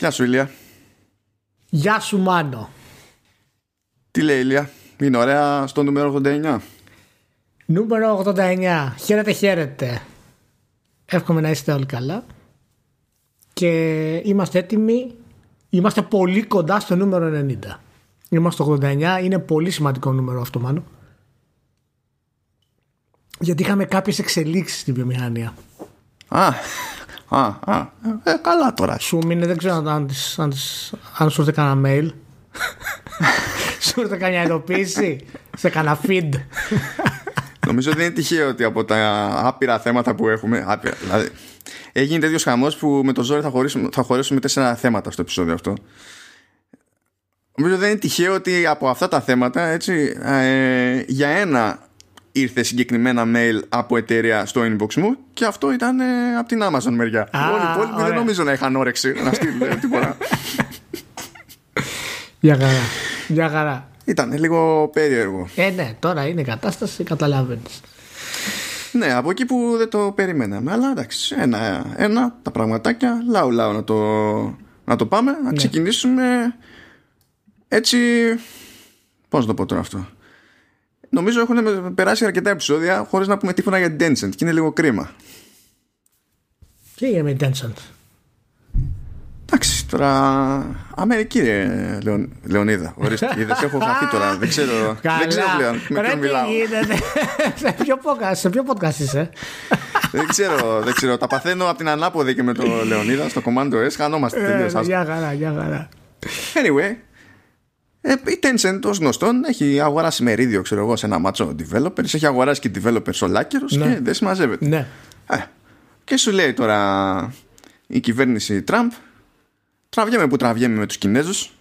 Γεια σου Ηλία. Γεια σου Μάνο. Τι λέει Ηλία, είναι ωραία στο νούμερο 89. Νούμερο 89. Χαίρετε, χαίρετε. Εύχομαι να είστε όλοι καλά. Και είμαστε έτοιμοι. Είμαστε πολύ κοντά στο νούμερο 90. Είμαστε στο 89. Είναι πολύ σημαντικό νούμερο αυτό, Μάνο. Γιατί είχαμε κάποιες εξελίξεις στην βιομηχανία. Α, α, α, ε, καλά τώρα. Σου μείνε, δεν ξέρω αν, τις, αν, τις, αν σου ήρθε κανένα mail. σου ήρθε κανένα ειδοποίηση. Σε κανένα feed. Νομίζω δεν είναι τυχαίο ότι από τα άπειρα θέματα που έχουμε. Άπειρα, δηλαδή, έγινε τέτοιος χαμός που με το ζόρι θα χωρίσουμε, θα χωρίσουμε τέσσερα θέματα στο επεισόδιο αυτό. Νομίζω δεν είναι τυχαίο ότι από αυτά τα θέματα έτσι, ε, για ένα ήρθε συγκεκριμένα mail από εταιρεία στο inbox μου και αυτό ήταν ε, από την Amazon μεριά. Α, Όλοι οι υπόλοιποι δεν ωραία. νομίζω να είχαν όρεξη να στείλουν ε, τίποτα. Για χαρά. Για χαρά. Ήταν λίγο περίεργο. Ε, ναι, τώρα είναι η κατάσταση, καταλαβαίνεις. Ναι, από εκεί που δεν το περιμέναμε. Αλλά εντάξει, ένα, ένα τα πραγματάκια, λαού λαού να το, να το πάμε. Να ξεκινήσουμε έτσι. Πώς να το πω τώρα αυτό. Νομίζω έχουν περάσει αρκετά επεισόδια χωρίς να πούμε τίποτα για την Tencent και είναι λίγο κρίμα. Τι έγινε με την Tencent. Εντάξει, τώρα. Αμερική, ρε, Λεων, Λεωνίδα. Ορίστε, είδες, έχω χαθεί τώρα. Δεν ξέρω, δεν ξέρω πλέον με Ρε, ποιον τι μιλάω. γίνεται. σε, ποιο podcast, σε ποιο podcast είσαι; δεν ξέρω, δεν ξέρω. Τα παθαίνω από την ανάποδη και με το Λεωνίδα στο Commando S. Χανόμαστε τελείως. Ε, Άστο. για χαρά, για χαρά. Anyway, ε, η Tencent ως γνωστόν έχει αγοράσει μερίδιο ξέρω εγώ σε ένα μάτσο developers. Έχει αγοράσει και developers ολάκερους Ναι. και δεν συμμαζεύεται. Ναι. ε, και σου λέει τώρα η κυβέρνηση Τραμπ τραβιέμαι που τραβιέμαι με τους Κινέζους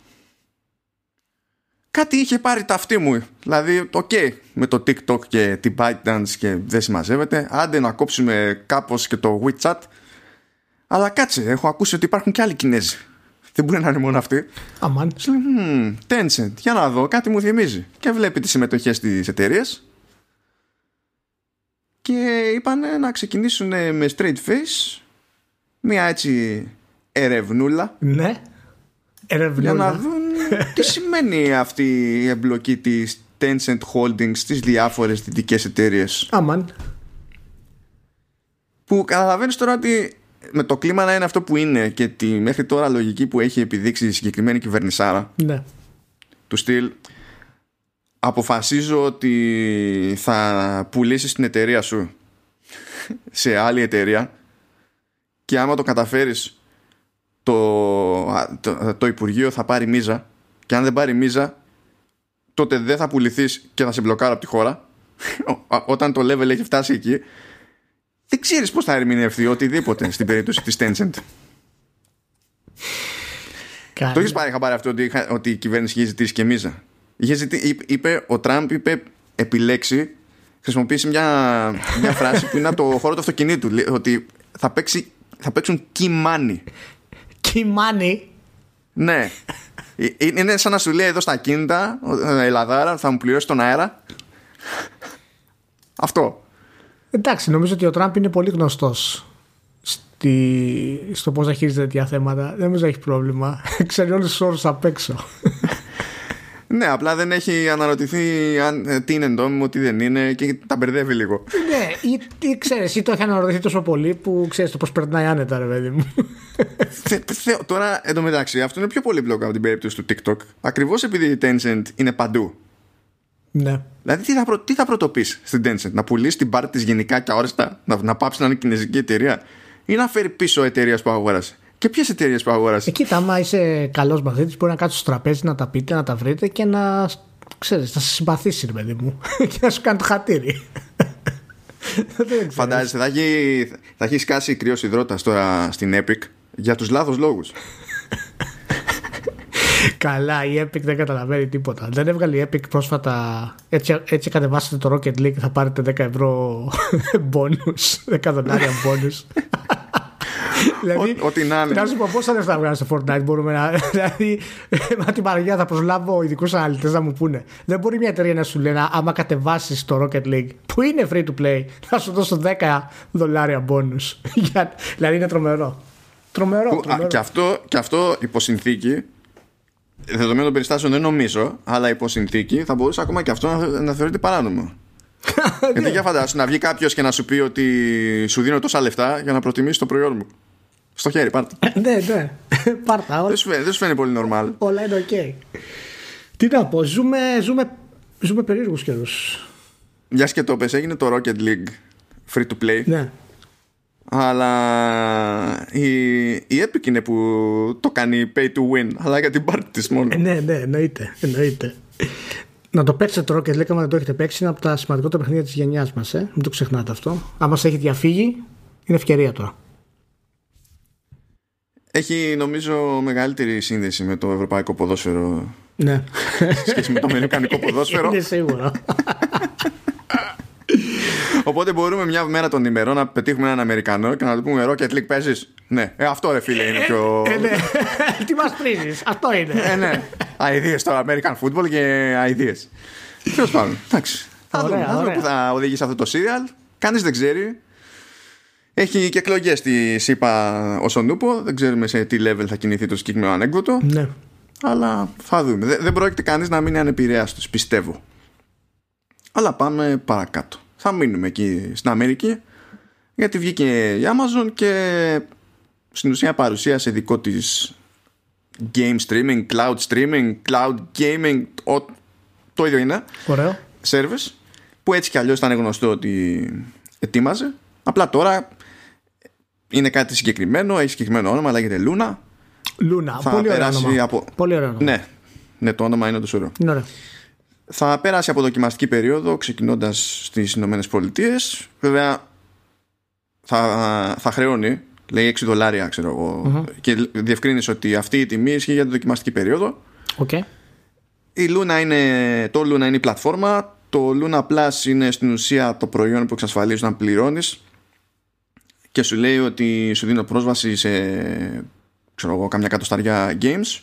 κάτι είχε πάρει τ' αυτί μου δηλαδή οκ με το TikTok και την ByteDance και δεν συμμαζεύεται. Άντε να κόψουμε κάπως και το WeChat. Αλλά κάτσε έχω ακούσει ότι υπάρχουν και άλλοι Κινέζοι δεν μπορεί να είναι μόνο αυτοί Αμάν. σου λέει, «Μμμ, Tencent, για να δω, κάτι μου θυμίζει. Και βλέπει τις συμμετοχές στις εταιρείες. Και είπαν να ξεκινήσουν με straight face μια έτσι ερευνούλα Ναι. για Ερευνούλα. να δουν τι σημαίνει αυτή η εμπλοκή της Tencent Holdings στις διάφορες δυτικές εταιρείες. Αμάν. Που καταλαβαίνεις τώρα ότι με το κλίμα να είναι αυτό που είναι και τη μέχρι τώρα λογική που έχει επιδείξει η συγκεκριμένη κυβερνησάρα Ναι. του στυλ αποφασίζω ότι θα πουλήσεις την εταιρεία σου σε άλλη εταιρεία και άμα το καταφέρεις το, το, το Υπουργείο θα πάρει μίζα και αν δεν πάρει μίζα τότε δεν θα πουληθείς και θα σε μπλοκάρω από τη χώρα Ό- όταν το level έχει φτάσει εκεί δεν ξέρεις πώς θα ερμηνευτεί οτιδήποτε στην περίπτωση της Tencent Καλά. το έχεις πάρει χαμπάρι αυτό ότι, είχα- ότι η κυβέρνηση είχε ζητήσει και μίζα. Είχε ζητή, είπε, είπε, ο Τραμπ είπε επιλέξει, χρησιμοποίησε μια, μια φράση που είναι από το χώρο του αυτοκινήτου. λέει Ότι θα, παίξει, θα παίξουν key money. Κιμάνι. Ναι. Ε, Είναι σαν να σου λέει εδώ στα κίνητα, ε, Ελλαδάρα, θα μου πληρώσει τον αέρα. Αυτό. Εντάξει, νομίζω ότι ο Τραμπ είναι πολύ γνωστός στη... στο πώς να χειρίζεται τέτοια θέματα. Δεν νομίζω έχει πρόβλημα. Ξέρει όλους τους όρους απ' έξω. Ναι, απλά δεν έχει αναρωτηθεί αν, ε, τι είναι νόμιμο, τι δεν είναι και τα μπερδεύει λίγο. ναι, ή, ή ξέρεις, ή το έχει αναρωτηθεί τόσο πολύ που ξέρεις το πώς περνάει άνετα, ρε παιδί μου. Θε, θε, τώρα εντωμεταξύ αυτό είναι πιο πολύπλοκο από την περίπτωση του TikTok. Ακριβώς επειδή η Tencent είναι παντού. Ναι. Δηλαδή, τι θα, προ, τι θα πρωτοποιεί στην Tencent, να πουλήσεις την πάρτη της γενικά και αόριστα, να, να πάψει να είναι κινέζικη εταιρεία, ή να φέρει πίσω εταιρείες που αγόρασε; Και ποιες εταιρείες που αγόρασε; Ε, κοίτα, άμα είσαι καλός μαθήτη, μπορεί να κάτσεις στο τραπέζι να τα πείτε, να τα βρείτε και να. Ξέρεις, να σε συμπαθήσει, ρε παιδί μου. και να σου κάνει το χατήρι. Δεν ξέρω. Φαντάζεσαι, θα έχει, θα έχει σκάσει κρύος υδρότας τώρα στην Epic για τους λάθος λόγους. Καλά, η Epic δεν καταλαβαίνει τίποτα. Δεν έβγαλε η Epic πρόσφατα. Έτσι, έτσι κατεβάσετε το Rocket League θα πάρετε 10 ευρώ bonus. 10 δολάρια bonus. δηλαδή, Ό- ό,τι να είναι. Να σου πω πόσα λεφτά βγάλω στο Fortnite μπορούμε να. Δηλαδή, με την Παναγία θα προσλάβω ειδικούς αναλυτές να μου πούνε. Δεν μπορεί μια εταιρεία να σου λέει να, άμα κατεβάσεις το Rocket League, που είναι free to play, να σου δώσω 10 δολάρια bonus. Για- δηλαδή είναι τρομερό. Τρομερό. Που, τρομερό. α, και, αυτό, και αυτό υπό συνθήκη, δεδομένων των περιστάσεων δεν νομίζω, αλλά υπό συνθήκη θα μπορούσε ακόμα και αυτό να, να θεωρείται παράνομο. Γιατί για φαντάσου να βγει κάποιος και να σου πει ότι σου δίνω τόσα λεφτά για να προτιμήσεις το προϊόν μου. Στο χέρι, πάρτε. ναι, ναι. Πάρτα. Όλα, δεν, σου φαίνεται, δεν σου φαίνεται πολύ normal. όλα είναι οκ. Τι να πω, ζούμε, ζούμε, ζούμε περίεργους καιρούς. Μια και το πες, έγινε το Rocket League free to play. Ναι. Αλλά η, η Epic είναι που το κάνει pay to win, αλλά για την πάρτι της μόνο. Ε, ναι, ναι, εννοείται. εννοείται. να το παίξετε το Rocket League, άμα δεν το έχετε παίξει, είναι από τα σημαντικότερα παιχνίδια της γενιάς μας. Ε. Μην το ξεχνάτε αυτό. Αν μας έχει διαφύγει, είναι ευκαιρία τώρα. Έχει νομίζω μεγαλύτερη σύνδεση με το ευρωπαϊκό ποδόσφαιρο Ναι. σε σχέση με το αμερικανικό ποδόσφαιρο. είναι σίγουρο. Οπότε μπορούμε μια μέρα των ημερών να πετύχουμε έναν Αμερικανό και να του πούμε Rocket League παίζεις; Ναι, ε, αυτό ρε φίλε είναι πιο. Ε, ναι. Τι μας πρίζεις, αυτό είναι. ε, ναι. Αιδίε στο American football και αιδίε. Τέλος πάντων. Εντάξει. Θα Ωραία, δούμε, θα δούμε ωραία. που θα οδηγήσει αυτό το serial. Κανείς δεν ξέρει. Έχει και εκλογές στη ΣΥΠΑ όσο νούπο. Δεν ξέρουμε σε τι level θα κινηθεί το συγκεκριμένο ανέκδοτο. ναι. Αλλά θα δούμε. Δεν, δεν πρόκειται κανείς να μείνει ανεπηρέαστος, πιστεύω. Αλλά πάμε παρακάτω. Θα μείνουμε εκεί στην Αμερική γιατί βγήκε η Amazon και στην ουσία παρουσίασε δικό της game streaming, cloud streaming, cloud gaming, ο- το ίδιο είναι, Ωραίο. service που έτσι κι αλλιώς ήταν γνωστό ότι ετοίμαζε. Απλά τώρα είναι κάτι συγκεκριμένο, έχει συγκεκριμένο όνομα, λέγεται Luna. Λούνα. Θα Πολύ ωραίο περάσει όνομα. από- Πολύ ωραίο όνομα. Ναι, ναι, το όνομα είναι το σωρό. Είναι ωραίο. Θα πέρασε από δοκιμαστική περίοδο ξεκινώντας στις Ηνωμένες Πολιτείες. Βέβαια θα, θα χρεώνει, λέει 6 δολάρια ξέρω εγώ, και διευκρίνησε ότι αυτή η τιμή ισχύει για τη δοκιμαστική περίοδο. Οκ. Η Luna είναι, το Luna είναι η πλατφόρμα, το Luna Plus είναι στην ουσία το προϊόν που εξασφαλίζεις να πληρώνεις και σου λέει ότι σου δίνω πρόσβαση σε ξέρω εγώ, καμιά κατοσταριά games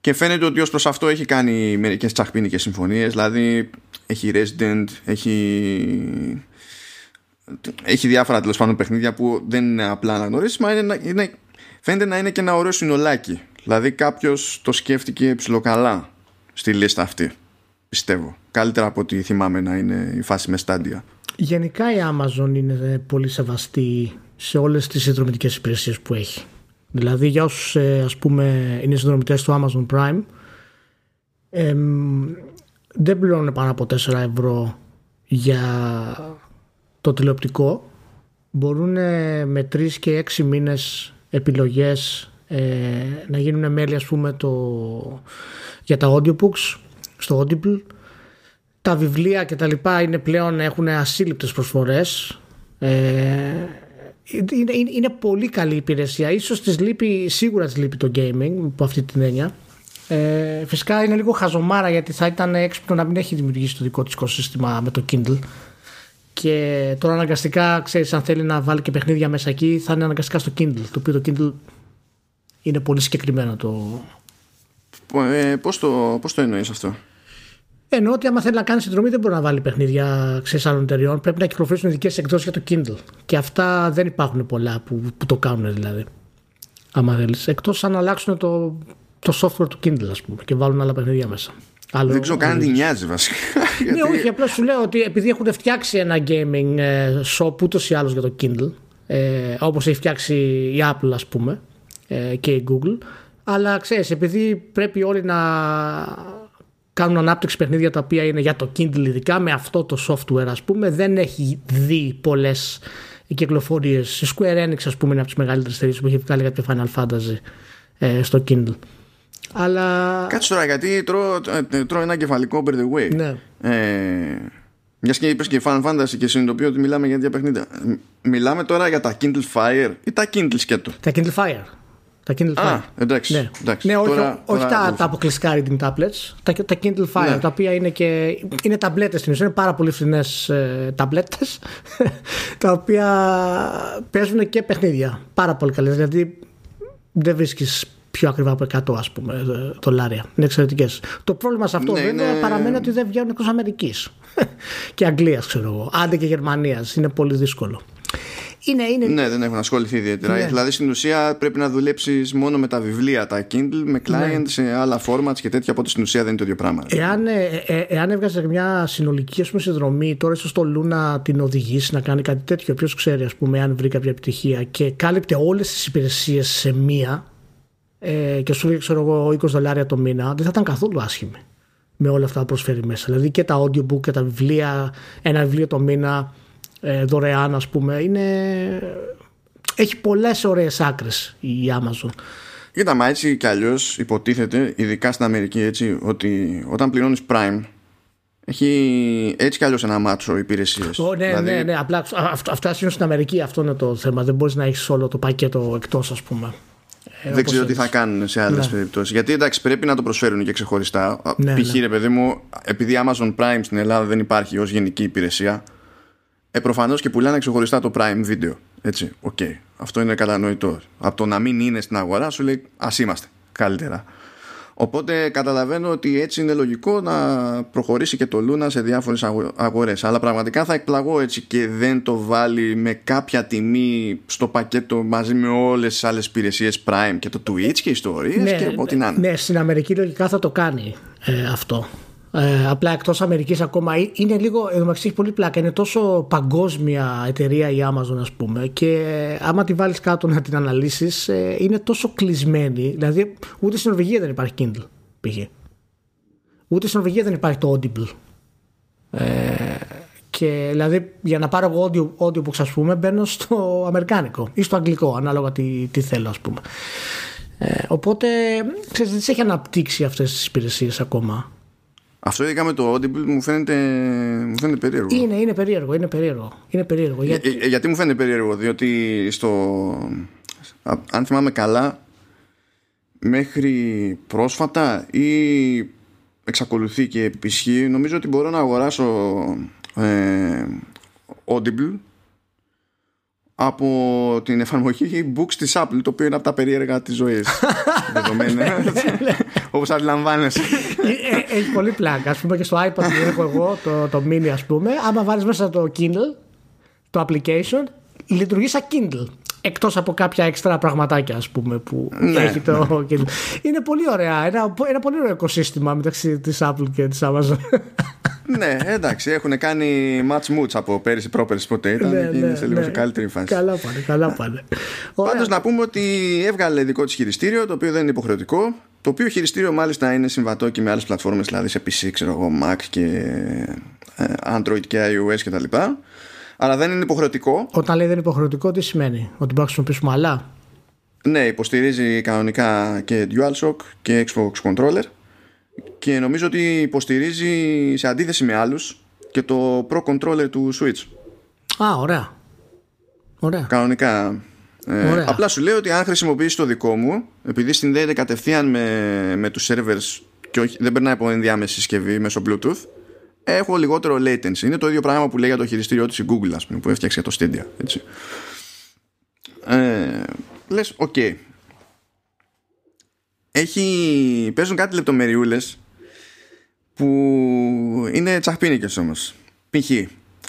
και φαίνεται ότι ως προς αυτό έχει κάνει μερικές τσαχπίνικες συμφωνίες δηλαδή έχει Resident έχει έχει διάφορα τέλος πάντων παιχνίδια που δεν είναι απλά αναγνωρίσιμα είναι, να- είναι, φαίνεται να είναι και ένα ωραίο συνολάκι. Δηλαδή κάποιος το σκέφτηκε ψηλοκαλά στη λίστα αυτή πιστεύω. Καλύτερα από ό,τι θυμάμαι να είναι η φάση με στάντια Γενικά η Amazon είναι πολύ σεβαστή σε όλες τις συνδρομητικές υπηρεσίες που έχει. Δηλαδή για όσους ε, ας πούμε είναι συνδρομητές του Amazon Prime εμ, δεν πληρώνουν πάνω από 4 ευρώ για το τηλεοπτικό. Μπορούν ε, με 3 και 6 μήνες επιλογές ε, να γίνουν μέλη ας πούμε το, για τα audiobooks στο Audible. Τα βιβλία και τα λοιπά είναι πλέον έχουν ασύλληπτες προσφορές ε, είναι, είναι, είναι πολύ καλή υπηρεσία. Ίσως της λείπει, σίγουρα της λείπει το gaming από αυτή την έννοια. Ε, φυσικά είναι λίγο χαζομάρα γιατί θα ήταν έξυπνο να μην έχει δημιουργήσει το δικό της οικοσύστημα με το Kindle. Και τώρα αναγκαστικά ξέρεις αν θέλει να βάλει και παιχνίδια μέσα εκεί θα είναι αναγκαστικά στο Kindle. Το οποίο το Kindle είναι πολύ συγκεκριμένο το, ε, πώς, το, πώς το εννοείς αυτό; Εννοώ ότι άμα θέλει να κάνει συνδρομή δεν μπορεί να βάλει παιχνίδια ξέρεις, άλλων εταιριών. Πρέπει να κυκλοφορήσουν ειδικές εκδόσεις για το Kindle. Και αυτά δεν υπάρχουν πολλά που, που το κάνουν δηλαδή. Άμα θέλεις. Εκτός αν αλλάξουν το, το software του Kindle, ας πούμε, και βάλουν άλλα παιχνίδια μέσα. Άλλο, δεν ξέρω καν άλλο- τι νοιάζει βασικά Ναι, Γιατί- όχι, απλά σου λέω ότι επειδή έχουν φτιάξει ένα gaming ε, shop ούτως ή άλλως για το Kindle, ε, όπως έχει φτιάξει η Apple, ας πούμε, ε, και η Google, αλλά ξέρεις, επειδή πρέπει όλοι να κάνουν ανάπτυξη παιχνίδια τα οποία είναι για το Kindle ειδικά με αυτό το software ας πούμε δεν έχει δει πολλές κυκλοφορίες. Η Square Enix ας πούμε είναι από τις μεγαλύτερες εταιρείες που έχει βγάλει κάποιο Final Fantasy ε, στο Kindle. Αλλά Κάτσε τώρα γιατί τρώω, ε, τρώω ένα κεφαλικό by the way. Ναι, ε, μιας και είπες και Final Fantasy και συνειδητοποιώ ότι μιλάμε για τέτοια παιχνίδια. Μιλάμε τώρα για τα Kindle Fire ή τα Kindle σκέτο. τα Kindle Fire τα Kindle Fire Α, εντάξει. Ναι, εντάξει. ναι όχι, Τώρα- όχι τώρα τα, ακολουθώ. τα αποκλειστικά reading tablets, τα, τα Kindle Fire, Ναι. τα οποία είναι και είναι ταμπλέτες στην ουσία, είναι πάρα πολύ φθηνές ε, ταμπλέτες, τα οποία παίζουν και παιχνίδια, πάρα πολύ καλές, δηλαδή δεν βρίσκεις πιο ακριβά από 100 ας πούμε ε, δολάρια, είναι εξαιρετικές. Το πρόβλημα σε αυτό Ναι, βέβαια είναι- παραμένει ότι δεν βγαίνουν εκτός Αμερικής και Αγγλίας ξέρω εγώ, άντε και Γερμανίας, είναι πολύ δύσκολο. Είναι, είναι... Ναι, δεν έχουν ασχοληθεί ιδιαίτερα. Ναι. Δηλαδή στην ουσία πρέπει να δουλέψεις μόνο με τα βιβλία, τα Kindle, με client Ναι. σε άλλα formats και τέτοια. Οπότε στην ουσία δεν είναι το ίδιο πράγμα. Εάν, ε, ε, εάν έβγαζες μια συνολική ας πούμε, συνδρομή, τώρα ίσω το Λούνα την οδηγήσει να κάνει κάτι τέτοιο. Ποιος ξέρει, ας πούμε, αν βρει κάποια επιτυχία και κάλυπτε όλες τις υπηρεσίες σε μία ε, και σου λέει, ξέρω εγώ, 20 δολάρια το μήνα, δεν θα ήταν καθόλου άσχημη με όλα αυτά που προσφέρει μέσα. Δηλαδή και τα audiobook και τα βιβλία, ένα βιβλίο το μήνα ε, δωρεάν, ας πούμε, είναι. Έχει πολλές ωραίες άκρες η Amazon. Κοίτα, μα έτσι κι αλλιώς υποτίθεται, ειδικά στην Αμερική, έτσι, ότι όταν πληρώνεις Prime, έχει έτσι κι αλλιώς ένα μάτσο υπηρεσίες. Ω, ναι, ναι, ναι. Απλά α- αυ- αυτά είναι στην Αμερική. Αυτό είναι το θέμα. Δεν μπορείς να έχεις όλο το πακέτο εκτός, ας πούμε. Ε, Δεν όπως ξέρω τι έχεις. θα κάνουν σε άλλες Ναι. περιπτώσεις. Γιατί εντάξει, πρέπει να το προσφέρουν και ξεχωριστά. Ναι, Π.χ. ναι. ρε παιδί μου, επειδή Amazon Prime στην Ελλάδα δεν υπάρχει ως γενική υπηρεσία, ε, προφανώς και πουλάνε ξεχωριστά το Prime Video. Έτσι, οκ. Αυτό είναι κατανοητό. Από το να μην είναι στην αγορά σου λέει ας είμαστε καλύτερα. Οπότε καταλαβαίνω ότι έτσι είναι λογικό να προχωρήσει και το Luna σε διάφορες αγο- αγορές. Αλλά πραγματικά θα εκπλαγώ έτσι και δεν το βάλει με κάποια τιμή στο πακέτο μαζί με όλες τις άλλες υπηρεσίες Prime και το Twitch και ιστορίες και ό,τι να είναι. ναι, στην Αμερική λογικά θα το κάνει ε, αυτό. Ε, απλά εκτός Αμερικής ακόμα ε- είναι λίγο. Εδώ μεταξύ έχει πολύ πλάκα. Είναι τόσο παγκόσμια εταιρεία η Amazon, ας πούμε, και άμα τη βάλεις κάτω να την αναλύσεις, είναι τόσο κλεισμένη. Δηλαδή, ούτε στην Νορβηγία δεν υπάρχει Kindle, π.χ. Ούτε στην Νορβηγία δεν υπάρχει το Audible. Ε, και δηλαδή για να πάρω εγώ audio, audiobooks ας πούμε μπαίνω στο αμερικάνικο ή στο αγγλικό ανάλογα τι, τι θέλω ας πούμε ε, οπότε ξέρεις, δεν τις έχει αναπτύξει αυτές τις υπηρεσίες ακόμα Αυτό ειδικά με το Audible μου φαίνεται, μου φαίνεται περίεργο. είναι, είναι περίεργο είναι περίεργο, είναι περίεργο Για- γιατί, ε, ε, γιατί μου φαίνεται περίεργο, διότι στο. α- αν θυμάμαι καλά, μέχρι πρόσφατα ή εξακολουθεί και επισχύει, νομίζω ότι μπορώ να αγοράσω ε, Audible από την εφαρμογή Books της Apple, το οποίο είναι από τα περίεργα της ζωής. δεδομένα. Όπως αντιλαμβάνεσαι. Ε, ε, έχει πολύ πλάκα ας πούμε και στο iPad που έχω εγώ το, το mini ας πούμε άμα βάλεις μέσα το Kindle το application λειτουργεί σαν Kindle εκτός από κάποια έξτρα πραγματάκια ας πούμε που Ναι, έχει το Kindle είναι πολύ ωραία ένα, ένα πολύ ωραίο οικοσύστημα μεταξύ της Apple και της Amazon ναι, εντάξει, έχουν κάνει match moods από πέρυσι πρόπερσι ποτέ ήταν Ναι, και είναι ναι, σε λίγο ναι. σε καλύτερη φάση. καλά πάνε, καλά πάνε Ωραία. Πάντω να πούμε ότι έβγαλε δικό της χειριστήριο, το οποίο δεν είναι υποχρεωτικό. Το οποίο χειριστήριο μάλιστα είναι συμβατό και με άλλες πλατφόρμες, δηλαδή σε PC, ξέρω εγώ, Mac και ε, Android και iOS κτλ. Αλλά δεν είναι υποχρεωτικό. Όταν λέει δεν είναι υποχρεωτικό, τι σημαίνει, ότι μπορούμε να χρησιμοποιήσουμε άλλα; Ναι, υποστηρίζει κανονικά και DualShock και Xbox Controller και νομίζω ότι υποστηρίζει σε αντίθεση με άλλους και το Pro Controller του Switch. Α, ωραία. Ωραία. Κανονικά. Ε, Ωραία. απλά σου λέω ότι αν χρησιμοποιήσεις το δικό μου, επειδή συνδέεται κατευθείαν με, με τους servers και όχι, δεν περνάει από ενδιάμεση συσκευή μέσω Bluetooth, έχω λιγότερο latency. Είναι το ίδιο πράγμα που λέει για το χειριστήριό της η Google, ας πούμε, που έφτιαξε το Stadia. Έτσι. Ε, λες, οκ. Έχει, παίζουν κάτι λεπτομεριούλες που είναι τσαχπίνικες όμως. Π.χ.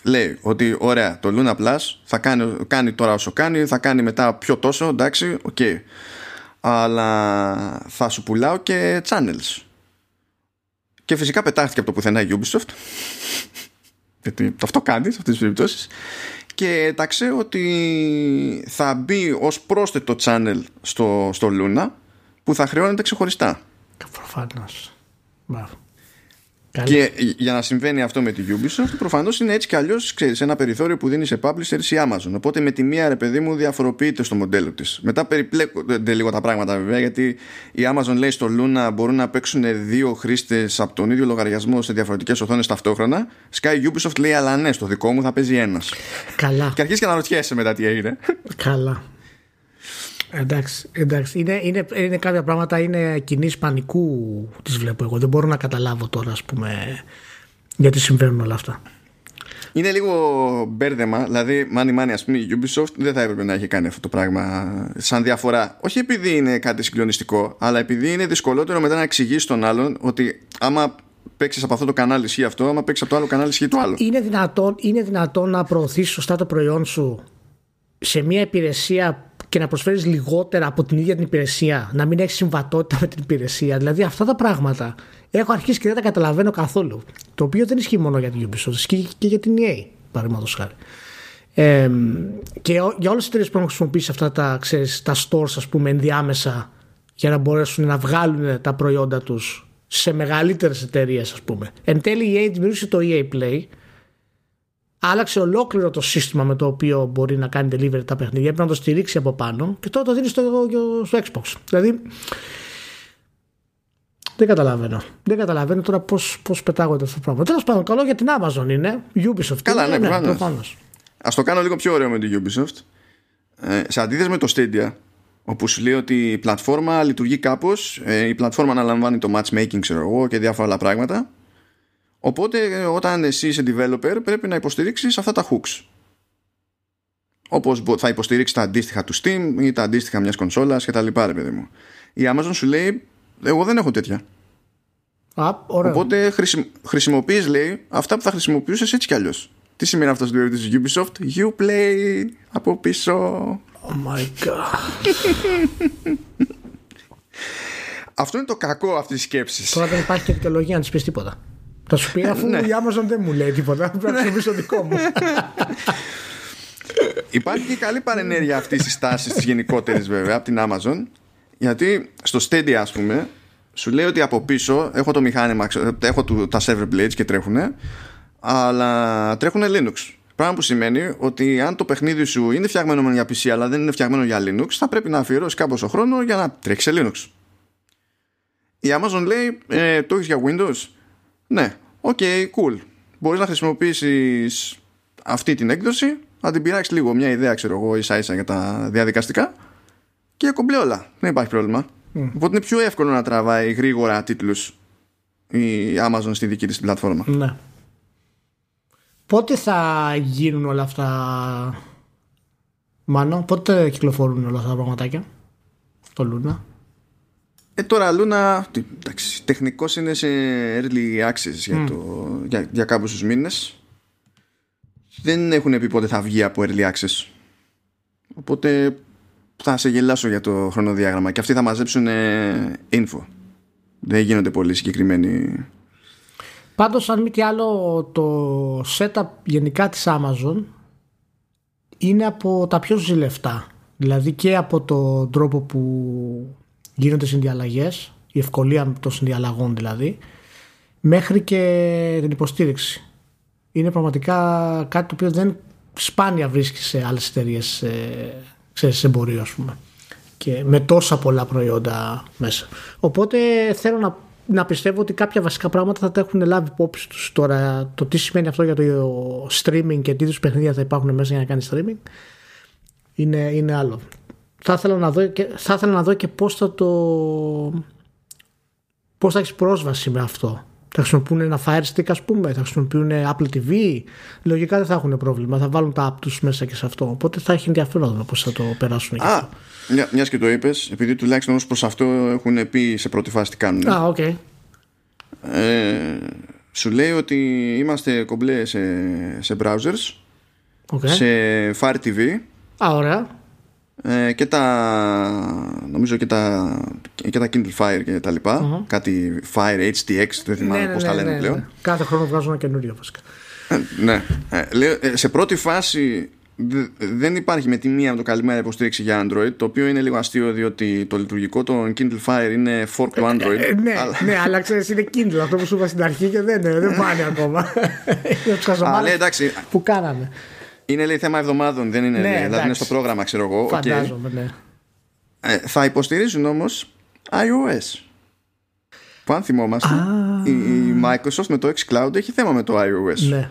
λέει ότι ωραία το Luna Plus θα κάνει, κάνει τώρα όσο κάνει, θα κάνει μετά πιο τόσο, εντάξει, οκ. Αλλά θα σου πουλάω και channels. Και φυσικά πετάχτηκε από το πουθενά η Ubisoft. Γιατί το αυτό κάνεις σε αυτές τις περιπτώσεις. Και τα ξέρω ότι θα μπει ως πρόσθετο channel στο, στο Luna που θα χρεώνεται ξεχωριστά. Προφανώς. Μπράβο. Καλά. Και για να συμβαίνει αυτό με τη Ubisoft, προφανώς είναι έτσι κι αλλιώς ένα περιθώριο που δίνει σε publishers η Amazon. Οπότε με τη μία ρε παιδί μου διαφοροποιείται στο μοντέλο της. Μετά περιπλέκονται λίγο τα πράγματα βέβαια, γιατί η Amazon λέει στο Luna μπορούν να παίξουν δύο χρήστες από τον ίδιο λογαριασμό σε διαφορετικές οθόνες ταυτόχρονα. Sky Ubisoft λέει, αλλά ναι, στο δικό μου θα παίζει ένας. Καλά. Και αρχίζει και να ρωτιέσαι μετά τι έγινε. Καλά. Εντάξει, εντάξει. Είναι, είναι, είναι κάποια πράγματα είναι κοινή πανικού τις βλέπω εγώ. Δεν μπορώ να καταλάβω τώρα ας πούμε γιατί συμβαίνουν όλα αυτά. Είναι λίγο μπέρδεμα, δηλαδή money money ας πούμε η Ubisoft δεν θα έπρεπε να έχει κάνει αυτό το πράγμα σαν διαφορά. Όχι επειδή είναι κάτι συγκλονιστικό, αλλά επειδή είναι δυσκολότερο μετά να εξηγήσει τον άλλον ότι άμα παίξεις από αυτό το κανάλι ισχύει αυτό, άμα παίξεις από το άλλο κανάλι ισχύει το άλλο. Είναι δυνατόν, είναι δυνατόν να προωθήσει σωστά το προϊόν σου σε μια υπηρεσία και να προσφέρεις λιγότερα από την ίδια την υπηρεσία, να μην έχεις συμβατότητα με την υπηρεσία. Δηλαδή αυτά τα πράγματα έχω αρχίσει και δεν τα καταλαβαίνω καθόλου. Το οποίο δεν ισχύει μόνο για την Ubisoft, ισχύει και για την EA, παραδείγματος χάρη. Ε, και για όλες τις εταιρείες που έχουν χρησιμοποιήσει αυτά τα, ξέρεις, τα stores, ας πούμε, ενδιάμεσα για να μπορέσουν να βγάλουν τα προϊόντα τους σε μεγαλύτερες εταιρείες, ας πούμε. Εν τέλει, η EA δημιούργησε το EA Play, άλλαξε ολόκληρο το σύστημα με το οποίο μπορεί να κάνει delivery τα παιχνίδια. Πρέπει να το στηρίξει από πάνω και τώρα το δίνει στο, στο Xbox. Δηλαδή, δεν καταλαβαίνω. Δεν καταλαβαίνω τώρα πώς πώς πετάγονται αυτό το πράγμα. Τέλος πάντων, καλό για την Amazon είναι. Ubisoft. Καλά, είναι, ναι, ναι Α το κάνω λίγο πιο ωραίο με την Ubisoft. Ε, σε αντίθεση με το Stadia, όπου σου λέει ότι η πλατφόρμα λειτουργεί κάπως, ε, η πλατφόρμα αναλαμβάνει το matchmaking, ξέρω εγώ, και διάφορα άλλα πράγματα. Οπότε, ε, όταν εσύ είσαι developer, πρέπει να υποστηρίξεις αυτά τα hooks. Όπως θα υποστηρίξεις τα αντίστοιχα του Steam ή τα αντίστοιχα μιας κονσόλας κτλ. Παιδί μου. Η Amazon σου λέει εγώ δεν έχω τέτοια. Α, ωραία. Οπότε χρησιμο, χρησιμοποιείς λέει αυτά που θα χρησιμοποιούσες έτσι κι αλλιώς. Τι σημαίνει αυτό στο της Ubisoft; You play από πίσω Oh my god Αυτό είναι το κακό αυτής της σκέψης. Τώρα δεν υπάρχει και δικαιολογία να της πεις τίποτα Θα σου πει αφού ναι. η Amazon δεν μου λέει τίποτα Πρέπει να χρησιμοποιήσω δικό μου Υπάρχει και καλή παρενέργεια αυτής της τάσης της γενικότερης βέβαια από την Amazon γιατί στο Stadia ας πούμε σου λέει ότι από πίσω έχω το μηχάνημα, έχω τα server blades και τρέχουν αλλά τρέχουν Linux. Πράγμα που σημαίνει ότι αν το παιχνίδι σου είναι φτιαγμένο για PC αλλά δεν είναι φτιαγμένο για Linux θα πρέπει να αφιερώσεις κάπως χρόνο για να τρέξεις σε Linux. Η Amazon λέει ε, το έχεις για Windows. Ναι, ok, okay, cool. Μπορείς να χρησιμοποιήσεις αυτή την έκδοση να την πειράξεις λίγο μια ιδέα ξέρω εγώ ίσα ίσα για τα διαδικαστικά και κομπλέ όλα. Δεν υπάρχει πρόβλημα. Mm. Οπότε είναι πιο εύκολο να τραβάει γρήγορα τίτλους η Amazon στη δική της πλατφόρμα. Ναι. Πότε θα γίνουν όλα αυτά, Μάνο, πότε κυκλοφορούν όλα αυτά τα πραγματάκια, το Λούνα; Ε, τώρα Λούνα, τεχνικώς είναι σε early access για, το, για, για κάποιους μήνες. Δεν έχουν πει πότε θα βγει από early access. Οπότε θα σε γελάσω για το χρονοδιάγραμμα και αυτοί θα μαζέψουν ε, info. Δεν γίνονται πολύ συγκεκριμένοι. Πάντως αν μη τι άλλο το setup γενικά της Amazon είναι από τα πιο ζηλευτά. Δηλαδή και από τον τρόπο που γίνονται συνδιαλλαγές, η ευκολία των συνδιαλλαγών δηλαδή, μέχρι και την υποστήριξη. Είναι πραγματικά κάτι το οποίο δεν σπάνια βρίσκει σε άλλες εταιρείες ε, σε εμπορίο ας πούμε και με τόσα πολλά προϊόντα μέσα. Οπότε θέλω να, να πιστεύω ότι κάποια βασικά πράγματα θα τα έχουν λάβει υπόψη τους τώρα το τι σημαίνει αυτό για το streaming και τι είδους παιχνίδια θα υπάρχουν μέσα για να κάνεις streaming είναι, είναι άλλο. Θα ήθελα να δω και, θα ήθελα να δω και πώς θα το πώς θα έχεις πρόσβαση με αυτό θα χρησιμοποιούν ένα Fire Stick ας πούμε, θα χρησιμοποιούν Apple TV. Λογικά δεν θα έχουν πρόβλημα, θα βάλουν τα app τους μέσα και σε αυτό. Οπότε θα έχει ενδιαφέρον να πώς θα το περάσουν. Α, μια, μιας και το είπες, επειδή τουλάχιστον ως προς αυτό έχουν πει σε πρώτη φάση τι κάνουν. Α, ok. Okay. Ε, σου λέει ότι είμαστε κομπλέ σε, σε browsers, okay. σε Fire TV. Α, ωραία ε, και τα νομίζω και τα, και τα Kindle Fire και τα λοιπα uh-huh. κάτι Fire HTX δεν θυμάμαι ναι, ναι, πώς τα ναι, λένε ναι, πλέον. ναι. κάθε χρόνο βγάζουν ένα καινούριο βασικά. Ε, ναι. Ε, σε πρώτη φάση δεν υπάρχει με τη μία με το καλημέρα υποστήριξη για Android το οποίο είναι λίγο αστείο διότι το λειτουργικό των Kindle Fire είναι fork του Android. ε, ναι, αλλά... ναι, αλλά ξέρεις είναι Kindle. Αυτό που σου είπα στην αρχή και δεν, δεν πάνε ακόμα. Είναι εντάξει. που κάνανε είναι λέει θέμα εβδομάδων, δεν είναι. Ναι, δηλαδή είναι στο πρόγραμμα, ξέρω εγώ. Φαντάζομαι, ναι. Ε, θα υποστηρίζουν όμως iOS. Που αν θυμόμαστε, η, η, Microsoft με το xCloud έχει θέμα με το iOS. Ναι.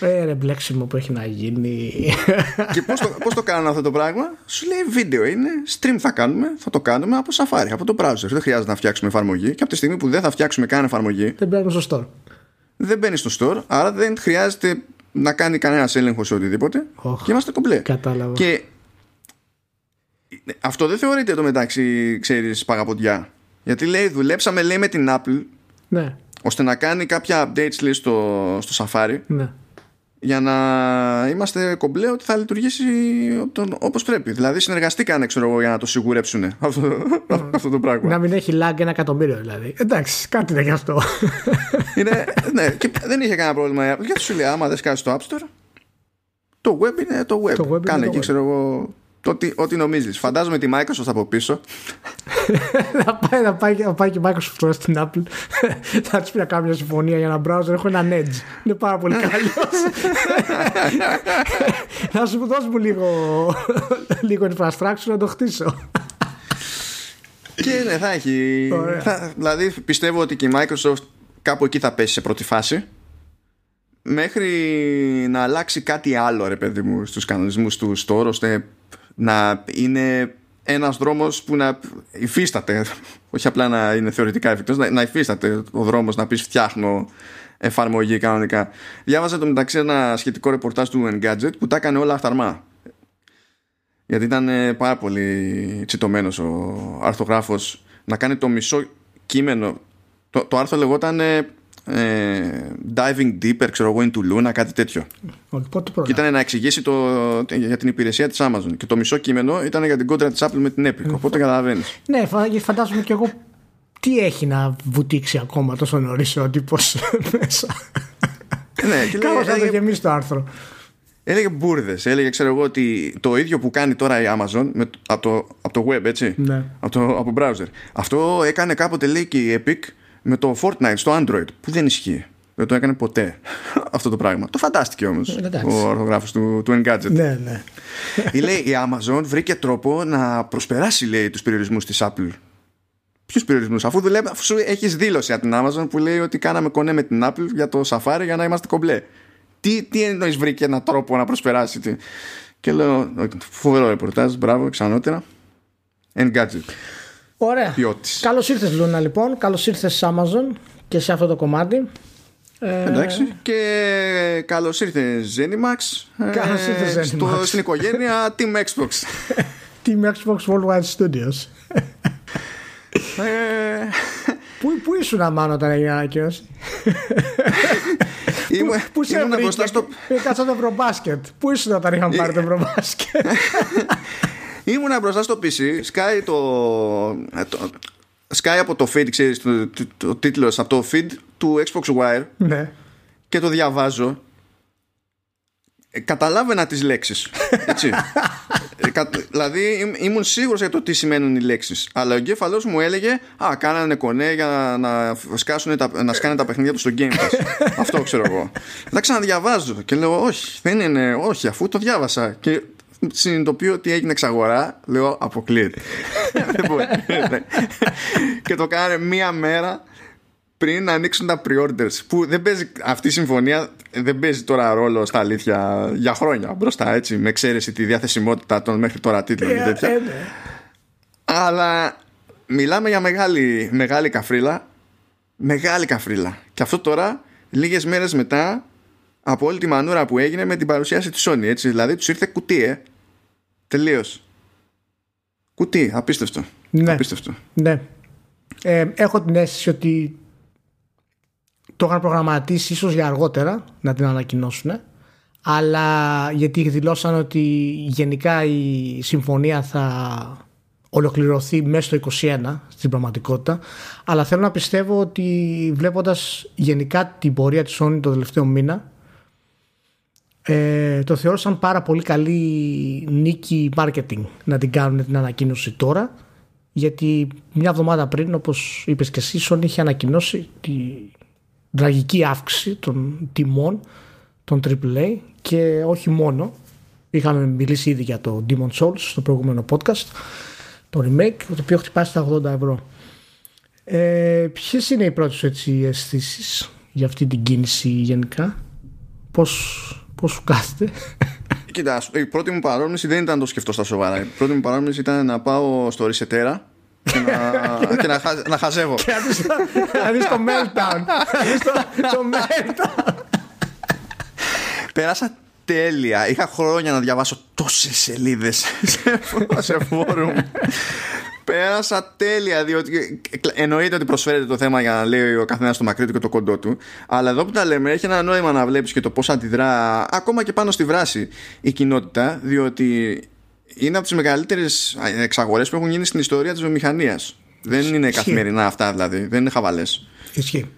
Ε, ρε μπλέξιμο που έχει να γίνει. Και πώς το, πώς το κάνουν αυτό το πράγμα, σου λέει βίντεο είναι, stream θα κάνουμε, θα το κάνουμε από Safari, από το browser. Δεν χρειάζεται να φτιάξουμε εφαρμογή και από τη στιγμή που δεν θα φτιάξουμε καν εφαρμογή. Δεν μπαίνει στο store. Δεν μπαίνει στο store, άρα δεν χρειάζεται να κάνει κανένας έλεγχος σε οτιδήποτε oh, και είμαστε κομπλέ. Κατάλαβα. Και αυτό δεν θεωρείται το μεταξύ, ξέρεις, παγαποντιά. Γιατί λέει, δουλέψαμε λέει με την Apple ναι. ώστε να κάνει κάποια updates λέει, στο, στο Safari ναι. Για να είμαστε κομπλέ ότι θα λειτουργήσει όπως πρέπει. Δηλαδή συνεργαστήκανε ξέρω εγώ για να το σιγουρέψουν αυτό, αυτό το πράγμα. Να μην έχει lag ένα εκατομμύριο δηλαδή. Εντάξει, κάτι είναι γι' αυτό. Είναι, ναι, και δεν είχε κανένα πρόβλημα. Γιατί σου λέει άμα δεν σκάσει στο App Store το web είναι το web. Το web Κάνε εκεί ξέρω εγώ ό,τι, ό,τι νομίζεις. Φαντάζομαι τη Microsoft από πίσω. θα, πάει, θα, πάει, θα πάει και η Microsoft τώρα στην Apple. θα της πει να κάνει μια συμφωνία για ένα browser. Έχω έναν Edge. Είναι πάρα πολύ καλός. θα σου δώσω μου λίγο, λίγο infrastructure να το χτίσω. και ναι, θα έχει. Θα, δηλαδή πιστεύω ότι και η Microsoft κάπου εκεί θα πέσει σε πρώτη φάση μέχρι να αλλάξει κάτι άλλο ρε παιδί μου στους κανονισμούς του store ώστε να είναι ένας δρόμος που να υφίσταται όχι απλά να είναι θεωρητικά εφικτός να, να υφίσταται ο δρόμος να πεις φτιάχνω εφαρμογή κανονικά. Διάβαζα το μεταξύ ένα σχετικό ρεπορτάζ του Engadget που τα έκανε όλα αυταρμά. Γιατί ήταν ε, πάρα πολύ τσιτωμένος ο αρθογράφος να κάνει το μισό κείμενο. Το, το άρθρο λεγόταν ε, diving deeper, ξέρω εγώ, into Luna, κάτι τέτοιο. και ήταν να εξηγήσει το, για την υπηρεσία της Amazon. Και το μισό κείμενο ήταν για την κόντρα της Apple με την Epic. Οπότε καταλαβαίνεις. Ναι, φαντάζομαι και εγώ τι έχει να βουτήξει ακόμα τόσο νωρίς ο τύπος μέσα. ναι, και Κάπως θα το γεμίσει το άρθρο. Έλεγε μπουρδες. Έλεγε, ξέρω εγώ, ότι το ίδιο που κάνει τώρα η Amazon με, από, το, από το web, έτσι. Ναι. Από, το, από browser. Αυτό έκανε κάποτε, λέει και η Epic με το Fortnite στο Android που δεν ισχύει. Δεν το έκανε ποτέ αυτό το πράγμα. Το φαντάστηκε όμως ο ορθογράφο του, του Engadget. Ναι, ναι. λέει η Amazon βρήκε τρόπο να προσπεράσει λέει τους περιορισμούς της Apple. Ποιους περιορισμούς, αφού, δουλεύει, αφού σου έχεις δήλωση από την Amazon που λέει ότι κάναμε κονέ με την Apple για το Safari για να είμαστε κομπλέ. Τι, τι εννοείς βρήκε έναν τρόπο να προσπεράσει. Τι. Και λέω, φοβερό ρεπορτάζ, μπράβο, ξανότερα. Engadget. Ωραία. Καλώς ήρθες, Λούνα, λοιπόν. Καλώς ήρθες Amazon και σε αυτό το κομμάτι. Ε, Εντάξει. Και καλώς ήρθε Zenimax. Καλώς ήρθες Zenimax. Στο, στην οικογένεια Team Xbox. Team Xbox Worldwide Studios. Ε, πού, πού ήσουν αμάνω όταν έγινε ανακοίνωση; Ήμουν, πού σε μπροστά στο... Κάτσα το Ευρωμπάσκετ. Πού ήσουν όταν είχαμε πάρει το Ευρωμπάσκετ; Ήμουνα μπροστά στο PC, σκάει το, το σκάει από το feed, ξέρεις, το, το, το, τίτλος από το feed του Xbox Wire. Ναι. και το διαβάζω. Ε, καταλάβαινα τις λέξεις έτσι. Ε, δηλαδή ήμουν σίγουρος για το τι σημαίνουν οι λέξεις. Αλλά ο εγκέφαλός μου έλεγε α κάνανε κονέ για να, σκάσουν τα, να σκάνε τα παιχνίδια τους στο Game Pass αυτό ξέρω εγώ. Να ξαναδιαβάζω και λέω όχι δεν είναι όχι αφού το διάβασα και συνειδητοποιώ ότι έγινε εξαγορά, λέω αποκλείεται. και το κάνανε μία μέρα πριν να ανοίξουν τα pre-orders. Που δεν παίζει, αυτή η συμφωνία δεν παίζει τώρα ρόλο στα αλήθεια για χρόνια μπροστά, έτσι, με εξαίρεση τη διαθεσιμότητα των μέχρι τώρα τίτλων και τέτοια. Ε, ναι. Αλλά μιλάμε για μεγάλη, μεγάλη καφρίλα. Μεγάλη καφρίλα. Και αυτό τώρα, λίγες μέρες μετά από όλη τη μανούρα που έγινε με την παρουσίαση της Sony, έτσι. Δηλαδή τους ήρθε κουτί, ε. Τελείως. Κουτί, απίστευτο. Ναι. Απίστευτο. Ναι. Ε, έχω την αίσθηση ότι το είχαν προγραμματίσει ίσως για αργότερα να την ανακοινώσουν αλλά γιατί δηλώσαν ότι γενικά η συμφωνία θα ολοκληρωθεί μέσα στο 2021 στην πραγματικότητα αλλά θέλω να πιστεύω ότι βλέποντας γενικά την πορεία της Sony το τελευταίο μήνα ε, το θεώρησαν πάρα πολύ καλή νίκη marketing να την κάνουν την ανακοίνωση τώρα γιατί μια εβδομάδα πριν όπως είπες και εσύ Sony είχε ανακοινώσει τη τραγική αύξηση των τιμών των AAA και όχι μόνο. Είχαμε μιλήσει ήδη για το Demon Souls στο προηγούμενο podcast το remake το οποίο χτυπάει στα 80 ευρώ. Ε, ποιες είναι οι πρώτες έτσι αισθήσεις για αυτή την κίνηση γενικά; Πώς Πώς σου κάθεται. Κοίτα, η πρώτη μου παρόμοιση δεν ήταν το σκεφτό στα σοβαρά. Η πρώτη μου παρόμοιση ήταν να πάω στο Ρισετέρα και να, και να, να χαζεύω. Και να δεις το meltdown. το meltdown. Πέρασα τέλεια. Είχα χρόνια να διαβάσω τόσες σελίδες σε φόρουμ. Πέρασα τέλεια, διότι εννοείται ότι προσφέρεται το θέμα για να λέει ο καθένας το μακρύ του και το κοντό του. Αλλά εδώ που τα λέμε, έχει ένα νόημα να βλέπεις και το πώς αντιδρά ακόμα και πάνω στη βράση η κοινότητα, διότι είναι από τις μεγαλύτερες εξαγορές που έχουν γίνει στην ιστορία της βιομηχανίας. Δεν είναι καθημερινά αυτά δηλαδή, δεν είναι χαβαλές. Ισχύει.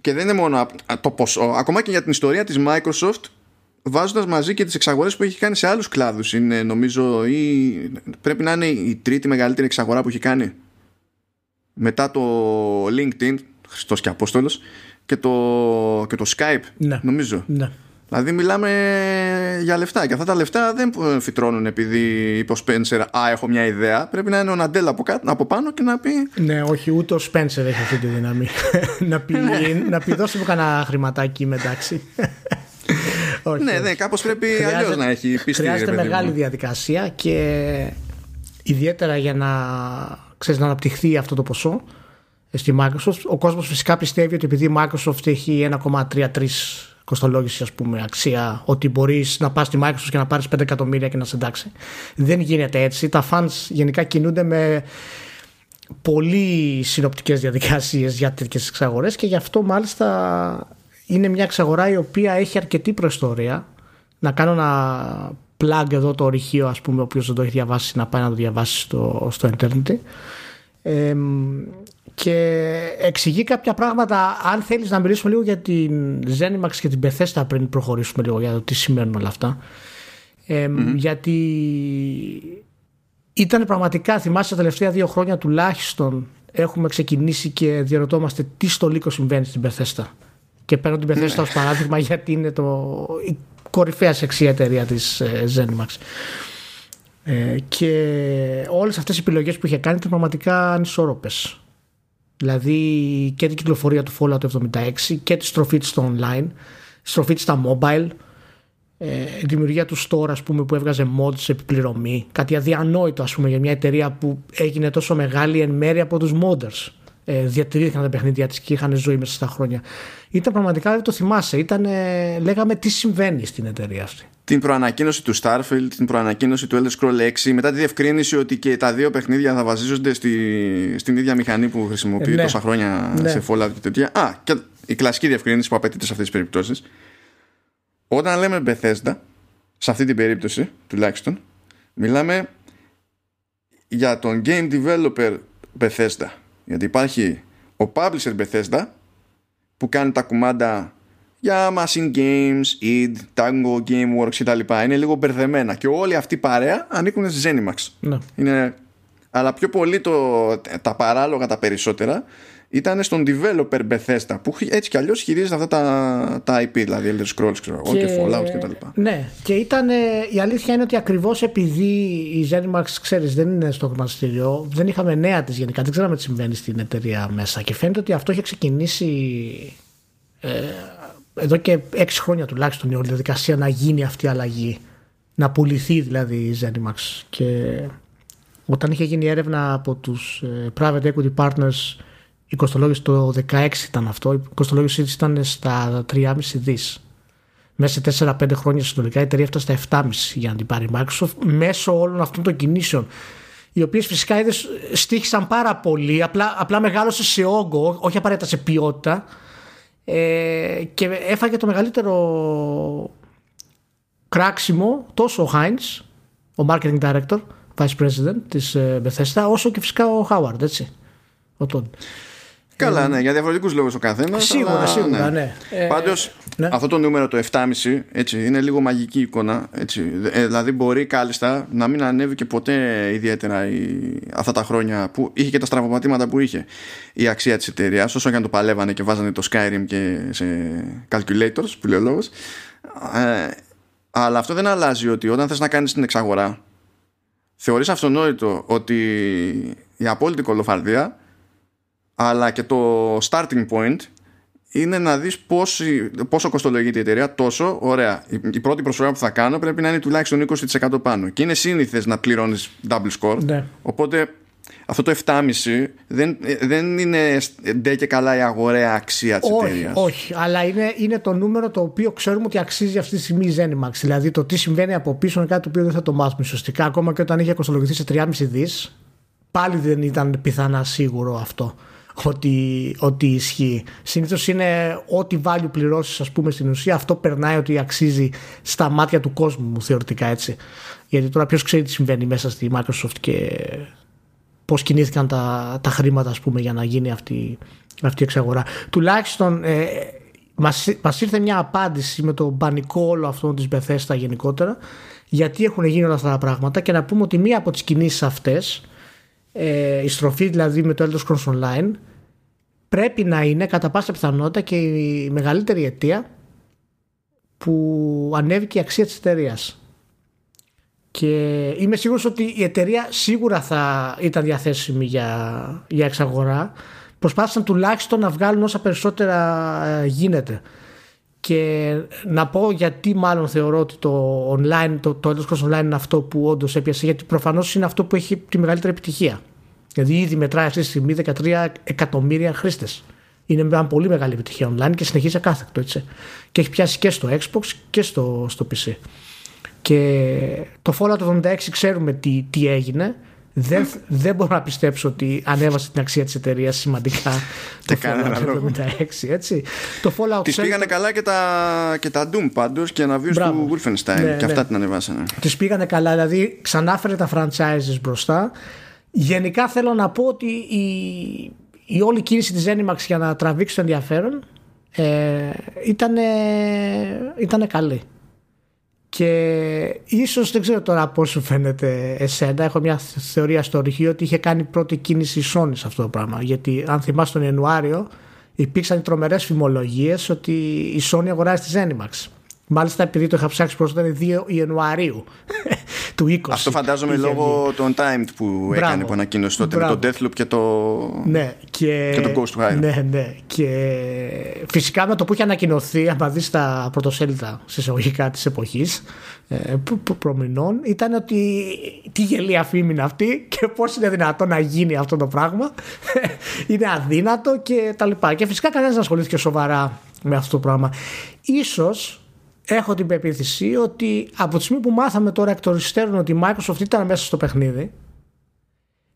Και δεν είναι μόνο το ποσό, ακόμα και για την ιστορία της Microsoft βάζοντας μαζί και τις εξαγορές που έχει κάνει σε άλλους κλάδους είναι νομίζω ή πρέπει να είναι η τρίτη μεγαλύτερη εξαγορά που έχει κάνει μετά το LinkedIn Χριστός και Απόστολος και το, και το Skype ναι. νομίζω ναι. Δηλαδή μιλάμε για λεφτά και αυτά τα λεφτά δεν φυτρώνουν επειδή είπε ο Spencer «Α, έχω μια ιδέα». Πρέπει να είναι ο Ναντέλ από, από πάνω και να πει... Ναι, όχι, ούτε ο Spencer έχει αυτή τη δύναμη. να, πει, να πει δώσε μου κανένα χρηματάκι μεταξύ. όχι, ναι, ναι, κάπως πρέπει αλλιώς να έχει πίστη. Χρειάζεται μεγάλη διαδικασία και ιδιαίτερα για να, ξέρεις, να αναπτυχθεί αυτό το ποσό στη Microsoft. Ο κόσμος φυσικά πιστεύει ότι επειδή η Microsoft έχει 1,33 κοστολόγηση ας πούμε αξία ότι μπορείς να πας στη Microsoft και να πάρεις 5 εκατομμύρια και να σε εντάξει. Δεν γίνεται έτσι. Τα fans γενικά κινούνται με πολύ συνοπτικές διαδικασίες για τέτοιες εξαγορές και γι' αυτό μάλιστα είναι μια εξαγορά η οποία έχει αρκετή προϊστορία. Να κάνω ένα plug εδώ το ορυχείο ας πούμε ο οποίος δεν το έχει διαβάσει να πάει να το διαβάσει στο, στο internet. Ε, και εξηγεί κάποια πράγματα. Αν θέλεις να μιλήσουμε λίγο για την Zenimax και την Bethesda πριν προχωρήσουμε λίγο για το τι σημαίνουν όλα αυτά. Γιατί ήταν πραγματικά, θυμάσαι τα τελευταία δύο χρόνια τουλάχιστον έχουμε ξεκινήσει και διαρωτόμαστε τι στο λύκο συμβαίνει στην Bethesda. Και παίρνω την Bethesda mm. ως παράδειγμα γιατί είναι το, η κορυφαία σεξία εταιρεία της ε, Zenimax. Ε, και όλες αυτές οι επιλογές που είχε κάνει ήταν πραγματικά ανισόρροπες Δηλαδή και την κυκλοφορία του Fallout 76 και τη στροφή της στο online, στροφή της στα mobile, ε, δημιουργία του store ας πούμε, που έβγαζε mods σε επιπληρωμή. Κάτι αδιανόητο ας πούμε, για μια εταιρεία που έγινε τόσο μεγάλη εν μέρει από τους modders. Ε, διατηρήθηκαν τα παιχνίδια της και είχαν ζωή μέσα στα χρόνια. Ήταν πραγματικά, δεν το θυμάσαι, ήταν, λέγαμε τι συμβαίνει στην εταιρεία αυτή την προανακοίνωση του Starfield, την προανακοίνωση του Elder Scrolls 6, μετά τη διευκρίνηση ότι και τα δύο παιχνίδια θα βασίζονται στη, στην ίδια μηχανή που χρησιμοποιεί ναι. τόσα χρόνια ναι. σε Fallout και τέτοια. Α, και η κλασική διευκρίνηση που απαιτείται σε αυτές τις περιπτώσεις. Όταν λέμε Bethesda, σε αυτή την περίπτωση τουλάχιστον, μιλάμε για τον game developer Bethesda. Γιατί υπάρχει ο publisher Bethesda που κάνει τα κουμάντα για Machine Games, id, Tango Gameworks κτλ. Είναι λίγο μπερδεμένα και όλοι αυτοί παρέα ανήκουν στη Zenimax. Ναι. Είναι... Αλλά πιο πολύ το, τα παράλογα τα περισσότερα ήταν στον developer Bethesda που έτσι κι αλλιώς χειρίζεται αυτά τα, τα IP, δηλαδή Elder Scrolls ξέρω, και, και Fallout κτλ. Ναι, και ήταν, η αλήθεια είναι ότι ακριβώς επειδή η Zenimax, ξέρεις, δεν είναι στο χρηματιστήριο, δεν είχαμε νέα της γενικά, δεν ξέραμε τι συμβαίνει στην εταιρεία μέσα. Και φαίνεται ότι αυτό είχε ξεκινήσει ε, εδώ και έξι χρόνια τουλάχιστον η όλη διαδικασία να γίνει αυτή η αλλαγή. Να πουληθεί δηλαδή η Zenimax. Και όταν είχε γίνει έρευνα από τους ε, private equity partners η κοστολόγηση το 16 ήταν αυτό, η κοστολόγηση ήταν στα 3,5 δις. Μέσα σε 4-5 χρόνια συνολικά η εταιρεία έφτασε στα 7,5 για να την πάρει η Microsoft μέσω όλων αυτών των κινήσεων οι οποίες φυσικά είδες στήχησαν πάρα πολύ απλά, απλά μεγάλωσε σε όγκο όχι απαραίτητα σε ποιότητα ε, και έφαγε το μεγαλύτερο κράξιμο τόσο ο Heinz, ο marketing director, vice president της ε, Bethesda, όσο και φυσικά ο Howard, έτσι. Ο Καλά, ναι, για διαφορετικούς λόγους ο καθένας. Σίγουρα, αλλά, σίγουρα, ναι. ναι. Ε, Πάντως, ναι. αυτό το νούμερο το 7,5 έτσι, είναι λίγο μαγική εικόνα. Έτσι. Ε, δηλαδή, μπορεί κάλλιστα να μην ανέβει και ποτέ ιδιαίτερα η, αυτά τα χρόνια που είχε και τα στραβοπατήματα που είχε η αξία της εταιρείας, όσο και αν το παλεύανε και βάζανε το Skyrim και σε calculators, που λέει ο λόγος. Ε, αλλά αυτό δεν αλλάζει ότι όταν θες να κάνεις την εξαγορά θεωρείς αυτονόητο ότι η απόλυτη κολοφαρδία αλλά και το starting point είναι να δεις πόση, πόσο κοστολογείται η εταιρεία τόσο ωραία η, πρώτη προσφορά που θα κάνω πρέπει να είναι τουλάχιστον 20% πάνω και είναι σύνηθες να πληρώνεις double score ναι. οπότε αυτό το 7,5 δεν, δεν είναι ντε και καλά η αγοραία αξία της όχι, εταιρείας. Όχι, αλλά είναι, είναι το νούμερο το οποίο ξέρουμε ότι αξίζει αυτή τη στιγμή η Zenimax. Δηλαδή το τι συμβαίνει από πίσω είναι κάτι το οποίο δεν θα το μάθουμε σωστικά. Ακόμα και όταν είχε κοστολογηθεί σε 3,5 δις πάλι δεν ήταν πιθανά σίγουρο αυτό ότι, ότι ισχύει. Συνήθως είναι ό,τι value πληρώσεις, ας πούμε, στην ουσία, αυτό περνάει ότι αξίζει στα μάτια του κόσμου, θεωρητικά έτσι. Γιατί τώρα ποιος ξέρει τι συμβαίνει μέσα στη Microsoft και πώς κινήθηκαν τα, τα χρήματα, ας πούμε, για να γίνει αυτή, αυτή η εξαγορά. Τουλάχιστον ε, μας, ήρθε μια απάντηση με το πανικό όλο αυτό της Bethesda γενικότερα γιατί έχουν γίνει όλα αυτά τα πράγματα και να πούμε ότι μία από τις κινήσεις αυτές ε, η στροφή δηλαδή με το Elder Scrolls Online πρέπει να είναι κατά πάσα πιθανότητα και η μεγαλύτερη αιτία που ανέβηκε η αξία της εταιρείας. Και είμαι σίγουρος ότι η εταιρεία σίγουρα θα ήταν διαθέσιμη για, για εξαγορά. Προσπάθησαν τουλάχιστον να βγάλουν όσα περισσότερα ε, γίνεται. Και να πω γιατί μάλλον θεωρώ ότι το online, το, το Elder Scrolls Online είναι αυτό που όντως έπιασε, γιατί προφανώς είναι αυτό που έχει τη μεγαλύτερη επιτυχία. Δηλαδή ήδη μετράει αυτή τη στιγμή 13 εκατομμύρια χρήστες. Είναι μια πολύ μεγάλη επιτυχία online και συνεχίζει ακάθεκτο έτσι. Και έχει πιάσει και στο Xbox και στο, στο PC. Και το Fallout 76 ξέρουμε τι, τι έγινε. Δεν, δεν μπορώ να πιστέψω ότι ανέβασε την αξία της εταιρείας σημαντικά το Fallout 76. Έτσι. Το Fallout Τις πήγανε καλά και τα, και τα Doom πάντως και να βγει του Wolfenstein. Ναι, και αυτά ναι. την ανεβάσανε. Τις πήγανε καλά, δηλαδή ξανάφερε τα franchises μπροστά Γενικά θέλω να πω ότι η, η όλη κίνηση της Zenimax για να τραβήξει το ενδιαφέρον ε, ήταν καλή. Και ίσως δεν ξέρω τώρα πώς σου φαίνεται εσένα. Έχω μια θεωρία στο αρχείο ότι είχε κάνει πρώτη κίνηση η Sony σε αυτό το πράγμα. Γιατί αν θυμάσαι τον Ιανουάριο υπήρξαν τρομερές φημολογίες ότι η Sony αγοράζει τη Zenimax. Μάλιστα επειδή το είχα ψάξει πρόσφατα είναι 2 Ιανουαρίου του 20. Αυτό φαντάζομαι λόγω των Timed που Μπράβο. έκανε που ανακοίνωσε τότε με το Deathloop και το, ναι, και... και το Ghost Wire. Ναι, ναι. Και φυσικά με το που είχε ανακοινωθεί, αν δεις τα πρωτοσέλιδα εισαγωγικά της εποχής ε, προμηνών, ήταν ότι τι γελία φήμη είναι αυτή και πώς είναι δυνατόν να γίνει αυτό το πράγμα. είναι αδύνατο και τα λοιπά. Και φυσικά κανένας δεν ασχολήθηκε σοβαρά με αυτό το πράγμα. Ίσως έχω την πεποίθηση ότι από τη στιγμή που μάθαμε τώρα εκ των υστέρων ότι η Microsoft ήταν μέσα στο παιχνίδι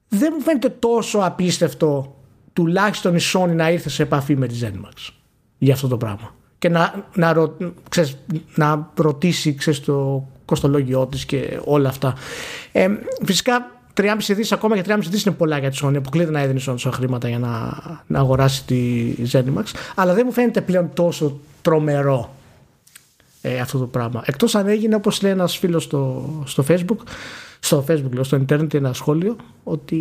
δεν μου φαίνεται τόσο απίστευτο τουλάχιστον η Sony να ήρθε σε επαφή με τη ZeniMax για αυτό το πράγμα και να, να, ρω, ξέρεις, να ρωτήσει ξέρεις, το κοστολόγιο της και όλα αυτά. Ε, φυσικά 3,5 δις ακόμα και 3,5 δις είναι πολλά για τη Sony. Αποκλείται να έδινε Sony χρήματα για να, να αγοράσει τη ZeniMax. Αλλά δεν μου φαίνεται πλέον τόσο τρομερό ε, αυτό το πράγμα. Εκτός αν έγινε όπως λέει ένας φίλος στο, στο facebook στο facebook λέω, στο internet ένα σχόλιο ότι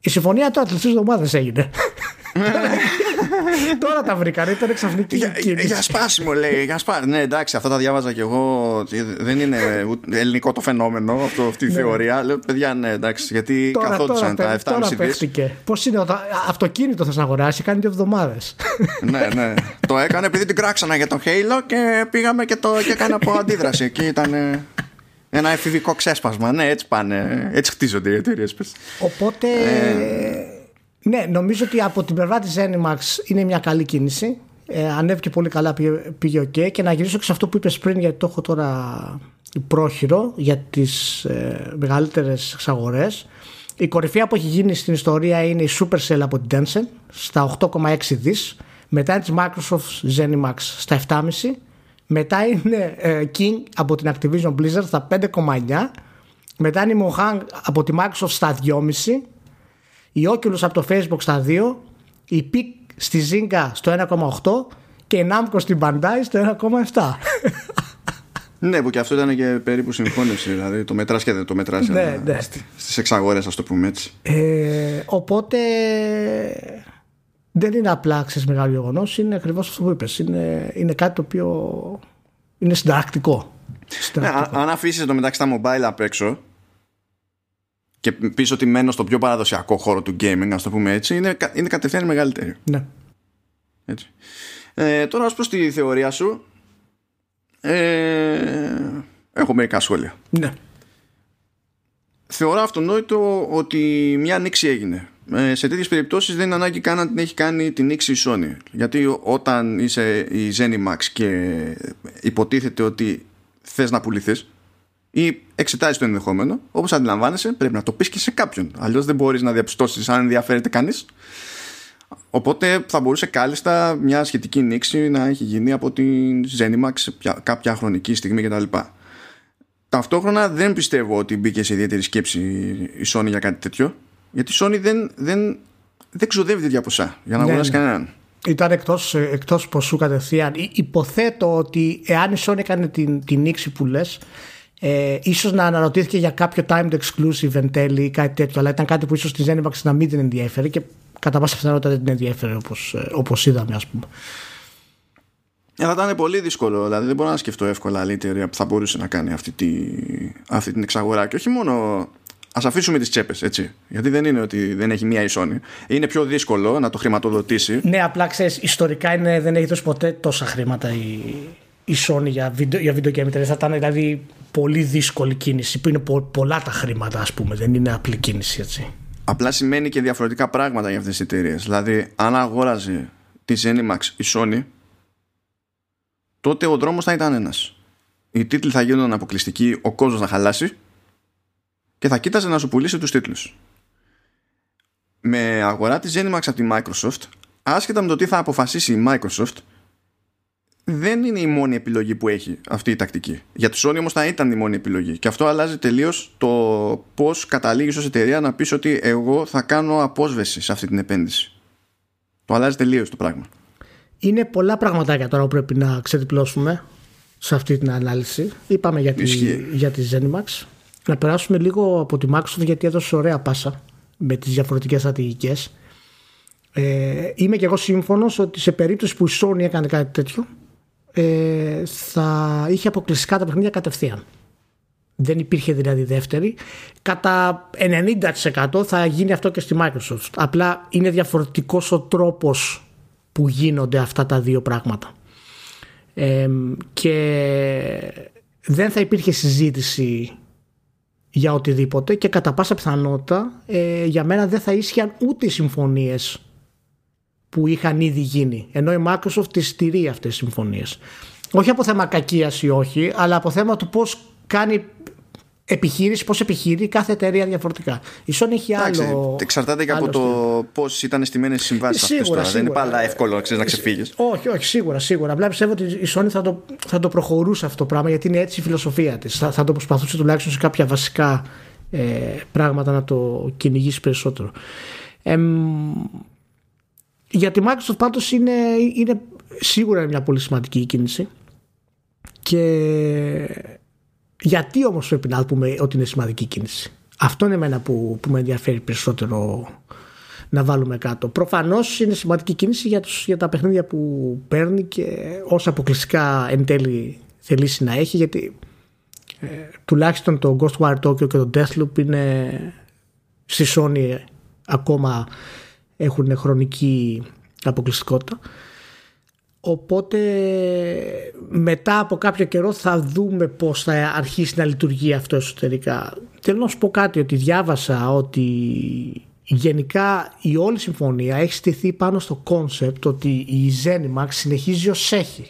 η συμφωνία τώρα τελευταίες εβδομάδες έγινε. Τώρα τα βρήκαν, ήταν ξαφνική για, κίνηση. Για σπάσιμο λέει. Για σπάσιμο. Ναι, εντάξει, αυτά τα διάβαζα κι εγώ. Δεν είναι ελληνικό το φαινόμενο αυτό, αυτή η ναι. θεωρία. Λέω, παιδιά, ναι, εντάξει, γιατί τώρα, καθόντουσαν τα 7,5 δις. Πώς είναι, αυτοκίνητο θα αγοράσει, κάνει δύο εβδομάδες. ναι, ναι. το έκανε επειδή την κράξανα για τον Halo και πήγαμε και το και έκανε από αντίδραση. Εκεί ήταν. Ένα εφηβικό ξέσπασμα. Ναι, έτσι πάνε. Έτσι χτίζονται οι εταιρείες. Οπότε. Ε, ναι, νομίζω ότι από την πλευρά της Zenimax είναι μια καλή κίνηση. Ε, ανέβηκε πολύ καλά, πήγε, πήγε ok. Και να γυρίσω και σε αυτό που είπες πριν, γιατί το έχω τώρα πρόχειρο για τις ε, μεγαλύτερες εξαγορές. Η κορυφαία που έχει γίνει στην ιστορία είναι η Supercell από την Tencent στα 8,6 δις. Μετά είναι της Microsoft Zenimax στα 7,5. Μετά είναι ε, King από την Activision Blizzard στα 5,9. Μετά είναι η Mohang από τη Microsoft στα 2,5 η Oculus από το Facebook στα 2, η Peak στη Zynga στο 1,8 και η Namco στην Bandai στο 1,7. Ναι, που και αυτό ήταν και περίπου συμφώνηση. Δηλαδή το μετράς και δεν το μετράς ναι, ναι. στις εξαγορές, ας το πούμε έτσι. Ε, οπότε δεν είναι απλά ξέρεις, μεγάλο γεγονός, είναι ακριβώς αυτό που είπες. Είναι, είναι κάτι το οποίο είναι συνταρακτικό. Ναι, αν αφήσεις το μεταξύ τα mobile απ' έξω, και πίσω ότι μένω στο πιο παραδοσιακό χώρο του gaming, ας το πούμε έτσι, είναι, είναι κατευθείαν μεγαλύτερη. Ναι. Έτσι. Ε, τώρα, ως προς τη θεωρία σου, ε, έχω μερικά σχόλια. Ναι. Θεωρώ αυτονόητο ότι μια νήξη έγινε. Ε, σε τέτοιες περιπτώσεις δεν είναι ανάγκη καν να την έχει κάνει την νήξη η Sony. Γιατί όταν είσαι η Zenimax και υποτίθεται ότι θες να πουληθείς, ή εξετάζει το ενδεχόμενο, όπως αντιλαμβάνεσαι, πρέπει να το πεις και σε κάποιον. Αλλιώς δεν μπορείς να διαπιστώσεις αν ενδιαφέρεται κανείς. Οπότε θα μπορούσε κάλλιστα μια σχετική νήξη να έχει γίνει από την Zenimax σε κάποια χρονική στιγμή κτλ. Ταυτόχρονα δεν πιστεύω ότι μπήκε σε ιδιαίτερη σκέψη η Sony για κάτι τέτοιο. Γιατί η Sony δεν, δεν, δεν ξοδεύει τέτοια ποσά για να ναι, αγοράσει ναι. κανέναν. Ήταν εκτός εκτός ποσού κατευθείαν. Υποθέτω ότι εάν η Sony έκανε την, την νήξη που λες, ε, ίσως να αναρωτήθηκε για κάποιο timed exclusive εν τέλει ή κάτι τέτοιο, αλλά ήταν κάτι που ίσως τη Zenimax να μην την ενδιαφέρει και κατά πάσα πιθανότητα δεν την ενδιαφέρει όπως, ε, όπως είδαμε ας πούμε. Ε, θα ήταν πολύ δύσκολο, δηλαδή δεν μπορώ να σκεφτώ εύκολα άλλη εταιρεία που θα μπορούσε να κάνει αυτή, τη, αυτή την εξαγορά και όχι μόνο Α αφήσουμε τις τσέπες, έτσι. Γιατί δεν είναι ότι δεν έχει μία η Sony. Είναι πιο δύσκολο να το χρηματοδοτήσει. Ναι, απλά ξέρεις, ιστορικά είναι, δεν έχει δώσει ποτέ τόσα χρήματα η, η Sony για βίντεο, για βίντεο και Θα ήταν δηλαδή πολύ δύσκολη κίνηση. Που είναι πολλά τα χρήματα, ας πούμε. Δεν είναι απλή κίνηση, έτσι. Απλά σημαίνει και διαφορετικά πράγματα για αυτές τις εταιρείες. Δηλαδή, αν αγόραζε της Zenimax η Sony, τότε ο δρόμος θα ήταν ένας. Οι τίτλοι θα γίνονταν αποκλειστικοί, ο κόσμος θα χαλάσει και θα κοίταζε να σου πουλήσει τους τίτλους. Με αγορά της Zenimax από τη Microsoft, άσχετα με το τι θα αποφασίσει η Microsoft, δεν είναι η μόνη επιλογή που έχει αυτή η τακτική. Για τη Sony όμως θα ήταν η μόνη επιλογή. Και αυτό αλλάζει τελείως το πώς καταλήγεις ως εταιρεία να πεις ότι εγώ θα κάνω απόσβεση σε αυτή την επένδυση. Το αλλάζει τελείως το πράγμα. Είναι πολλά πραγματάκια τώρα που πρέπει να ξεδιπλώσουμε σε αυτή την ανάλυση. Είπαμε για τη, για τη Zenimax να περάσουμε λίγο από τη Microsoft γιατί έδωσε ωραία πάσα με τις διαφορετικές στρατηγικές. Ε, είμαι και εγώ σύμφωνος ότι σε περίπτωση που η Sony έκανε κάτι τέτοιο ε, θα είχε αποκλειστικά τα παιχνίδια κατευθείαν. Δεν υπήρχε δηλαδή δεύτερη. Κατά 90% θα γίνει αυτό και στη Microsoft. Απλά είναι διαφορετικός ο τρόπος που γίνονται αυτά τα δύο πράγματα. Ε, και δεν θα υπήρχε συζήτηση για οτιδήποτε και κατά πάσα πιθανότητα ε, για μένα δεν θα ίσχυαν ούτε οι συμφωνίες που είχαν ήδη γίνει ενώ η Microsoft τις στηρεί αυτές τις συμφωνίες όχι από θέμα κακίας ή όχι αλλά από θέμα του πώς κάνει επιχείρηση, πώς επιχείρει κάθε εταιρεία διαφορετικά. Η Sony έχει άλλο. Εξαρτάται και από το πώς ήταν στημένες οι συμβάσεις αυτές τώρα. Δεν είναι πάντα εύκολο ξέρεις, να ξεφύγεις. Όχι, όχι, σίγουρα, σίγουρα. Απλά πιστεύω ότι η Sony θα το, θα το προχωρούσε αυτό το πράγμα γιατί είναι έτσι η φιλοσοφία της. Θα, θα το προσπαθούσε τουλάχιστον σε κάποια βασικά ε, πράγματα να το κυνηγήσει περισσότερο. Ε, για τη Microsoft πάντως είναι, είναι σίγουρα μια πολύ σημαντική κίνηση και γιατί όμως πρέπει να πούμε ότι είναι σημαντική κίνηση. Αυτό είναι εμένα που, που με ενδιαφέρει περισσότερο να βάλουμε κάτω. Προφανώς είναι σημαντική κίνηση για, τους, για τα παιχνίδια που παίρνει και όσα αποκλειστικά εν τέλει θελήσει να έχει γιατί ε, τουλάχιστον το Ghostwire Tokyo και το Deathloop είναι στη Sony ακόμα έχουν χρονική αποκλειστικότητα Οπότε μετά από κάποιο καιρό θα δούμε πώς θα αρχίσει να λειτουργεί αυτό εσωτερικά. Θέλω να σου πω κάτι ότι διάβασα ότι γενικά η όλη συμφωνία έχει στηθεί πάνω στο κόνσεπτ ότι η Zenimax συνεχίζει ως έχει.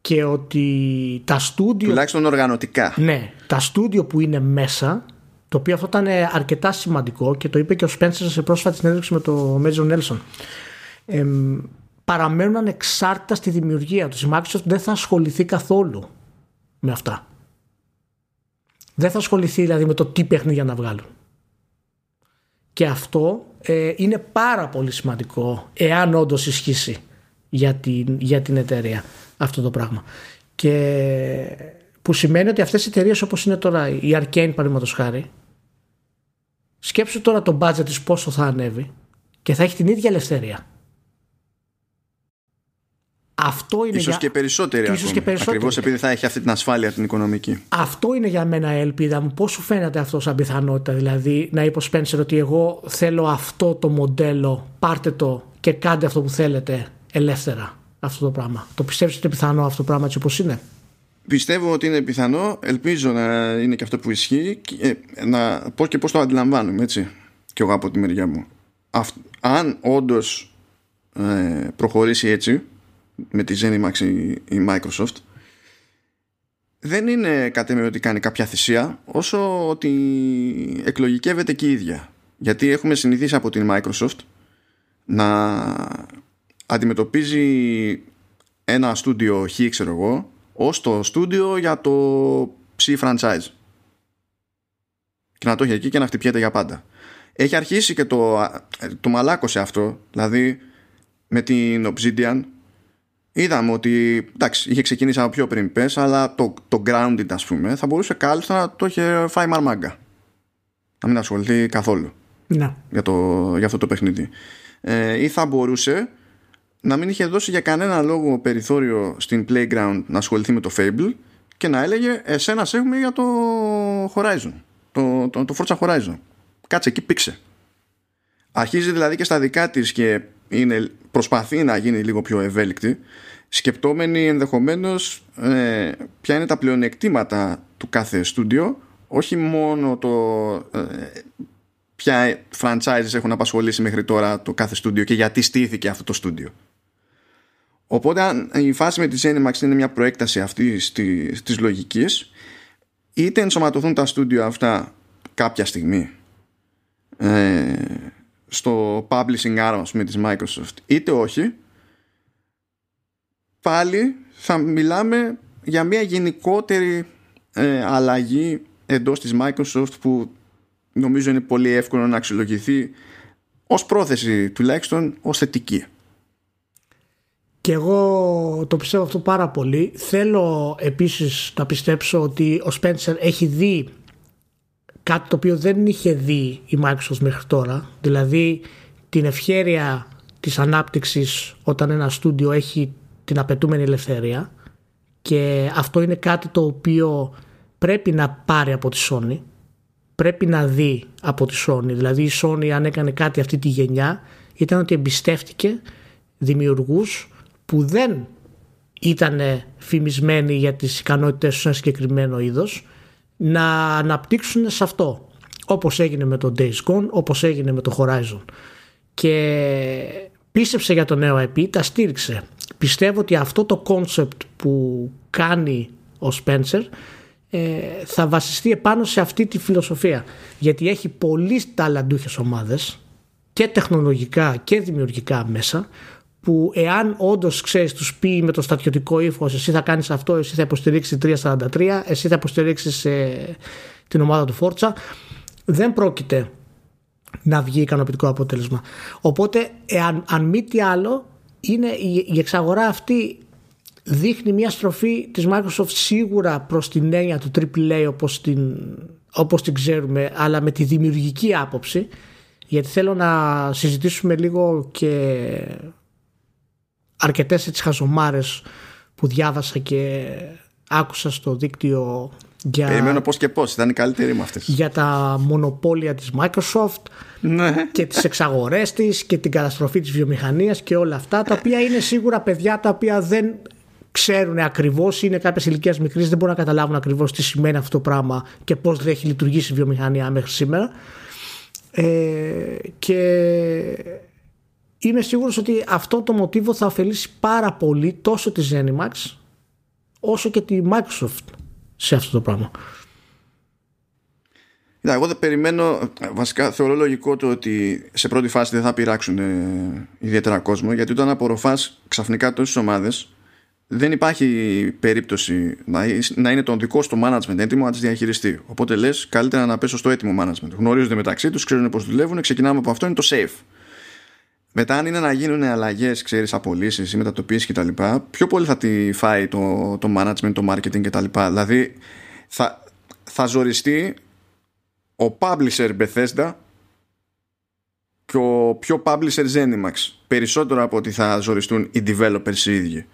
Και ότι τα στούντιο... Τουλάχιστον οργανωτικά. Ναι, τα στούντιο που είναι μέσα το οποίο αυτό ήταν αρκετά σημαντικό και το είπε και ο Σπένσερ σε πρόσφατη συνέντευξη με το Μέζον Νέλσον παραμένουν ανεξάρτητα στη δημιουργία τους. Η Microsoft δεν θα ασχοληθεί καθόλου με αυτά. Δεν θα ασχοληθεί δηλαδή με το τι παιχνίδια να βγάλουν. Και αυτό ε, είναι πάρα πολύ σημαντικό εάν όντως ισχύσει για την, για την εταιρεία αυτό το πράγμα. Και που σημαίνει ότι αυτές οι εταιρείες όπως είναι τώρα η Arcane παραδείγματος χάρη σκέψου τώρα το budget της πόσο θα ανέβει και θα έχει την ίδια ελευθερία αυτό είναι ίσως για... και περισσότεροι ίσως και περισσότεροι. Ακριβώς επειδή θα έχει αυτή την ασφάλεια την οικονομική. Αυτό είναι για μένα η ελπίδα μου. Πώς σου φαίνεται αυτό σαν πιθανότητα δηλαδή να είπε ο Spencer ότι εγώ θέλω αυτό το μοντέλο, πάρτε το και κάντε αυτό που θέλετε ελεύθερα αυτό το πράγμα. Το πιστεύεις ότι είναι πιθανό αυτό το πράγμα έτσι όπως είναι; Πιστεύω ότι είναι πιθανό, ελπίζω να είναι και αυτό που ισχύει και ε, να πω και πώς το αντιλαμβάνομαι έτσι και εγώ από τη μεριά μου. αν όντως ε, προχωρήσει έτσι με τη Zenimax η, η Microsoft δεν είναι κάτι με ότι κάνει κάποια θυσία όσο ότι εκλογικεύεται και η ίδια. Γιατί έχουμε συνηθίσει από την Microsoft να αντιμετωπίζει ένα στούντιο χ, ξέρω εγώ, ως το στούντιο για το ψ franchise. Και να το έχει εκεί και να χτυπιέται για πάντα. Έχει αρχίσει και το, το μαλάκωσε αυτό, δηλαδή με την Obsidian είδαμε ότι εντάξει, είχε ξεκινήσει από πιο πριν πες, αλλά το, το grounded ας πούμε θα μπορούσε κάλλιστα να το είχε φάει μαρμάγκα. Να μην ασχοληθεί καθόλου να. για, το, για αυτό το παιχνίδι. Ε, ή θα μπορούσε να μην είχε δώσει για κανένα λόγο περιθώριο στην Playground να ασχοληθεί με το Fable και να έλεγε εσένα σε έχουμε για το Horizon το, το, το Forza Horizon. Κάτσε εκεί πήξε αρχίζει δηλαδή και στα δικά της και είναι, προσπαθεί να γίνει λίγο πιο ευέλικτη σκεπτόμενοι ενδεχομένως ε, ποια είναι τα πλεονεκτήματα του κάθε στούντιο όχι μόνο το ε, ποια franchises έχουν απασχολήσει μέχρι τώρα το κάθε στούντιο και γιατί στήθηκε αυτό το στούντιο οπότε η φάση με τη Zenimax είναι μια προέκταση αυτή της, της λογικής είτε ενσωματωθούν τα στούντιο αυτά κάποια στιγμή ε, στο publishing arm με της Microsoft είτε όχι πάλι θα μιλάμε για μια γενικότερη ε, αλλαγή εντός της Microsoft που νομίζω είναι πολύ εύκολο να αξιολογηθεί ως πρόθεση τουλάχιστον ως θετική. Και εγώ το πιστεύω αυτό πάρα πολύ. Θέλω επίσης να πιστέψω ότι ο Spencer έχει δει κάτι το οποίο δεν είχε δει η Microsoft μέχρι τώρα. Δηλαδή την ευχέρεια της ανάπτυξης όταν ένα στούντιο έχει την απαιτούμενη ελευθερία και αυτό είναι κάτι το οποίο πρέπει να πάρει από τη Sony πρέπει να δει από τη Sony δηλαδή η Sony αν έκανε κάτι αυτή τη γενιά ήταν ότι εμπιστεύτηκε δημιουργούς που δεν ήταν φημισμένοι για τις ικανότητες σε ένα συγκεκριμένο είδος να αναπτύξουν σε αυτό όπως έγινε με το Days Gone όπως έγινε με το Horizon. Και πίστεψε για το νέο IP τα στήριξε. Πιστεύω ότι αυτό το concept που κάνει ο Spencer ε, θα βασιστεί επάνω σε αυτή τη φιλοσοφία. Γιατί έχει πολύ ταλαντούχες ομάδες και τεχνολογικά και δημιουργικά μέσα που εάν όντως ξέρεις, τους πει με το στατιωτικό ύφο, εσύ θα κάνεις αυτό, εσύ θα υποστηρίξεις 343, εσύ θα υποστηρίξεις ε, την ομάδα του Φόρτσα, δεν πρόκειται να βγει ικανοποιητικό αποτέλεσμα. Οπότε, εάν, αν μη τι άλλο, είναι η, η εξαγορά αυτή δείχνει μια στροφή της Microsoft σίγουρα προς την έννοια του AAA όπως την, όπως την ξέρουμε αλλά με τη δημιουργική άποψη γιατί θέλω να συζητήσουμε λίγο και αρκετές έτσι χαζομάρες που διάβασα και άκουσα στο δίκτυο για, Περιμένω πώς και πώς, ήταν οι καλύτεροι με αυτές. για τα μονοπόλια της Microsoft Ναι. και τις εξαγορές της και την καταστροφή της βιομηχανίας και όλα αυτά τα οποία είναι σίγουρα παιδιά τα οποία δεν ξέρουν ακριβώς είναι κάποιες ηλικία μικρής δεν μπορούν να καταλάβουν ακριβώς τι σημαίνει αυτό το πράγμα και πώς δεν έχει λειτουργήσει η βιομηχανία μέχρι σήμερα ε, και είμαι σίγουρος ότι αυτό το μοτίβο θα ωφελήσει πάρα πολύ τόσο τη Zenimax όσο και τη Microsoft σε αυτό το πράγμα. Κοίτα, εγώ δεν περιμένω, βασικά θεωρώ λογικό το ότι σε πρώτη φάση δεν θα πειράξουν ε, ιδιαίτερα κόσμο γιατί όταν απορροφάς ξαφνικά τόσες ομάδες δεν υπάρχει περίπτωση να, να είναι τον δικό στο management έτοιμο να τις διαχειριστεί. Οπότε λες, καλύτερα να πέσω στο έτοιμο management. Γνωρίζονται μεταξύ τους, ξέρουν πώς δουλεύουν, ξεκινάμε από αυτό, είναι το safe. Μετά, αν είναι να γίνουν αλλαγές, ξέρεις, απολύσεις ή μετατοπίσει κτλ., πιο πολύ θα τη φάει το, το management, το marketing κτλ. Δηλαδή, θα, θα ζοριστεί ο publisher Bethesda και ο πιο publisher Zenimax περισσότερο από ότι θα ζοριστούν οι developers οι ίδιοι.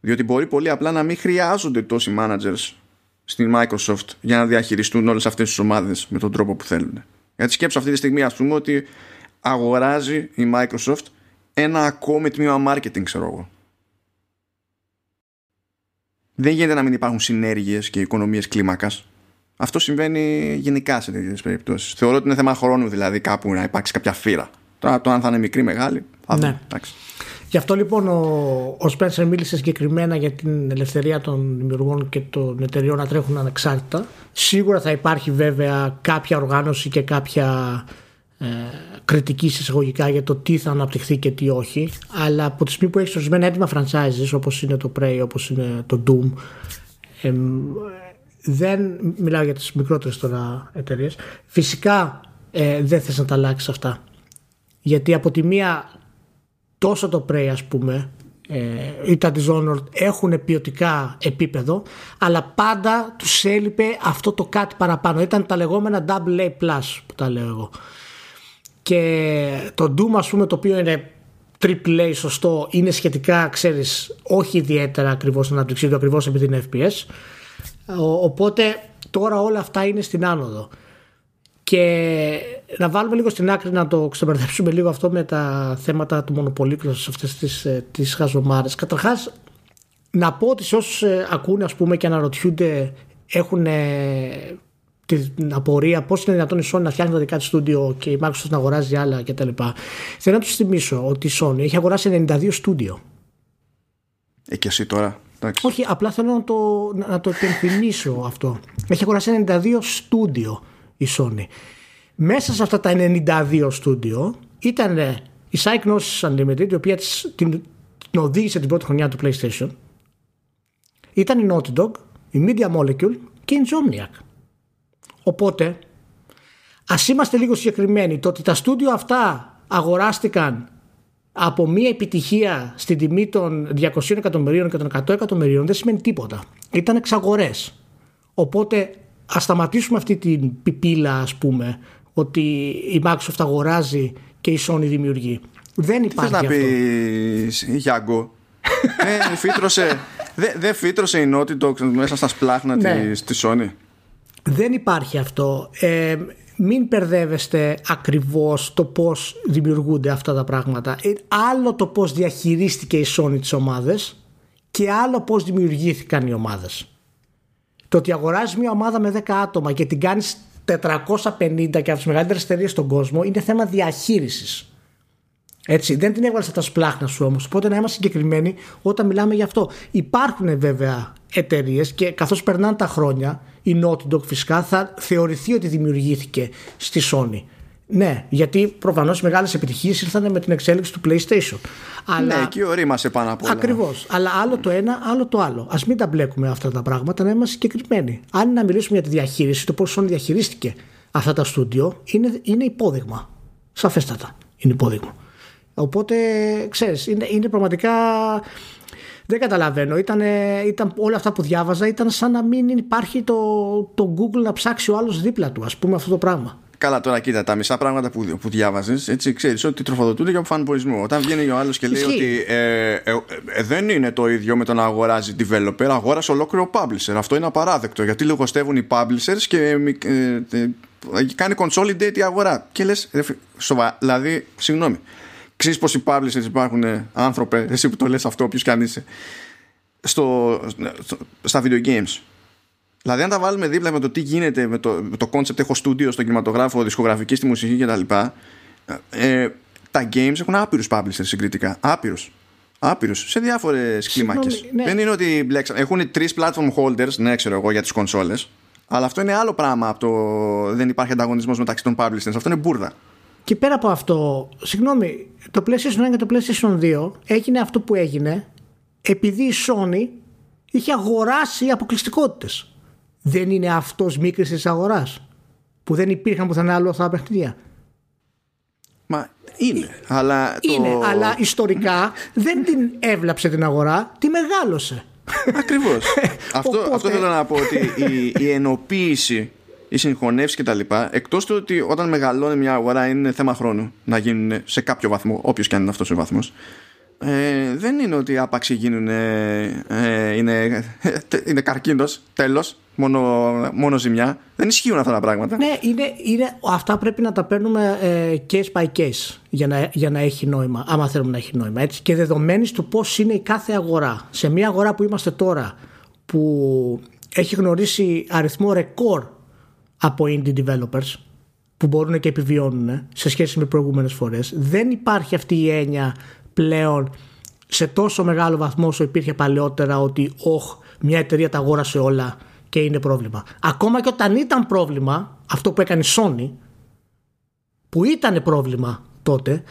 Διότι μπορεί πολύ απλά να μην χρειάζονται τόσοι managers στην Microsoft για να διαχειριστούν όλες αυτές τις ομάδες με τον τρόπο που θέλουν. Γιατί σκέψω αυτή τη στιγμή ας πούμε ότι αγοράζει η Microsoft ένα ακόμη τμήμα marketing ξέρω εγώ. Δεν γίνεται να μην υπάρχουν συνέργειες και οικονομίες κλίμακας. Αυτό συμβαίνει γενικά σε τέτοιες περιπτώσεις. Θεωρώ ότι είναι θέμα χρόνου δηλαδή κάπου να υπάρξει κάποια φύρα. Τώρα το αν θα είναι μικρή ή μεγάλη. Θα Ναι. δούμε. Εντάξει. Γι' αυτό λοιπόν ο, ο Spencer μίλησε συγκεκριμένα για την ελευθερία των δημιουργών και των εταιριών να τρέχουν ανεξάρτητα. Σίγουρα θα υπάρχει βέβαια κάποια οργάνωση και κάποια ε, κριτικής εισαγωγικά για το τι θα αναπτυχθεί και τι όχι. Αλλά από τη στιγμή που έχεις ορισμένα έτοιμα franchises όπως είναι το Prey, όπως είναι το Doom, ε, δεν μιλάω για τις μικρότερες τώρα εταιρείες. Φυσικά ε, δεν θες να τα αλλάξεις αυτά. Γιατί από τη μία τόσο το Prey ας πούμε ε, ή τα Dishonored έχουν ποιοτικά επίπεδο αλλά πάντα τους έλειπε αυτό το κάτι παραπάνω. Ήταν τα λεγόμενα double A plus που τα λέω εγώ και το Doom ας πούμε το οποίο είναι triple A σωστό είναι σχετικά ξέρεις όχι ιδιαίτερα ακριβώς αναπτυξή του ακριβώς επειδή είναι FPS οπότε τώρα όλα αυτά είναι στην άνοδο και να βάλουμε λίγο στην άκρη να το ξεμπερδέψουμε λίγο αυτό με τα θέματα του μονοπολίτου σε αυτές τις, ε, τις χαζομάρες. Καταρχάς να πω ότι σε όσους ε, ακούνε ας πούμε και αναρωτιούνται έχουν ε, την απορία πώς είναι δυνατόν η Sony να φτιάχνει τα δικά της στούντιο και η Microsoft να αγοράζει άλλα κτλ. Θέλω να του θυμίσω ότι η Sony έχει αγοράσει 92 στούντιο. Ε, και εσύ τώρα. Εντάξει. Όχι, απλά θέλω να το, να το υπενθυμίσω αυτό. Έχει αγοράσει 92 στούντιο η Sony. Μέσα σε αυτά τα 92 στούντιο ήταν η Psychnosis Unlimited, η οποία την, την οδήγησε την πρώτη χρονιά του PlayStation. Ήταν η Naughty Dog, η Media Molecule και η Insomniac. Οπότε, ας είμαστε λίγο συγκεκριμένοι, το ότι τα στούντιο αυτά αγοράστηκαν από μία επιτυχία στην τιμή των 200 εκατομμυρίων και των 100 εκατομμυρίων δεν σημαίνει τίποτα. Ήταν εξαγορές. Οπότε ας σταματήσουμε αυτή την πιπίλα ας πούμε ότι η Microsoft αγοράζει και η Sony δημιουργεί. Δεν υπάρχει Τι θες να πεις Γιάνγκο; Δεν φύτρωσε, δεν φύτρωσε η Naughty Dog μέσα στα σπλάχνα ναι. της, της Sony; Δεν υπάρχει αυτό. Ε, μην περδεύεστε ακριβώς το πώς δημιουργούνται αυτά τα πράγματα. Ε, άλλο το πώς διαχειρίστηκε η Sony τις ομάδες και άλλο πώς δημιουργήθηκαν οι ομάδες. Το ότι αγοράζεις μια ομάδα με 10 άτομα και την κάνεις 450 και από τις μεγαλύτερες εταιρείες στον κόσμο είναι θέμα διαχείρισης. Έτσι, δεν την έβγαλε τα σπλάχνα σου όμως. Οπότε να είμαστε συγκεκριμένοι όταν μιλάμε γι' αυτό. Υπάρχουν βέβαια εταιρείες και καθώς περνάνε τα χρόνια, η Naughty Dog φυσικά θα θεωρηθεί ότι δημιουργήθηκε στη Sony. Ναι, γιατί προφανώς οι μεγάλες επιτυχίες ήρθαν με την εξέλιξη του PlayStation. Αλλά... Ναι, εκεί ορίμασε πάνω από όλα. Ακριβώς. Αλλά άλλο το ένα, άλλο το άλλο. Α μην τα μπλέκουμε αυτά τα πράγματα, να είμαστε συγκεκριμένοι. Αν να μιλήσουμε για τη διαχείριση, το πώς Sony διαχειρίστηκε αυτά τα στούντιο, είναι, είναι υπόδειγμα. Σαφέστατα είναι υπόδειγμα. Οπότε, ξέρεις, είναι, είναι πραγματικά. Δεν καταλαβαίνω. Ήταν, ήταν, όλα αυτά που διάβαζα ήταν σαν να μην υπάρχει το, το Google να ψάξει ο άλλος δίπλα του, ας πούμε, αυτό το πράγμα. Καλά, τώρα κοίτα, τα μισά πράγματα που, που διάβαζες, έτσι ξέρεις ότι τροφοδοτούνται για φανμπορισμό. Όταν βγαίνει ο άλλος και λέει ότι ε, ε, ε, δεν είναι το ίδιο με το να αγοράζει developer, αγόρασε ολόκληρο publisher. Αυτό είναι απαράδεκτο γιατί λογοστεύουν οι publishers και ε, ε, κάνει consolidate η αγορά. Και λες, σοβαρά, δηλαδή, συγγνώμη. Ξέρεις πω οι publishers υπάρχουν άνθρωπε, εσύ που το λες αυτό, όποιο κι αν είσαι, στο, στα video games Δηλαδή, αν τα βάλουμε δίπλα με το τι γίνεται με το, με το concept έχω στούντιο στον κινηματογράφο, δισκογραφική στη μουσική κτλ. Ε, τα games έχουν άπειρους publishers συγκριτικά. Άπειρους. Άπειρους σε διάφορες κλίμακες. Ναι. Δεν είναι ότι μπλέξαν. Έχουν τρεις platform holders, ναι, ξέρω εγώ, για τις κονσόλες. Αλλά αυτό είναι άλλο πράγμα από το δεν υπάρχει ανταγωνισμός μεταξύ των publishers. Αυτό είναι μπουρδα. Και πέρα από αυτό, συγγνώμη, το PlayStation 1 και το PlayStation 2 έγινε αυτό που έγινε επειδή η Sony είχε αγοράσει αποκλειστικότητες δεν είναι αυτός μίκριση της αγοράς που δεν υπήρχαν πουθενά άλλο αυτά τα παιχνίδια. Μα είναι, αλλά. Είναι, αλλά ιστορικά δεν την έβλαψε την αγορά, τη μεγάλωσε. Ακριβώς. αυτό, αυτό θέλω να πω ότι η, η ενοποίηση, η συγχωνεύση κτλ. Εκτός του ότι όταν μεγαλώνει μια αγορά είναι θέμα χρόνου να γίνουν σε κάποιο βαθμό, όποιος και αν είναι αυτός ο βαθμός. Ε, δεν είναι ότι άπαξ γίνουν ε, είναι, είναι καρκίνος τέλος μόνο, μόνο ζημιά δεν ισχύουν αυτά τα πράγματα ναι είναι, είναι, αυτά πρέπει να τα παίρνουμε ε, case by case για να, για να έχει νόημα άμα θέλουμε να έχει νόημα έτσι. και δεδομένης του πως είναι η κάθε αγορά σε μια αγορά που είμαστε τώρα που έχει γνωρίσει αριθμό ρεκόρ από indie developers που μπορούν και επιβιώνουν σε σχέση με προηγούμενες φορές δεν υπάρχει αυτή η έννοια πλέον σε τόσο μεγάλο βαθμό όσο υπήρχε παλαιότερα ότι όχ, μια εταιρεία τα αγόρασε όλα και είναι πρόβλημα. Ακόμα και όταν ήταν πρόβλημα, αυτό που έκανε η Sony, που ήταν πρόβλημα τότε,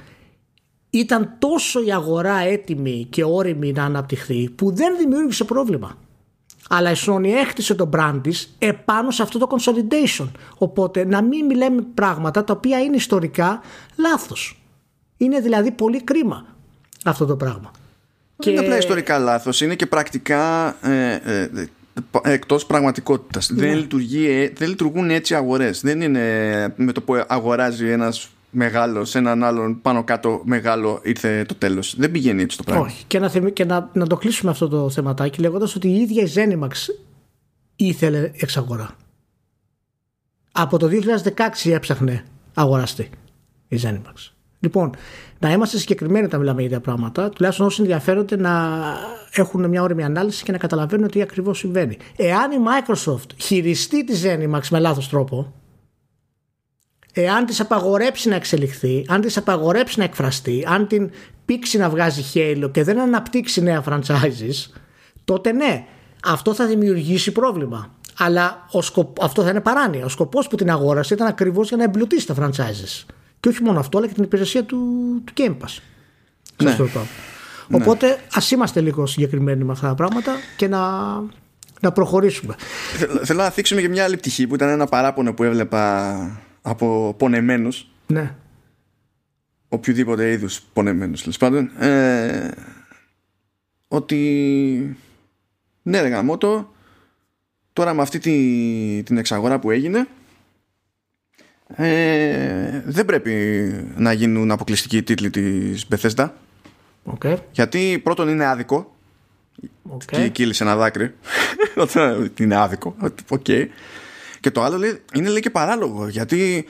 ήταν τόσο η αγορά έτοιμη και όρημη να αναπτυχθεί που δεν δημιούργησε πρόβλημα. Αλλά η Sony έχτισε το brand της επάνω σε αυτό το consolidation. Οπότε να μην μιλάμε πράγματα τα οποία είναι ιστορικά λάθος. Είναι δηλαδή πολύ κρίμα αυτό το πράγμα. Δεν είναι απλά ιστορικά λάθος, είναι και πρακτικά ε, ε, εκτός πραγματικότητας. Δεν, ναι. λειτουργεί, ε, δεν λειτουργούν έτσι αγορές. Δεν είναι με το που αγοράζει ένας μεγάλο σε έναν άλλον πάνω κάτω μεγάλο ήρθε το τέλος. Δεν πηγαίνει έτσι το πράγμα. Όχι. Και, να, και να, να το κλείσουμε αυτό το θεματάκι λέγοντας ότι η ίδια η Zenimax ήθελε εξαγορά. Από το 2016 έψαχνε αγοραστή η Zenimax. Λοιπόν, να είμαστε συγκεκριμένοι όταν μιλάμε για τέτοια πράγματα, τουλάχιστον όσοι ενδιαφέρονται να έχουν μια όρημη ανάλυση και να καταλαβαίνουν τι ακριβώς συμβαίνει. Εάν η Microsoft χειριστεί τη Zenimax με λάθος τρόπο, εάν της απαγορέψει να εξελιχθεί, αν της απαγορέψει να εκφραστεί, αν την πήξει να βγάζει Halo και δεν αναπτύξει νέα franchises, τότε ναι, αυτό θα δημιουργήσει πρόβλημα. Αλλά ο σκοπ... αυτό θα είναι παράνοια. Ο σκοπός που την αγόρασε ήταν ακριβώς για να εμπλουτίσει τα franchises. Και όχι μόνο αυτό, αλλά και την υπηρεσία του, του Game Pass. Ναι. Οπότε ναι. ας είμαστε λίγο συγκεκριμένοι με αυτά τα πράγματα και να, να προχωρήσουμε. Θέλω να θίξουμε και μια άλλη πτυχή που ήταν ένα παράπονο που έβλεπα από πονεμένους ναι. οποιοδήποτε είδους πονεμένους τέλος πάντων ε, ότι ναι ρε γαμώτο τώρα με αυτή τη, την εξαγορά που έγινε ε, δεν πρέπει να γίνουν αποκλειστικοί τίτλοι της Bethesda okay. γιατί πρώτον είναι άδικο okay. και κύλησε ένα δάκρυ είναι άδικο okay. Και το άλλο λέει, είναι λέει και παράλογο γιατί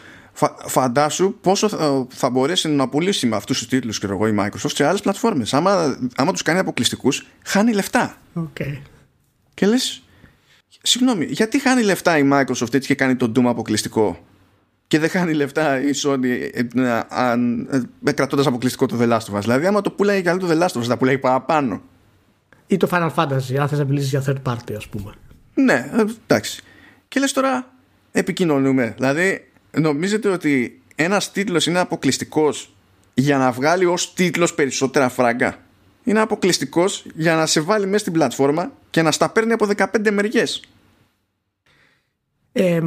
φαντάσου πόσο θα, θα μπορέσει να πουλήσει με αυτούς τους τίτλους και εγώ η Microsoft σε άλλες πλατφόρμες. Άμα, άμα τους κάνει αποκλειστικούς, χάνει λεφτά. Okay. Και λες, συγγνώμη, γιατί χάνει λεφτά η Microsoft έτσι και κάνει τον Doom αποκλειστικό; Και δεν χάνει λεφτά η Sony ε, ε, ε, κρατώντας αποκλειστικό το The Last of Us. Δηλαδή, άμα το πουλάει καλό το The Last of Us, θα πουλάει παραπάνω. Ή το Final Fantasy, αν θες να μιλήσεις για third party, ας πούμε. Ναι, εντάξει. Και λες τώρα επικοινωνούμε. Δηλαδή νομίζετε ότι ένας τίτλος είναι αποκλειστικός για να βγάλει ως τίτλος περισσότερα φράγκα; Είναι αποκλειστικός για να σε βάλει μέσα στην πλατφόρμα και να στα παίρνει από 15 μεριές. Ε,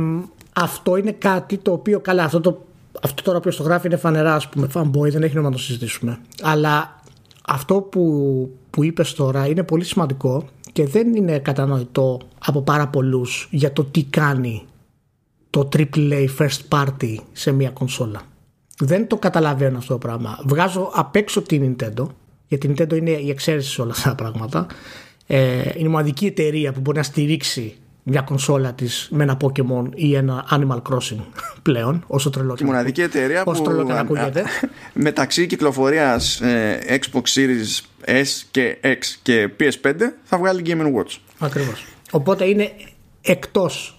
αυτό είναι κάτι το οποίο καλά αυτό, το, αυτό τώρα που το γράφει είναι φανερά ας πούμε fanboy δεν έχει νόημα να το συζητήσουμε αλλά αυτό που, που είπες τώρα είναι πολύ σημαντικό και δεν είναι κατανοητό από πάρα πολλούς για το τι κάνει το AAA first party σε μια κονσόλα. Δεν το καταλαβαίνω αυτό το πράγμα. Βγάζω απ' έξω την Nintendo, γιατί η Nintendo είναι η εξαίρεση σε όλα αυτά τα πράγματα. Ε, είναι η μοναδική εταιρεία που μπορεί να στηρίξει μια κονσόλα της με ένα Pokemon ή ένα Animal Crossing πλέον, όσο τρελό και μοναδική εταιρεία που ακούγεται. μεταξύ κυκλοφορίας ε, Xbox Series S και X και PS5 θα βγάλει Game Watch. Ακριβώς. Οπότε είναι εκτός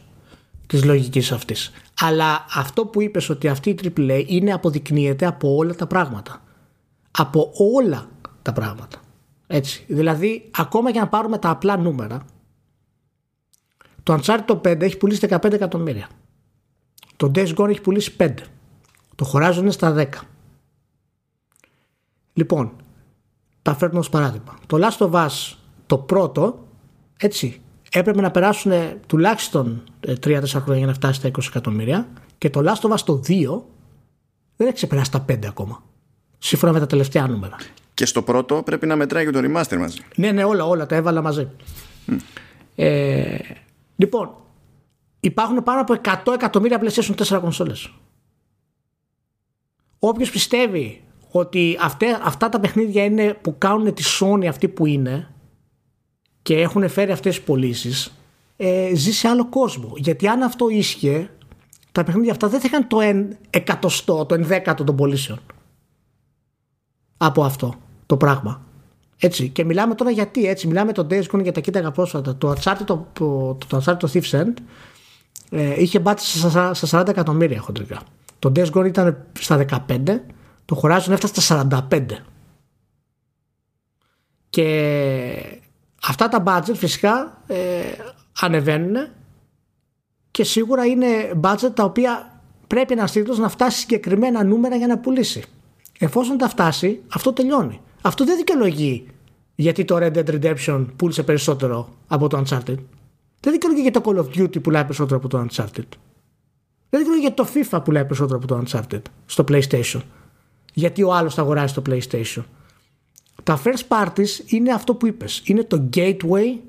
της λογικής αυτής. Αλλά αυτό που είπες ότι αυτή η AAA είναι αποδεικνύεται από όλα τα πράγματα. Από όλα τα πράγματα. Έτσι. Δηλαδή, ακόμα και να πάρουμε τα απλά νούμερα, το Uncharted 5 έχει πουλήσει 15 εκατομμύρια. Το Days Gone έχει πουλήσει 5. Το Horizon είναι στα 10. Λοιπόν, τα φέρνω ως παράδειγμα. Το Last of Us, το πρώτο, έτσι, έπρεπε να περάσουν τουλάχιστον 3-4 ε, χρόνια για να φτάσει στα 20 εκατομμύρια και το Last of Us το 2 δεν έχει ξεπεράσει τα 5 ακόμα. Σύμφωνα με τα τελευταία νούμερα. Και στο πρώτο πρέπει να μετράει και το remaster μαζί. Ναι, ναι, όλα, όλα τα έβαλα μαζί. Mm. Ε, Λοιπόν, υπάρχουν πάνω από 100 εκατομμύρια PlayStation 4 κονσόλες. Όποιος πιστεύει ότι αυτά, αυτά τα παιχνίδια είναι που κάνουν τη Sony αυτή που είναι και έχουν φέρει αυτές τις πωλήσεις, ε, ζει σε άλλο κόσμο. Γιατί αν αυτό ίσχυε, τα παιχνίδια αυτά δεν θα είχαν το εν εκατοστό, το εν δέκατο των πωλήσεων. Από αυτό το πράγμα. Έτσι. Και μιλάμε τώρα γιατί έτσι. Μιλάμε το Days Gone για τα κοίταγα πρόσφατα. Το Uncharted το, το, το, Uncharted το Thief's End ε, είχε μπάτσει στα, 40 εκατομμύρια χοντρικά. Το Days Gone ήταν στα 15, το Horizon έφτασε στα 45. Και αυτά τα budget φυσικά ε, ανεβαίνουν και σίγουρα είναι budget τα οποία πρέπει ένας τίτλος να φτάσει συγκεκριμένα νούμερα για να πουλήσει. Εφόσον τα φτάσει, αυτό τελειώνει. Αυτό δεν δικαιολογεί γιατί το Red Dead Redemption πούλησε περισσότερο από το Uncharted; Δεν δικαιολογεί γιατί το Call of Duty πουλάει περισσότερο από το Uncharted. Δεν δικαιολογεί γιατί το FIFA πουλάει περισσότερο από το Uncharted στο PlayStation. Γιατί ο άλλος θα αγοράσει το PlayStation. Τα first parties είναι αυτό που είπες. Είναι το gateway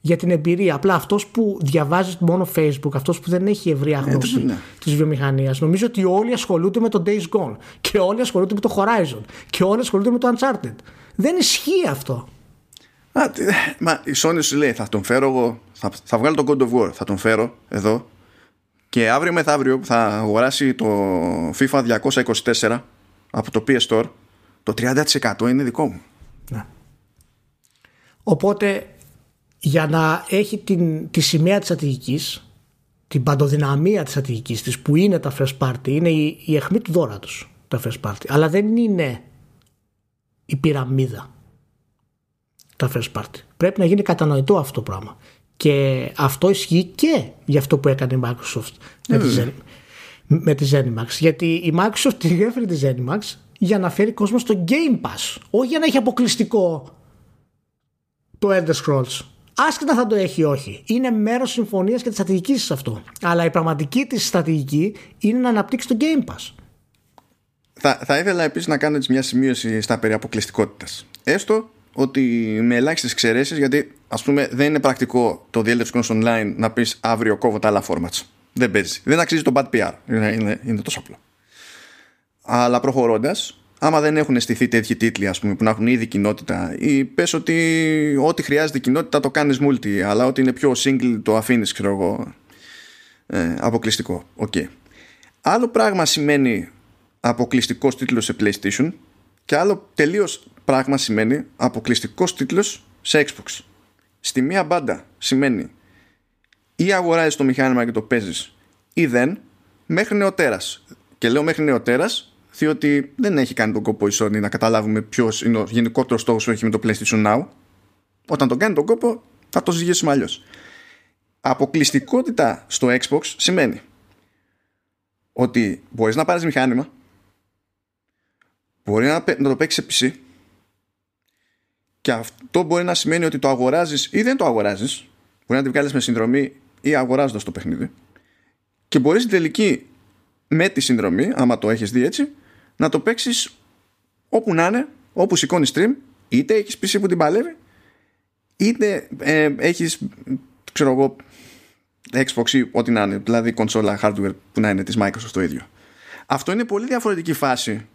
για την εμπειρία. Απλά αυτός που διαβάζεις μόνο Facebook, αυτός που δεν έχει ευρία ε, γνώση ναι. της βιομηχανίας, νομίζω ότι όλοι ασχολούνται με το Days Gone και όλοι ασχολούνται με το Horizon και όλοι ασχολούνται με το Uncharted. Δεν ισχύει αυτό. Α, μα η Sony σου λέει θα τον φέρω εγώ, θα, θα βγάλω τον God of War, θα τον φέρω εδώ και αύριο μεθαύριο που θα αγοράσει το FIFA 224 από το PS Store το 30% είναι δικό μου. Ναι. Οπότε για να έχει την, τη σημαία της στρατηγικής την παντοδυναμία της στρατηγικής της που είναι τα first party είναι η, η αιχμή του δώρα τους τα first party αλλά δεν είναι η πυραμίδα τα first party πρέπει να γίνει κατανοητό αυτό το πράγμα και αυτό ισχύει και για αυτό που έκανε η Microsoft με, τη, Zen, με τη Zenimax γιατί η Microsoft τη έφερε τη Zenimax για να φέρει κόσμο στο Game Pass όχι για να έχει αποκλειστικό το Elder Scrolls Άσχετα θα το έχει ή όχι. Είναι μέρος συμφωνίας και της στρατηγικής της αυτό. Αλλά η πραγματική της στρατηγική είναι να αναπτύξει το Game Pass. Θα, θα ήθελα επίσης να κάνω μια σημείωση στα περί αποκλειστικότητας. Έστω ότι με ελάχιστες εξαιρέσεις, γιατί ας πούμε δεν είναι πρακτικό το The Elder Scrolls Online να πεις αύριο κόβω τα άλλα formats. Δεν παίζεις. Δεν αξίζει το bad PR. Είναι, είναι, είναι τόσο απλό. Αλλά προχωρώντας, άμα δεν έχουν στηθεί τέτοιοι τίτλοι ας πούμε, που να έχουν ήδη κοινότητα ή πες ότι ό,τι χρειάζεται κοινότητα το κάνεις multi αλλά ότι είναι πιο single το αφήνεις ξέρω εγώ ε, αποκλειστικό okay. άλλο πράγμα σημαίνει αποκλειστικός τίτλος σε PlayStation και άλλο τελείως πράγμα σημαίνει αποκλειστικός τίτλος σε Xbox στη μία μπάντα σημαίνει ή αγοράζεις το μηχάνημα και το παίζεις ή δεν μέχρι νεοτέρας και λέω μέχρι νεοτέρας διότι δεν έχει κάνει τον κόπο η Sony να καταλάβουμε ποιος είναι ο γενικότερος στόχος που έχει με το PlayStation Now. Όταν τον κάνει τον κόπο, θα το ζυγίσουμε αλλιώς. Αποκλειστικότητα στο Xbox σημαίνει ότι μπορείς να πάρεις μηχάνημα, μπορεί να, το παίξεις σε PC και αυτό μπορεί να σημαίνει ότι το αγοράζεις ή δεν το αγοράζεις. Μπορεί να τη βγάλεις με συνδρομή ή αγοράζοντας το παιχνίδι. Και μπορείς στην τελική με τη συνδρομή, άμα το έχεις δει έτσι, να το παίξεις όπου να είναι, όπου σηκώνεις stream, είτε έχεις PC που την παλεύει, είτε ε, έχεις, ξέρω εγώ, Xbox ή ό,τι να είναι, δηλαδή κονσόλα hardware που να είναι της Microsoft το ίδιο. Αυτό είναι πολύ διαφορετική φάση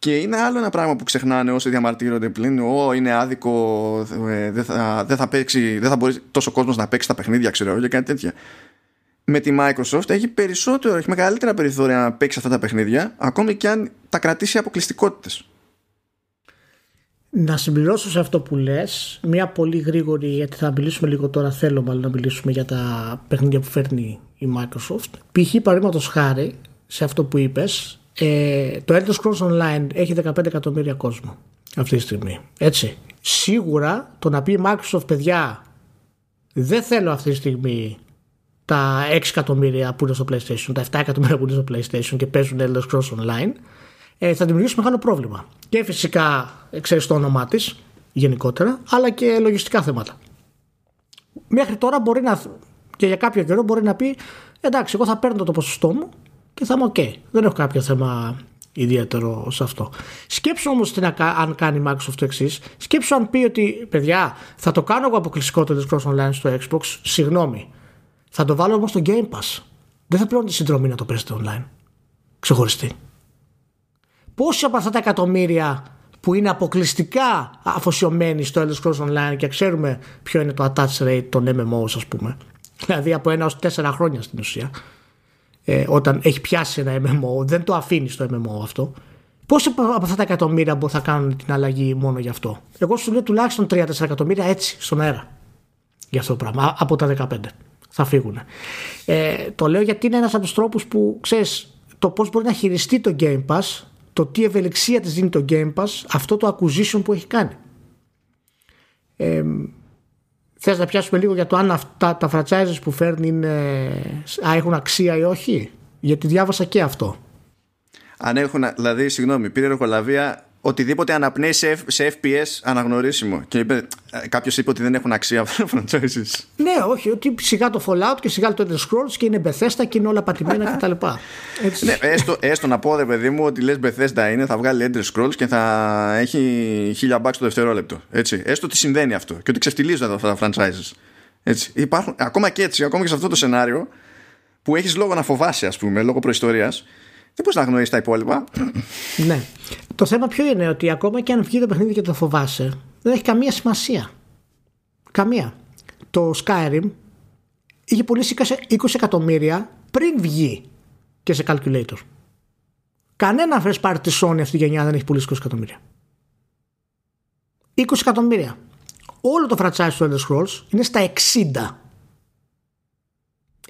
και είναι άλλο ένα πράγμα που ξεχνάνε όσοι διαμαρτύρονται πλήν. Ω, είναι άδικο, ε, δεν θα, δεν θα, παίξει, δεν θα μπορεί τόσο κόσμος να παίξει τα παιχνίδια, ξέρω εγώ, και κάτι τέτοια με τη Microsoft έχει περισσότερο, έχει μεγαλύτερα περιθώρια να παίξει αυτά τα παιχνίδια, ακόμη και αν τα κρατήσει αποκλειστικότητες. Να συμπληρώσω σε αυτό που λες, μια πολύ γρήγορη, γιατί θα μιλήσουμε λίγο τώρα, θέλω μάλλον να μιλήσουμε για τα παιχνίδια που φέρνει η Microsoft. Π.χ. παραδείγματος χάρη, σε αυτό που είπες, ε, το Elder Scrolls Online έχει 15 εκατομμύρια κόσμο αυτή τη στιγμή. Έτσι. Σίγουρα το να πει η Microsoft, παιδιά, δεν θέλω αυτή τη στιγμή τα 6 εκατομμύρια που είναι στο PlayStation, τα 7 εκατομμύρια που είναι στο PlayStation και παίζουν Elder Scrolls Online, ε, θα δημιουργήσει μεγάλο πρόβλημα. Και φυσικά ξέρεις το όνομά της γενικότερα, αλλά και λογιστικά θέματα. Μέχρι τώρα μπορεί να, και για κάποιο καιρό μπορεί να πει εντάξει, εγώ θα παίρνω το ποσοστό μου και θα είμαι OK. Δεν έχω κάποιο θέμα ιδιαίτερο σε αυτό. Σκέψου όμως αν κάνει η Microsoft το εξής. Σκέψου αν πει ότι παιδιά, θα το κάνω εγώ αποκλειστικό το Elder Scrolls Online στο Xbox. Συγγνώμη, θα το βάλω όμως στο Game Pass. Δεν θα πληρώνω τη συνδρομή να το παίζετε online. Ξεχωριστή. Πόσοι από αυτά τα εκατομμύρια που είναι αποκλειστικά αφοσιωμένοι στο Elder Scrolls Online και ξέρουμε ποιο είναι το attach rate των MMOs ας πούμε δηλαδή από ένα ως τέσσερα χρόνια στην ουσία ε, όταν έχει πιάσει ένα MMO δεν το αφήνεις στο MMO αυτό πόσοι από αυτά τα εκατομμύρια που θα κάνουν την αλλαγή μόνο γι' αυτό; Εγώ σου λέω τουλάχιστον 3-4 εκατομμύρια έτσι στον αέρα για αυτό το πράγμα από τα 15 θα φύγουν. Ε, το λέω γιατί είναι ένας από τους τρόπους που ξέρεις το πώς μπορεί να χειριστεί το Game Pass, το τι ευελιξία της δίνει το Game Pass, αυτό το acquisition που έχει κάνει. Ε, θες να πιάσουμε λίγο για το αν αυτά τα franchises που φέρνει είναι, α, έχουν αξία ή όχι; Γιατί διάβασα και αυτό. Αν έχουν, δηλαδή, συγγνώμη, πήρε εργολαβία οτιδήποτε αναπνέει σε, σε FPS αναγνωρίσιμο. Και είπε, κάποιος είπε ότι δεν έχουν αξία αυτά τα franchises. Ναι, όχι, ότι σιγά το Fallout και σιγά το Elder Scrolls και είναι Bethesda και είναι όλα πατημένα κτλ. ναι, έστω, έστω να πω, ρε παιδί μου, ότι λες Bethesda είναι, θα βγάλει Elder Scrolls και θα έχει χίλια bucks το δευτερόλεπτο. Έτσι. Έστω ότι συμβαίνει αυτό και ότι ξεφτιλίζονται αυτά τα franchises. Έτσι. Υπάρχουν, ακόμα και έτσι, ακόμα και σε αυτό το σενάριο που έχεις λόγο να φοβάσαι, ας πούμε, λόγω προϊστορίας, δεν μπορείς να γνωρίσεις τα υπόλοιπα. ναι. Το θέμα ποιο είναι ότι ακόμα και αν βγει το παιχνίδι και το φοβάσαι, δεν έχει καμία σημασία. Καμία. Το Skyrim είχε πουλήσει 20 εκατομμύρια πριν βγει και σε calculator. Κανένα first party της Sony αυτή τη γενιά δεν έχει πουλήσει 20 εκατομμύρια. 20 εκατομμύρια. Όλο το franchise του Elder Scrolls είναι στα 60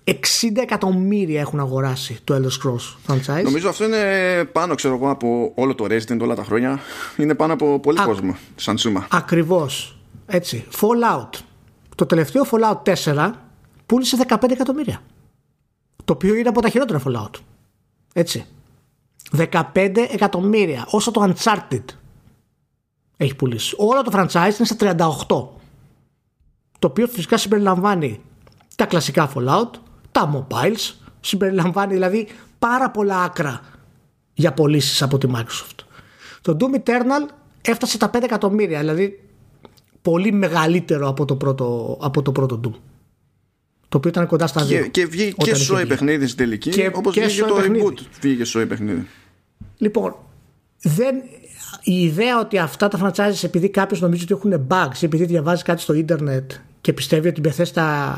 60 εκατομμύρια έχουν αγοράσει το Elder Scrolls franchise. Νομίζω αυτό είναι πάνω ξέρω εγώ από όλο το Resident όλα τα χρόνια. Είναι πάνω από πολύ Α, κόσμο σαν σούμα. Ακριβώς. Έτσι. Fallout. Το τελευταίο Fallout 4 πούλησε 15 εκατομμύρια. Το οποίο είναι από τα χειρότερα Fallout. Έτσι. 15 εκατομμύρια. Όσο το Uncharted έχει πουλήσει. Όλο το franchise είναι στα 38. Το οποίο φυσικά συμπεριλαμβάνει τα κλασικά Fallout, τα mobiles, συμπεριλαμβάνει δηλαδή πάρα πολλά άκρα για πωλήσεις από τη Microsoft. Το Doom Eternal έφτασε τα 5 εκατομμύρια, δηλαδή πολύ μεγαλύτερο από το πρώτο, από το πρώτο Doom. Το οποίο ήταν κοντά στα δύο. Και, και βγήκε και σοϊ παιχνίδι στην τελική, και, όπως και βγήκε το παιχνίδι. reboot. Βγήκε σοϊ παιχνίδι. Λοιπόν, δεν, η ιδέα ότι αυτά τα franchises επειδή κάποιος νομίζει ότι έχουν bugs, επειδή διαβάζει κάτι στο ίντερνετ και πιστεύει ότι η Bethesda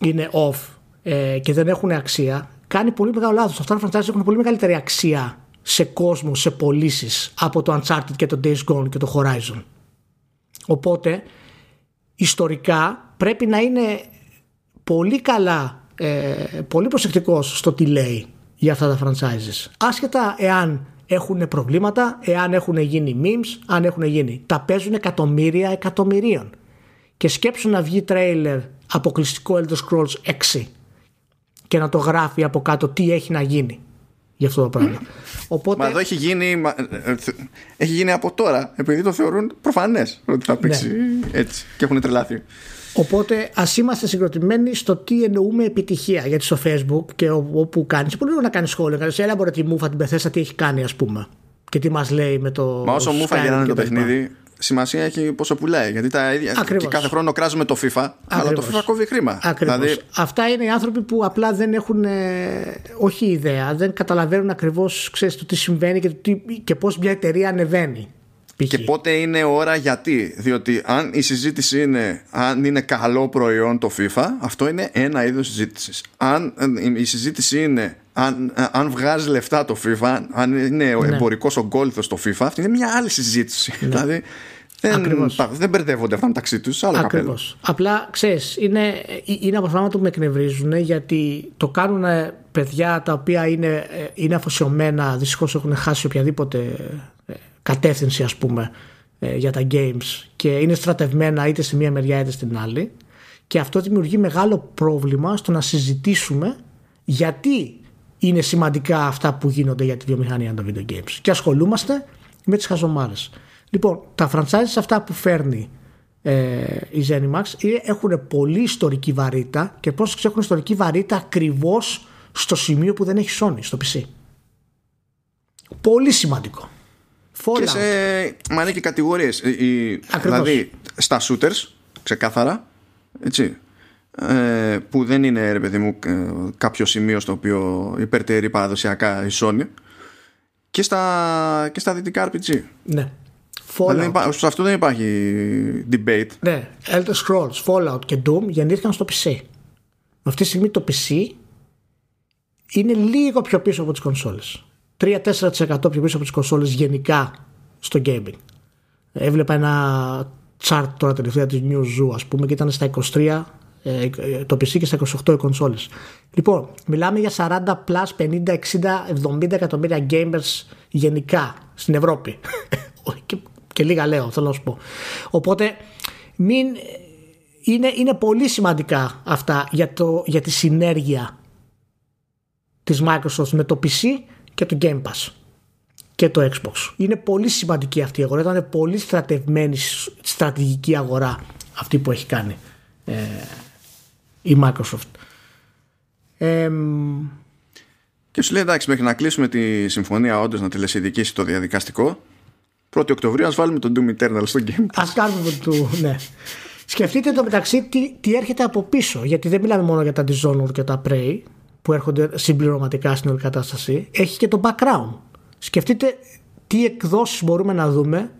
είναι off ε, και δεν έχουν αξία, κάνει πολύ μεγάλο λάθος. Αυτά τα franchise έχουν πολύ μεγαλύτερη αξία σε κόσμο, σε πωλήσεις από το Uncharted και το Days Gone και το Horizon. Οπότε, ιστορικά πρέπει να είναι πολύ καλά, ε, πολύ προσεκτικός στο τι λέει για αυτά τα franchises. Άσχετα εάν έχουν προβλήματα, εάν έχουν γίνει memes, αν έχουν γίνει. Τα παίζουν εκατομμύρια εκατομμυρίων. Και σκέψουν να βγει τρέιλερ αποκλειστικό Elder Scrolls 6 και να το γράφει από κάτω τι έχει να γίνει για αυτό το πράγμα. Οπότε... Μα εδώ έχει γίνει, ε, ε, έχει γίνει από τώρα, επειδή το θεωρούν προφανές ότι θα παίξει ναι. έτσι και έχουν τρελάθει. Οπότε ας είμαστε συγκροτημένοι στο τι εννοούμε επιτυχία. Γιατί στο Facebook και όπου κάνεις, μπορεί να κάνεις σχόλιο. Κάνεις, έλα μπορεί τη μούφα την πεθέσα τι έχει κάνει, ας πούμε. Και τι μας λέει με το. Μα όσο μούφα γυρνάνε το παιχνίδι, σημασία έχει πόσο πουλάει. Γιατί τα ίδια. Και κάθε χρόνο κράζουμε το FIFA, αλλά το FIFA κόβει χρήμα. Δηλαδή... Αυτά είναι οι άνθρωποι που απλά δεν έχουν. Ε, όχι ιδέα, δεν καταλαβαίνουν ακριβώς το τι συμβαίνει και, τι, και πώς μια εταιρεία ανεβαίνει. Και πότε είναι ώρα γιατί; Διότι αν η συζήτηση είναι αν είναι καλό προϊόν το FIFA, αυτό είναι ένα είδος συζήτησης. Αν ε, η συζήτηση είναι αν, αν βγάζει λεφτά το FIFA, αν είναι ο ναι. εμπορικός ογκόλυθος το FIFA, αυτή είναι μια άλλη συζήτηση. Ναι. Δηλαδή δεν, δεν μπερδεύονται αυτά μεταξύ τους. Ακριβώς. Απλά ξέρεις, είναι, είναι από πράγματα που με εκνευρίζουν γιατί το κάνουν παιδιά τα οποία είναι, είναι αφοσιωμένα, δυστυχώς έχουν χάσει οποιαδήποτε ε, κατεύθυνση, ας πούμε, ε, για τα games και είναι στρατευμένα είτε στη μία μεριά είτε στην άλλη. Και αυτό δημιουργεί μεγάλο πρόβλημα στο να συζητήσουμε γιατί είναι σημαντικά αυτά που γίνονται για τη βιομηχανία των video games. Και ασχολούμαστε με τις χαζομάρες. Λοιπόν, τα franchises αυτά που φέρνει ε, η Zenimax έχουν πολύ ιστορική βαρύτητα και πώς έχουν ιστορική βαρύτητα ακριβώς στο σημείο που δεν έχει Sony, στο PC. Πολύ σημαντικό. Fallout. Και σε μα είναι και κατηγορίες. Δηλαδή, στα shooters, ξεκάθαρα, έτσι, ε, που δεν είναι ρε παιδί μου ε, κάποιο σημείο στο οποίο υπερτερεί παραδοσιακά η Sony και στα, και στα δυτικά RPG. Ναι. Fallout. σε αυτό δεν υπάρχει debate. Ναι. Elder Scrolls, Fallout και Doom γεννήθηκαν στο PC. Αυτή τη στιγμή το PC είναι λίγο πιο πίσω από τις κονσόλες. 3-4% πιο πίσω από τις κονσόλες γενικά στο gaming. Έβλεπα ένα chart τώρα τελευταία της New Zoo ας πούμε και ήταν στα 23 ε, το PC και στα 28 οι κονσόλες. Λοιπόν, μιλάμε για 40 plus 50, 60, 70 εκατομμύρια gamers γενικά στην Ευρώπη. και, και λίγα λέω, θέλω να σου πω. Οπότε μην, είναι, είναι πολύ σημαντικά αυτά για, το, για τη συνέργεια της Microsoft με το PC και το Game Pass και το Xbox. Είναι πολύ σημαντική αυτή η αγορά. Ήταν πολύ στρατευμένη στρατηγική αγορά αυτή που έχει κάνει ε, η Microsoft. Ε, και σου λέει εντάξει, μέχρι να κλείσουμε τη συμφωνία, όντως να τελεσυδικήσει το διαδικαστικό, 1η Οκτωβρίου ας βάλουμε τον Doom Eternal στο game. Α κάνουμε το. ναι. Σκεφτείτε το μεταξύ τι, τι έρχεται από πίσω. Γιατί δεν μιλάμε μόνο για τα Dishonored και τα Prey που έρχονται συμπληρωματικά στην όλη κατάσταση. Έχει και το background. Σκεφτείτε τι εκδόσεις μπορούμε να δούμε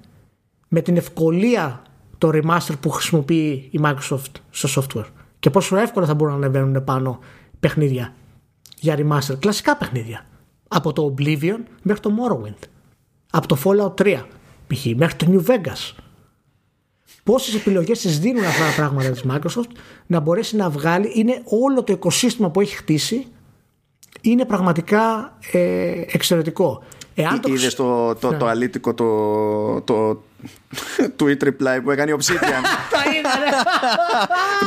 με την ευκολία το remaster που χρησιμοποιεί η Microsoft στο software και πόσο εύκολα θα μπορούν να ανεβαίνουν πάνω παιχνίδια για remaster, κλασικά παιχνίδια από το Oblivion μέχρι το Morrowind από το Fallout 3 π.χ. μέχρι το New Vegas πόσες επιλογές τις δίνουν αυτά τα πράγματα της Microsoft να μπορέσει να βγάλει είναι όλο το οικοσύστημα που έχει χτίσει είναι πραγματικά ε, εξαιρετικό Εάν το... Είδες το, το, ναι. το αλήτικο το, το tweet reply που έκανε η Obsidian. Τα είδα, ναι.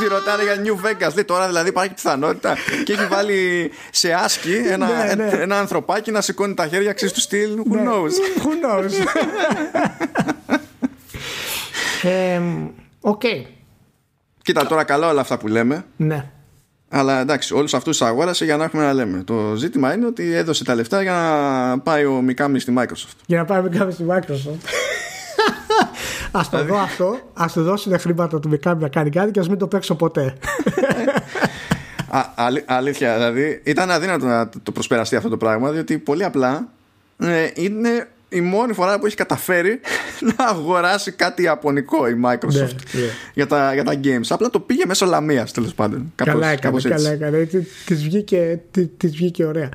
Τη ρωτάνε για New Vegas. Λέει τώρα δηλαδή υπάρχει πιθανότητα και έχει βάλει σε ASCII ένα, ναι, ναι. ένα ανθρωπάκι να σηκώνει τα χέρια έτσι του στυλ. Who ναι. knows; Who knows; Ok. Κοίτα τώρα καλά όλα αυτά που λέμε. Ναι. Αλλά εντάξει, όλους αυτούς τους αγόρασε για να έχουμε να λέμε. Το ζήτημα είναι ότι έδωσε τα λεφτά για να πάει ο Μικάμι στη Microsoft. Για να πάει ο Μικάμι στη Microsoft. Α το δω αυτό, ας του δώσουν χρήματα του Μικάμι να κάνει κάτι και ας μην το παίξω ποτέ. Α, αλήθεια, δηλαδή ήταν αδύνατο να το προσπεραστεί αυτό το πράγμα, διότι πολύ απλά ε, είναι η μόνη φορά που έχει καταφέρει να αγοράσει κάτι ιαπωνικό η Microsoft ναι, ναι. Για, τα, για τα games. Απλά το πήγε μέσω λαμίας τέλος πάντων. καλά έκανε, καλά έκανε. Της βγήκε, βγήκε ωραία.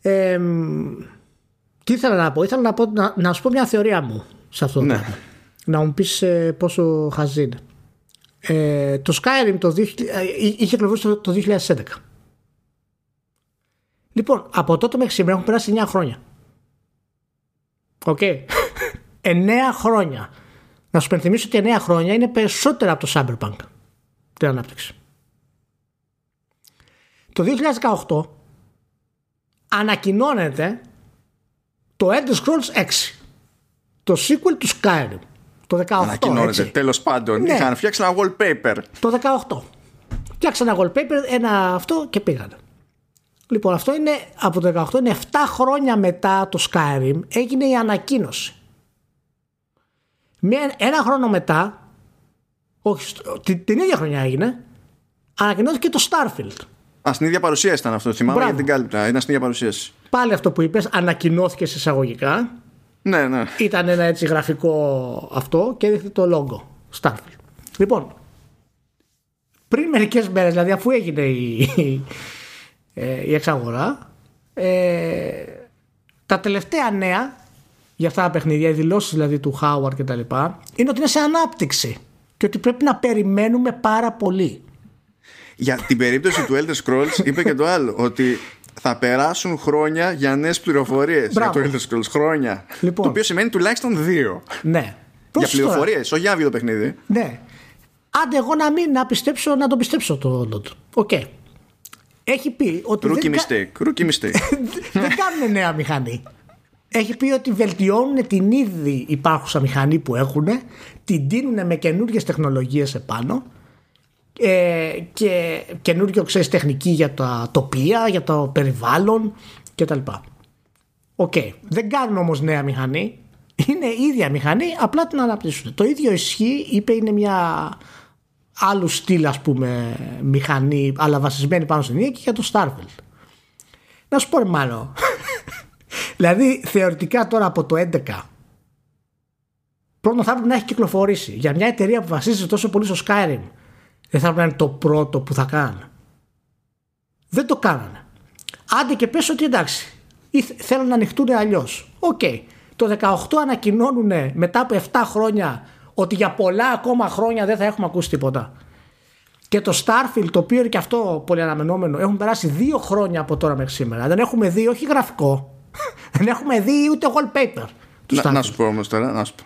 Ε, τι ήθελα να πω, ήθελα να, πω, να, να σου πω μια θεωρία μου σε αυτό το ναι. πράγμα. Να μου πεις ε, πόσο χαζί είναι. Ε, το Skyrim το, ε, είχε κυκλοφορήσει το, το 2011. Λοιπόν, από τότε μέχρι σήμερα έχουν περάσει 9 χρόνια. Ok. Okay. 9 χρόνια. Να σου πενθυμίσω ότι 9 χρόνια είναι περισσότερα από το Cyberpunk. Την ανάπτυξη. Το 2018 ανακοινώνεται το Elder Scrolls 6. Το sequel του Skyrim. Το 18. Ανακοινώνεται. Τέλος πάντων. Ναι. Είχαν φτιάξει ένα wallpaper. Το 18. Φτιάξαν ένα wallpaper, ένα αυτό και πήγανε. Λοιπόν, αυτό είναι από το 18, είναι 7 χρόνια μετά το Skyrim έγινε η ανακοίνωση. Μια, ένα χρόνο μετά, όχι, την, την ίδια χρονιά έγινε, ανακοινώθηκε το Starfield. Α, στην ίδια παρουσίαση ήταν αυτό. Θυμάμαι για την κάλυπτα. Ήταν στην ίδια παρουσίαση. Πάλι αυτό που είπες, ανακοινώθηκε σε εισαγωγικά. Ναι, ναι. Ήταν ένα έτσι γραφικό αυτό και έδειχνε το logo. Starfield. Λοιπόν, πριν μερικές μέρες, δηλαδή αφού έγινε η, ε, η εξαγορά. Ε, τα τελευταία νέα για αυτά τα παιχνίδια, οι δηλώσεις δηλαδή του Χάουαρ και τα λοιπά, είναι ότι είναι σε ανάπτυξη και ότι πρέπει να περιμένουμε πάρα πολύ. Για την περίπτωση του Elder Scrolls είπε και το άλλο, ότι θα περάσουν χρόνια για νέες πληροφορίες για το Elder Scrolls. Χρόνια. Λοιπόν. Το οποίο σημαίνει τουλάχιστον δύο. Ναι. για πληροφορίες, όχι για βίντεο παιχνίδι. Ναι. Άντε εγώ να μην να πιστέψω, να το πιστέψω το όντω. Οκ έχει πει ότι. Rookie mistake. Rookie mistake. δεν κάνουν νέα μηχανή. Έχει πει ότι βελτιώνουν την ήδη υπάρχουσα μηχανή που έχουν, την ντύνουν με καινούργιες τεχνολογίες επάνω ε, και καινούργιο ξέρεις τεχνική για τα τοπία, για το περιβάλλον κτλ. Ok. Okay. Δεν κάνουν όμως νέα μηχανή. Είναι η ίδια μηχανή, απλά την αναπτύσσουν. Το ίδιο ισχύει, είπε, είναι μια άλλου στυλ ας πούμε μηχανή αλλά βασισμένη πάνω στην ίδια και για το Starfield. Να σου πω μάλλον. δηλαδή θεωρητικά τώρα από το 11 πρώτον θα έπρεπε να έχει κυκλοφορήσει για μια εταιρεία που βασίζεται τόσο πολύ στο Skyrim δεν θα έπρεπε να είναι το πρώτο που θα κάνουν. Δεν το κάνανε. Άντε και πες ότι εντάξει θέλουν να ανοιχτούν αλλιώς. Ok. Okay. Το 18 ανακοινώνουν μετά από 7 χρόνια ότι για πολλά ακόμα χρόνια δεν θα έχουμε ακούσει τίποτα. Και το Starfield, το οποίο είναι και αυτό πολύ αναμενόμενο, έχουν περάσει δύο χρόνια από τώρα μέχρι σήμερα. Δεν έχουμε δει, όχι γραφικό, δεν έχουμε δει ούτε wallpaper. να, να σου πω όμως τώρα, να σου πω.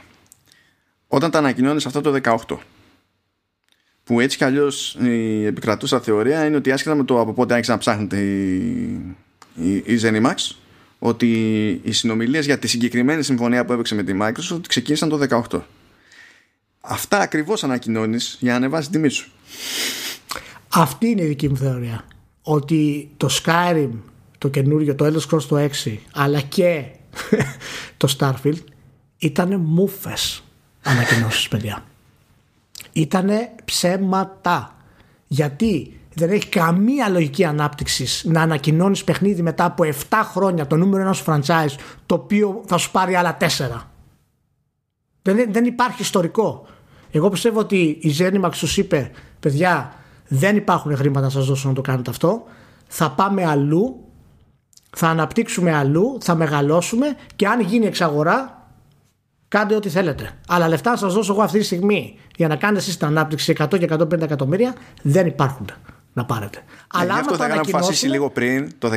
Όταν τα ανακοινώνεις αυτό το 18, που έτσι κι αλλιώς η επικρατούσα θεωρία είναι ότι άσχετα με το από πότε άρχισε να ψάχνετε η, η, η Zenimax ότι οι συνομιλίες για τη συγκεκριμένη συμφωνία που έπαιξε με τη Microsoft ξεκίνησαν το 18. Αυτά ακριβώς ανακοινώνεις για να ανεβάσεις τη τιμή σου. Αυτή είναι η δική μου θεωρία. Ότι το Skyrim, το καινούριο, το Elder Scrolls το 6, αλλά και το Starfield ήταν μούφες ανακοινώσεις παιδιά. Ήτανε ψέματα. Γιατί δεν έχει καμία λογική ανάπτυξης να ανακοινώνεις παιχνίδι μετά από 7 χρόνια το νούμερο ενός franchise το οποίο θα σου πάρει άλλα 4. Δεν, δεν υπάρχει ιστορικό. Εγώ πιστεύω ότι η Zenimax τους είπε, παιδιά, δεν υπάρχουν χρήματα να σας δώσω να το κάνετε αυτό. Θα πάμε αλλού, θα αναπτύξουμε αλλού, θα μεγαλώσουμε και αν γίνει εξαγορά, κάντε ό,τι θέλετε. Αλλά λεφτά να σας δώσω εγώ αυτή τη στιγμή για να κάνετε εσείς την ανάπτυξη 100 και 150 εκατομμύρια δεν υπάρχουν να πάρετε. Ναι, Αλλά αυτό θα είχαν αποφασίσει λίγο πριν, το 16,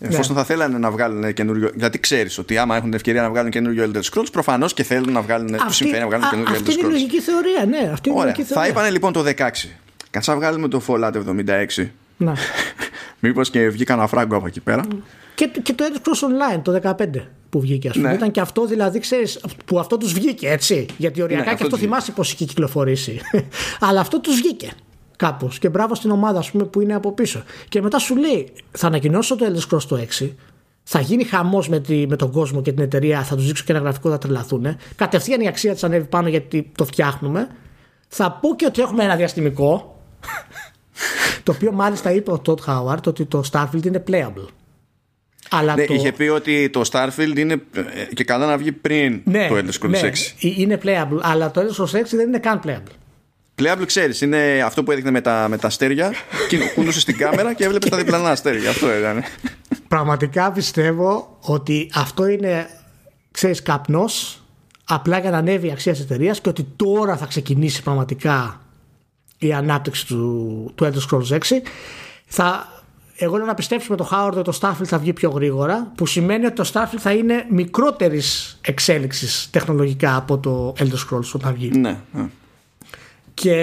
εφόσον ναι. θα θέλανε να βγάλουν καινούριο. Γιατί ξέρεις ότι άμα έχουν την ευκαιρία να βγάλουν καινούριο Elder Scrolls, προφανώς και θέλουν να βγάλουν. Τους συμφέρει να βγάλουν καινούριο Elder Scrolls. Αυτή είναι η λογική θεωρία, ναι. Αυτή είναι Ωραία. η θεωρία. Θα είπανε λοιπόν το 16. Κατσά βγάλουμε το Fallout 76. Ναι. Μήπως και βγει κανένα φράγκο από εκεί πέρα. Και, και το Elder Scrolls Online το 15 που βγήκε, ας πούμε. Ναι. Ήταν και αυτό δηλαδή, ξέρεις, που αυτό τους βγήκε έτσι. Γιατί οριακά ναι, και αυτό, αυτό θυμάσαι πώς είχε κυκλοφορήσει. Αλλά αυτό τους βγήκε κάπως. Και μπράβο στην ομάδα, ας πούμε, που είναι από πίσω. Και μετά σου λέει, θα ανακοινώσω το Elder Scrolls το 6. Θα γίνει χαμός με, με τον κόσμο και την εταιρεία. Θα τους δείξω και ένα γραφικό, θα τρελαθούν. Κατευθείαν η αξία της ανέβει πάνω γιατί το φτιάχνουμε. Θα πω και ότι έχουμε ένα διαστημικό. το οποίο μάλιστα είπε ο Todd Howard ότι το Starfield είναι playable. Αλλά ναι, το... Είχε πει ότι το Starfield είναι ε, και καλά να βγει πριν ναι, το Elder Scrolls ναι, 6. Είναι playable, αλλά το Elder Scrolls 6 δεν είναι καν playable. Playable ξέρεις, είναι αυτό που έδειχνε με τα, με τα αστέρια και κούνούσε στην κάμερα και έβλεπε τα διπλανά αστέρια. Αυτό ήταν. Πραγματικά πιστεύω ότι αυτό είναι, ξέρεις, καπνός απλά για να ανέβει η αξία της εταιρείας και ότι τώρα θα ξεκινήσει πραγματικά η ανάπτυξη του, του Elder Scrolls 6. Θα, εγώ λέω να πιστέψουμε το Howard ότι το Starfield θα βγει πιο γρήγορα, που σημαίνει ότι το Starfield θα είναι μικρότερης εξέλιξης τεχνολογικά από το Elder Scrolls όταν βγει. Ναι. ναι. Και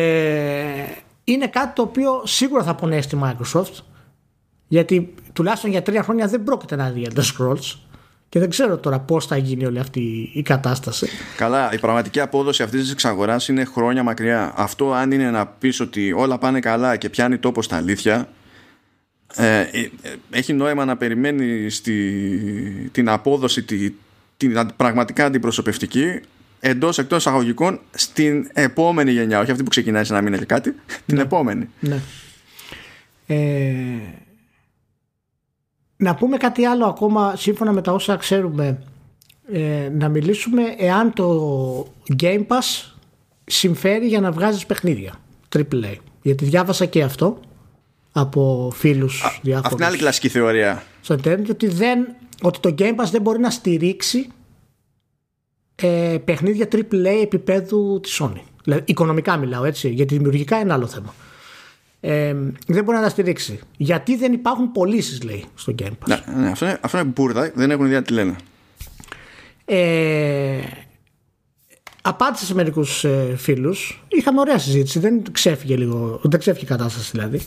είναι κάτι το οποίο σίγουρα θα πονέσει τη Microsoft γιατί τουλάχιστον για τρία χρόνια δεν πρόκειται να δει Elder Scrolls και δεν ξέρω τώρα πώς θα γίνει όλη αυτή η κατάσταση. Καλά, η πραγματική απόδοση αυτής της εξαγοράς είναι χρόνια μακριά. Αυτό, αν είναι να πεις ότι όλα πάνε καλά και πιάνει τόπο στα αλήθεια, ε, ε, έχει νόημα να περιμένεις την απόδοση, τη, την πραγματικά αντιπροσωπευτική εντός εκτός εισαγωγικών στην επόμενη γενιά. Όχι αυτή που ξεκινάει σε ένα μήνα και κάτι. Ναι. Την επόμενη. Ναι. Ε, να πούμε κάτι άλλο ακόμα σύμφωνα με τα όσα ξέρουμε. Ε, να μιλήσουμε εάν το Game Pass συμφέρει για να βγάζεις παιχνίδια. AAA. Γιατί διάβασα και αυτό από φίλους διάφορους. Αυτή είναι άλλη κλασική θεωρία. Στο internet ότι, δεν, ότι το Game Pass δεν μπορεί να στηρίξει ε, παιχνίδια AAA επίπεδου της Sony. Δηλαδή, οικονομικά μιλάω έτσι, γιατί δημιουργικά είναι άλλο θέμα. Ε, δεν μπορεί να τα στηρίξει. Γιατί δεν υπάρχουν πωλήσεις, λέει, στο Game Pass. Ναι, ναι, αυτό, είναι, αυτό είναι μπουρδα, δεν έχουν ιδέα τι λένε. Ε, απάντησε σε μερικούς ε, φίλους. Είχαμε ωραία συζήτηση. Δεν ξέφυγε λίγο. Δεν ξέφυγε η κατάσταση δηλαδή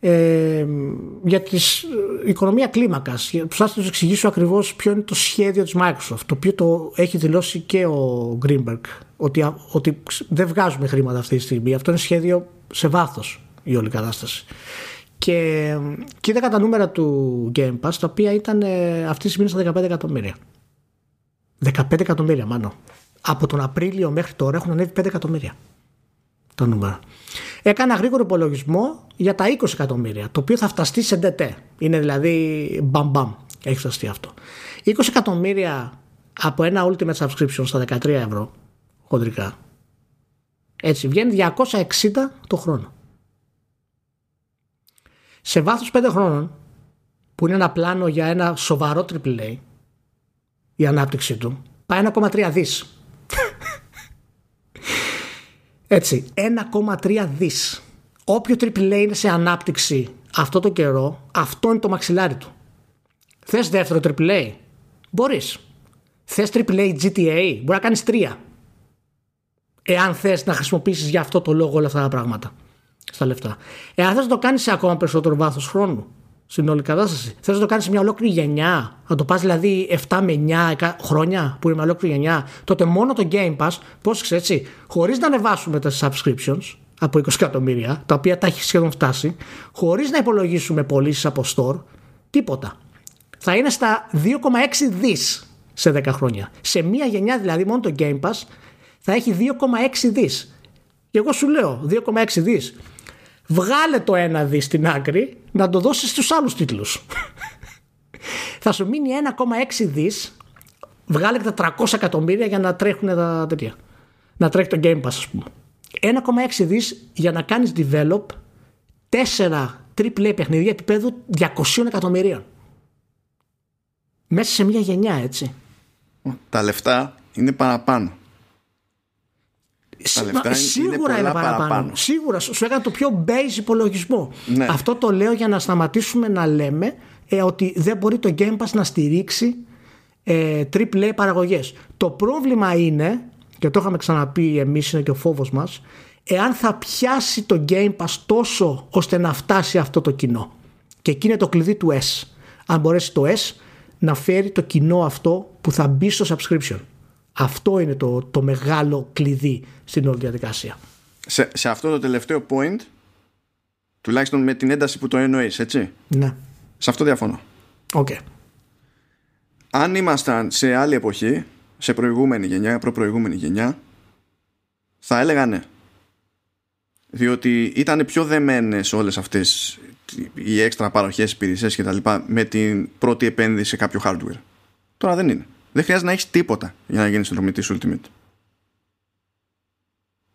ε, για την οικονομία κλίμακας. Θα σας εξηγήσω ακριβώς ποιο είναι το σχέδιο της Microsoft το οποίο το έχει δηλώσει και ο Greenberg ότι, ότι δεν βγάζουμε χρήματα αυτή τη στιγμή. Αυτό είναι σχέδιο σε βάθος η όλη κατάσταση. Και, και είδα τα νούμερα του Game Pass τα οποία ήταν ε, αυτή τη στιγμή στα 15 εκατομμύρια. 15 εκατομμύρια μάλλον. Από τον Απρίλιο μέχρι τώρα έχουν ανέβει 5 εκατομμύρια τα νούμερα Έκανα γρήγορο υπολογισμό για τα 20 εκατομμύρια, το οποίο θα φταστεί σε DT. Είναι δηλαδή μπαμ μπαμ. Έχει φταστεί αυτό. 20 εκατομμύρια από ένα Ultimate Subscription στα 13 ευρώ, χοντρικά. Έτσι, βγαίνει 260 το χρόνο. Σε βάθος 5 χρόνων, που είναι ένα πλάνο για ένα σοβαρό AAA, η ανάπτυξη του, πάει 1,3 δις. Έτσι, 1,3 δις. Όποιο triple είναι σε ανάπτυξη αυτό το καιρό, αυτό είναι το μαξιλάρι του. Θες δεύτερο triple Μπορείς. Θες triple GTA, μπορεί να κάνεις τρία. Εάν θες να χρησιμοποιήσεις για αυτό το λόγο όλα αυτά τα πράγματα στα λεφτά. Εάν θες να το κάνεις σε ακόμα περισσότερο βάθος χρόνου στην όλη κατάσταση, θες να το κάνεις σε μια ολόκληρη γενιά, να το πας δηλαδή 7 με 9 χρόνια που είναι μια ολόκληρη γενιά, τότε μόνο το Game Pass, πώς έτσι, χωρίς να ανεβάσουμε τα subscriptions από 20 εκατομμύρια, τα οποία τα έχει σχεδόν φτάσει, χωρίς να υπολογίσουμε πωλήσεις από store, τίποτα. Θα είναι στα 2,6 δις σε 10 χρόνια. Σε μία γενιά δηλαδή μόνο το Game Pass θα έχει 2,6 δις. Και εγώ σου λέω 2,6 δις. Βγάλε το ένα δις στην άκρη να το δώσεις στους άλλους τίτλους. θα σου μείνει 1,6 δις. Βγάλε και τα 300 εκατομμύρια για να τρέχουν τα τέτοια. Να τρέχει το Game Pass ας πούμε. 1,6 δις για να κάνεις develop 4 AAA παιχνίδια επίπεδου 200 εκατομμυρίων. Μέσα σε μια γενιά έτσι. Τα λεφτά είναι παραπάνω. Τα σίγουρα είναι, παραπάνω. Σίγουρα σου έκανε το πιο base υπολογισμό. Ναι. Αυτό το λέω για να σταματήσουμε να λέμε ε, ότι δεν μπορεί το Game Pass να στηρίξει ε, AAA παραγωγές. Το πρόβλημα είναι, και το είχαμε ξαναπεί εμείς είναι και ο φόβος μας, εάν θα πιάσει το Game Pass τόσο ώστε να φτάσει αυτό το κοινό. Και εκεί είναι το κλειδί του S. Αν μπορέσει το S να φέρει το κοινό αυτό που θα μπει στο subscription. Αυτό είναι το, το μεγάλο κλειδί στην όλη διαδικασία. Σε, σε αυτό το τελευταίο point, τουλάχιστον με την ένταση που το εννοείς, έτσι; Ναι. Σε αυτό διαφωνώ. Okay. Αν ήμασταν σε άλλη εποχή, σε προηγούμενη γενιά, προπροηγούμενη γενιά, θα έλεγα ναι. Διότι ήταν πιο δεμένες όλες αυτές οι έξτρα παροχές υπηρεσίες και τα λοιπά με την πρώτη επένδυση σε κάποιο hardware. Τώρα δεν είναι. Δεν χρειάζεται να έχεις τίποτα για να γίνεις συνδρομητής Ultimate.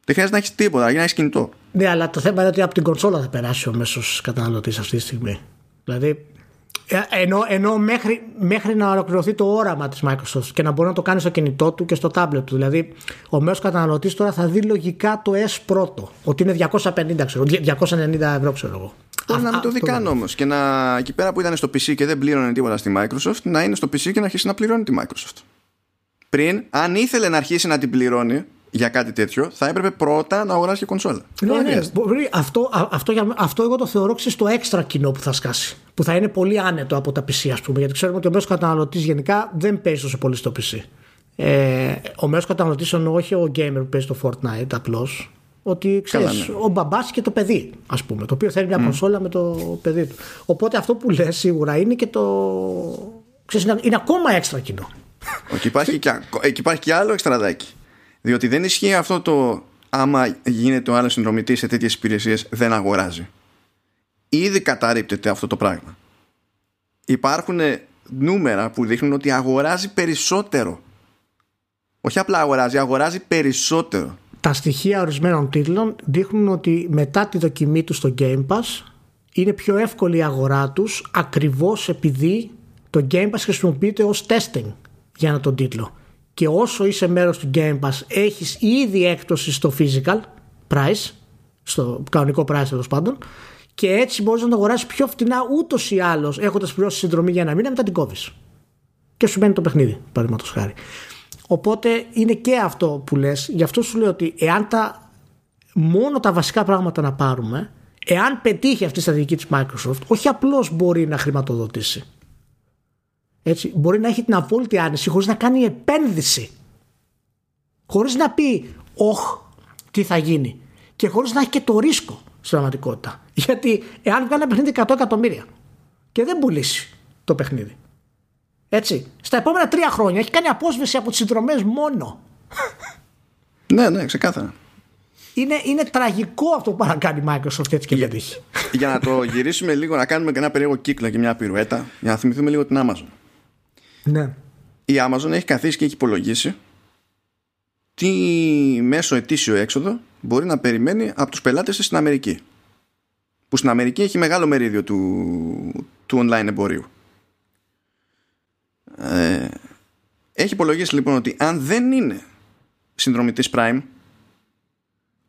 Δεν χρειάζεται να έχεις τίποτα για να έχεις κινητό. Ναι, αλλά το θέμα είναι ότι από την κονσόλα θα περάσει ο μέσος καταναλωτής αυτή τη στιγμή. Δηλαδή, ε, ενώ, ενώ μέχρι, μέχρι να ολοκληρωθεί το όραμα της Microsoft και να μπορεί να το κάνει στο κινητό του και στο tablet του. Δηλαδή, ο μέσος καταναλωτής τώρα θα δει λογικά το S πρώτο. Ότι είναι 250, ξέρω, 290 ευρώ, ξέρω εγώ. Μπορεί να μην το δει καν όμως. Και να εκεί πέρα που ήταν στο PC και δεν πλήρωνε τίποτα στη Microsoft, να είναι στο PC και να αρχίσει να πληρώνει τη Microsoft. Πριν, αν ήθελε να αρχίσει να την πληρώνει για κάτι τέτοιο, θα έπρεπε πρώτα να αγοράσει και κονσόλα. Ναι, ναι, αυτό, αυτό, αυτό εγώ το θεωρώ στο έξτρα κοινό που θα σκάσει. Που θα είναι πολύ άνετο από τα PC, ας πούμε. Γιατί ξέρουμε ότι ο μέσος καταναλωτής γενικά δεν παίζει τόσο πολύ στο PC. Ε, ο μέσος καταναλωτής εννοώ όχι ο gamer που παίζει το Fortnite απλώς, ότι ξέρεις, ναι. ο μπαμπάς και το παιδί, ας πούμε, το οποίο θέλει μια mm. κονσόλα με το παιδί του. Οπότε αυτό που λες σίγουρα είναι και το. Ξέρεις, είναι, ακόμα έξτρα κοινό. Εκεί υπάρχει, και, εκεί υπάρχει και άλλο εξτραδάκι. Διότι δεν ισχύει αυτό το άμα γίνεται ο άλλος συνδρομητής σε τέτοιες υπηρεσίες δεν αγοράζει. Ήδη καταρρύπτεται αυτό το πράγμα. Υπάρχουν νούμερα που δείχνουν ότι αγοράζει περισσότερο. Όχι απλά αγοράζει, αγοράζει περισσότερο τα στοιχεία ορισμένων τίτλων δείχνουν ότι μετά τη δοκιμή τους στο Game Pass είναι πιο εύκολη η αγορά τους ακριβώς επειδή το Game Pass χρησιμοποιείται ως testing για ένα τον τίτλο. Και όσο είσαι μέρος του Game Pass έχεις ήδη έκπτωση στο physical price, στο κανονικό price τέλος πάντων, και έτσι μπορείς να το αγοράσεις πιο φτηνά ούτως ή άλλως έχοντας πληρώσει συνδρομή για ένα μήνα μετά την κόβεις. Και σου μένει το παιχνίδι, παραδείγματος χάρη. Οπότε είναι και αυτό που λες. Γι' αυτό σου λέω ότι εάν τα, μόνο τα βασικά πράγματα να πάρουμε, εάν πετύχει αυτή η στρατηγική της Microsoft, όχι απλώς μπορεί να χρηματοδοτήσει. Έτσι, μπορεί να έχει την απόλυτη άνεση χωρίς να κάνει επένδυση. Χωρίς να πει, όχ, τι θα γίνει. Και χωρίς να έχει και το ρίσκο στην πραγματικότητα. Γιατί εάν βγάλει ένα παιχνίδι 100 εκατομμύρια και δεν πουλήσει το παιχνίδι, έτσι. Στα επόμενα τρία χρόνια έχει κάνει απόσβεση από τις συνδρομές μόνο. ναι, ναι, ξεκάθαρα. Είναι, είναι τραγικό αυτό που να κάνει η Microsoft έτσι και για, πετύχει. Για να το γυρίσουμε λίγο, να κάνουμε και ένα περίεργο κύκλο και μια πυρουέτα, για να θυμηθούμε λίγο την Amazon. Ναι. Η Amazon έχει καθίσει και έχει υπολογίσει τι μέσο ετήσιο έξοδο μπορεί να περιμένει από τους πελάτες στην Αμερική. Που στην Αμερική έχει μεγάλο μερίδιο του, του online εμπορίου. Ε, έχει υπολογίσει λοιπόν ότι αν δεν είναι συνδρομητής Prime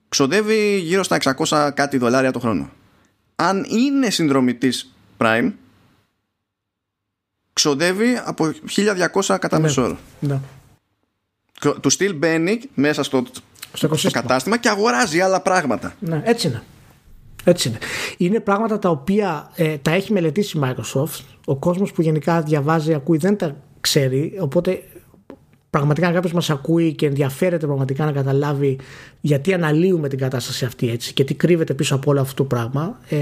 ξοδεύει γύρω στα 600 κάτι δολάρια το χρόνο. Αν είναι συνδρομητής Prime ξοδεύει από 1200 κατά ναι, μεσόρο. Ναι. Του στυλ μπαίνει μέσα στο στο, στο κατάστημα και αγοράζει άλλα πράγματα. Ναι, έτσι είναι. Έτσι είναι. Είναι πράγματα τα οποία ε, τα έχει μελετήσει η Microsoft. Ο κόσμος που γενικά διαβάζει, ακούει, δεν τα ξέρει. Οπότε πραγματικά κάποιος μας ακούει και ενδιαφέρεται πραγματικά να καταλάβει γιατί αναλύουμε την κατάσταση αυτή έτσι και τι κρύβεται πίσω από όλο αυτό το πράγμα. Ε,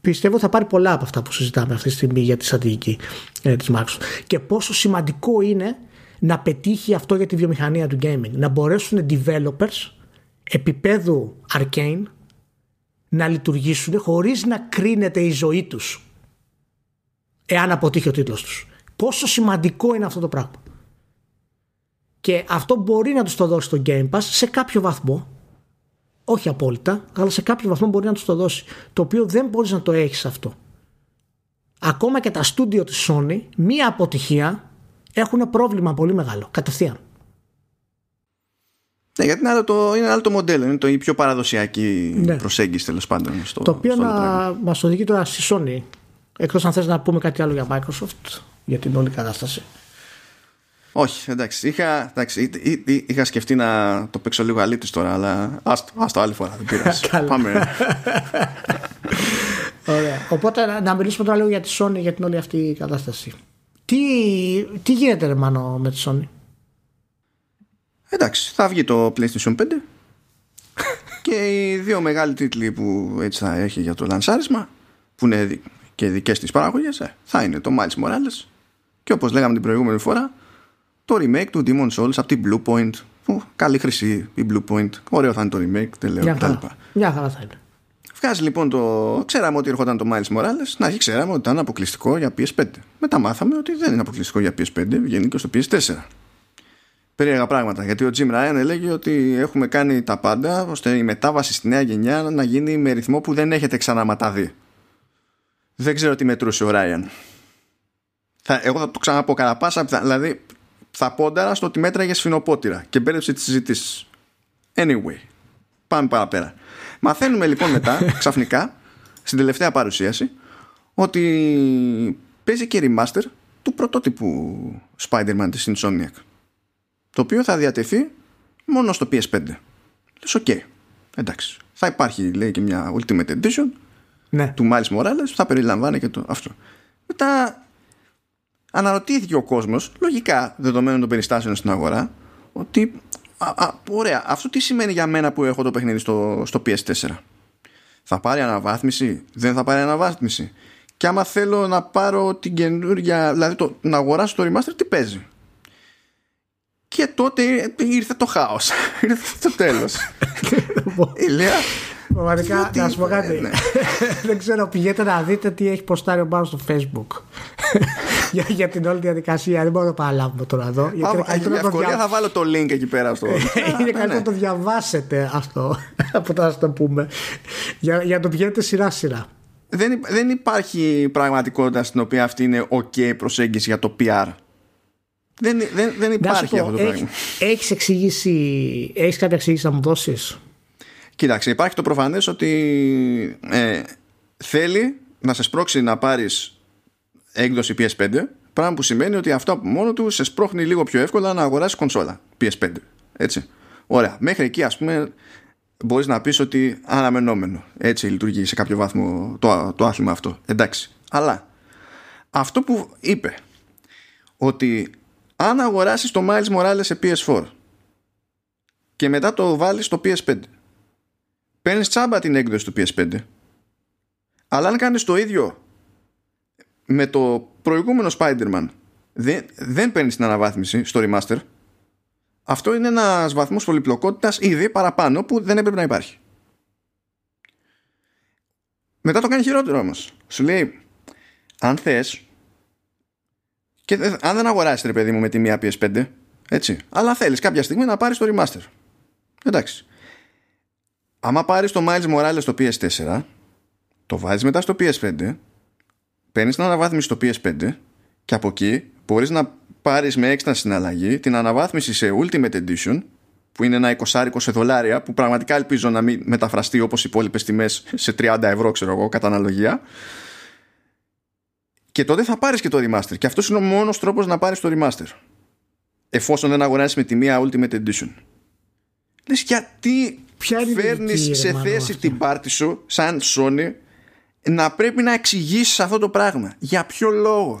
πιστεύω θα πάρει πολλά από αυτά που συζητάμε αυτή τη στιγμή για τη στρατηγική ε, της Microsoft. Και πόσο σημαντικό είναι να πετύχει αυτό για τη βιομηχανία του gaming. Να μπορέσουν developers επίπεδου arcane να λειτουργήσουν χωρίς να κρίνεται η ζωή τους εάν αποτύχει ο τίτλος τους. Πόσο σημαντικό είναι αυτό το πράγμα. Και αυτό μπορεί να τους το δώσει το Game Pass σε κάποιο βαθμό. Όχι απόλυτα, αλλά σε κάποιο βαθμό μπορεί να τους το δώσει. Το οποίο δεν μπορείς να το έχεις αυτό. Ακόμα και τα στούντιο της Sony, μία αποτυχία έχουν πρόβλημα πολύ μεγάλο, κατευθείαν. Ναι, γιατί είναι άλλο το, είναι άλλο το μοντέλο, είναι το, η πιο παραδοσιακή ναι. προσέγγιση τέλος πάντων. Στο, το οποίο να μας οδηγεί τώρα στη Sony. Εκτός αν θες να πούμε κάτι άλλο για Microsoft, για την όλη κατάσταση. Όχι, εντάξει. Είχα, εντάξει, είχα σκεφτεί να το παίξω λίγο αλήτης τώρα, αλλά άστο, άστο άλλη φορά. Δεν πειράζει. Πάμε. Ωραία. Οπότε να μιλήσουμε τώρα λίγο για τη Sony, για την όλη αυτή κατάσταση. Τι, τι γίνεται ρε Μάνο με τη Sony; Εντάξει, θα βγει το PlayStation 5 και οι δύο μεγάλοι τίτλοι που έτσι θα έχει για το λανσάρισμα που είναι και δικές της παραγωγές ε, θα είναι το Miles Morales και όπως λέγαμε την προηγούμενη φορά το remake του Demon Souls από την Blue Point που καλή χρυσή η Blue Point ωραίο θα είναι το remake δεν λέω Μια χαρά, Μια χαρά θα είναι Βγάζει λοιπόν το. Ξέραμε ότι ερχόταν το Miles Morales. Να έχει ξέραμε ότι ήταν αποκλειστικό για PS5. Μετά μάθαμε ότι δεν είναι αποκλειστικό για PS5, βγαίνει και στο PS4 περίεργα πράγματα. Γιατί ο Jim Ryan έλεγε ότι έχουμε κάνει τα πάντα ώστε η μετάβαση στη νέα γενιά να γίνει με ρυθμό που δεν έχετε ξαναματαδεί. Δεν ξέρω τι μετρούσε ο Ryan. Θα, εγώ θα το ξαναπώ κατά πάσα Δηλαδή θα πόνταρα στο ότι μέτραγες σφινοπότηρα και μπέρδεψε τις συζητήσεις. Anyway, πάμε παραπέρα. Μαθαίνουμε λοιπόν μετά, ξαφνικά, στην τελευταία παρουσίαση, ότι παίζει και remaster του πρωτότυπου Spider-Man της Insomniac το οποίο θα διατεθεί μόνο στο PS5. Λες ok, okay. εντάξει. Θα υπάρχει λέει και μια Ultimate Edition ναι. του Miles Morales που θα περιλαμβάνει και το αυτό. Μετά αναρωτήθηκε ο κόσμος, λογικά δεδομένων των περιστάσεων στην αγορά, ότι α, α, ωραία, αυτό τι σημαίνει για μένα που έχω το παιχνίδι στο, στο PS4. Θα πάρει αναβάθμιση, δεν θα πάρει αναβάθμιση. Και άμα θέλω να πάρω την καινούργια, δηλαδή το, να αγοράσω το remaster, τι παίζει; Και τότε ήρθε το χάος ήρθε το τέλος η Λέα Πραγματικά, να σου πω κάτι. Ναι. Δεν ξέρω, πηγαίνετε να δείτε τι έχει ποστάρει ο Μπάρο στο Facebook. Για, για την όλη διαδικασία. Δεν μπορώ να το παραλάβουμε τώρα εδώ. Για ευκολία θα βάλω το link εκεί πέρα στο. Είναι καλύτερο να το διαβάσετε αυτό. Από τώρα να το πούμε. Για, για να το πηγαίνετε σειρά-σειρά. Δεν, δεν υπάρχει πραγματικότητα στην οποία αυτή είναι OK προσέγγιση για το PR. Δεν, δεν, δεν υπάρχει αυτό το πράγμα. Έχεις εξηγήσει, έχεις κάποια εξήγηση να μου δώσεις; Κοίταξε, υπάρχει το προφανές ότι ε, θέλει να σε σπρώξει να πάρεις έκδοση PS5 πράγμα που σημαίνει ότι αυτό από μόνο του σε σπρώχνει λίγο πιο εύκολα να αγοράσεις κονσόλα PS5 έτσι. Ωραία. Μέχρι εκεί ας πούμε μπορείς να πεις ότι αναμενόμενο. Έτσι λειτουργεί σε κάποιο βάθμο το, το άθλημα αυτό. Εντάξει. Αλλά αυτό που είπε ότι αν αγοράσεις το Miles Morales σε PS4 και μετά το βάλεις στο PS5 παίρνεις τσάμπα την έκδοση του PS5 αλλά αν κάνεις το ίδιο με το προηγούμενο Spider-Man δεν, δεν παίρνεις την αναβάθμιση στο remaster αυτό είναι ένας βαθμός πολυπλοκότητας ήδη παραπάνω που δεν έπρεπε να υπάρχει μετά το κάνει χειρότερο όμως σου λέει αν θες και αν δεν αγοράσεις ρε παιδί μου με τη μία PS5, έτσι. Αλλά θέλεις κάποια στιγμή να πάρεις το remaster. Εντάξει. Άμα πάρεις το Miles Morales στο PS4, το βάζεις μετά στο PS5, παίρνεις την αναβάθμιση στο PS5 και από εκεί μπορείς να πάρεις με έξτρα συναλλαγή την αναβάθμιση σε Ultimate Edition που είναι ένα 20 σε δολάρια που πραγματικά ελπίζω να μην μεταφραστεί όπως οι υπόλοιπες τιμές σε 30 ευρώ ξέρω εγώ κατά αναλογία και τότε θα πάρεις και το remaster. Και αυτός είναι ο μόνος τρόπος να πάρεις το remaster. Εφόσον δεν αγοράσει με τη μία Ultimate Edition. λες γιατί Ποια είναι η φέρνεις λογική, σε ρε, μάλλον, θέση αυτή; την πάρτι σου σαν Sony να πρέπει να εξηγήσεις αυτό το πράγμα. Για ποιο λόγο;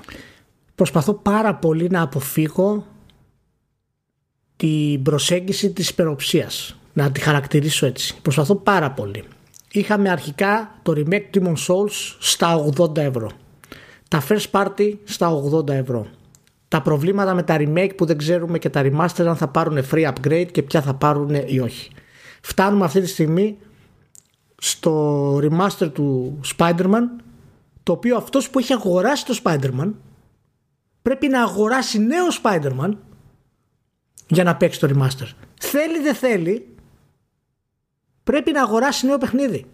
Προσπαθώ πάρα πολύ να αποφύγω την προσέγγιση της υπεροψίας. Να τη χαρακτηρίσω έτσι. Προσπαθώ πάρα πολύ. Είχαμε αρχικά το remake Demon Souls στα 80 ευρώ. Τα first party στα 80 ευρώ. Τα προβλήματα με τα remake που δεν ξέρουμε και τα remaster αν θα πάρουν free upgrade και ποια θα πάρουν ή όχι. Φτάνουμε αυτή τη στιγμή στο remaster του Spider-Man το οποίο αυτός που έχει αγοράσει το Spider-Man πρέπει να αγοράσει νέο Spider-Man για να παίξει το remaster. Θέλει δεν θέλει πρέπει να αγοράσει νέο παιχνίδι.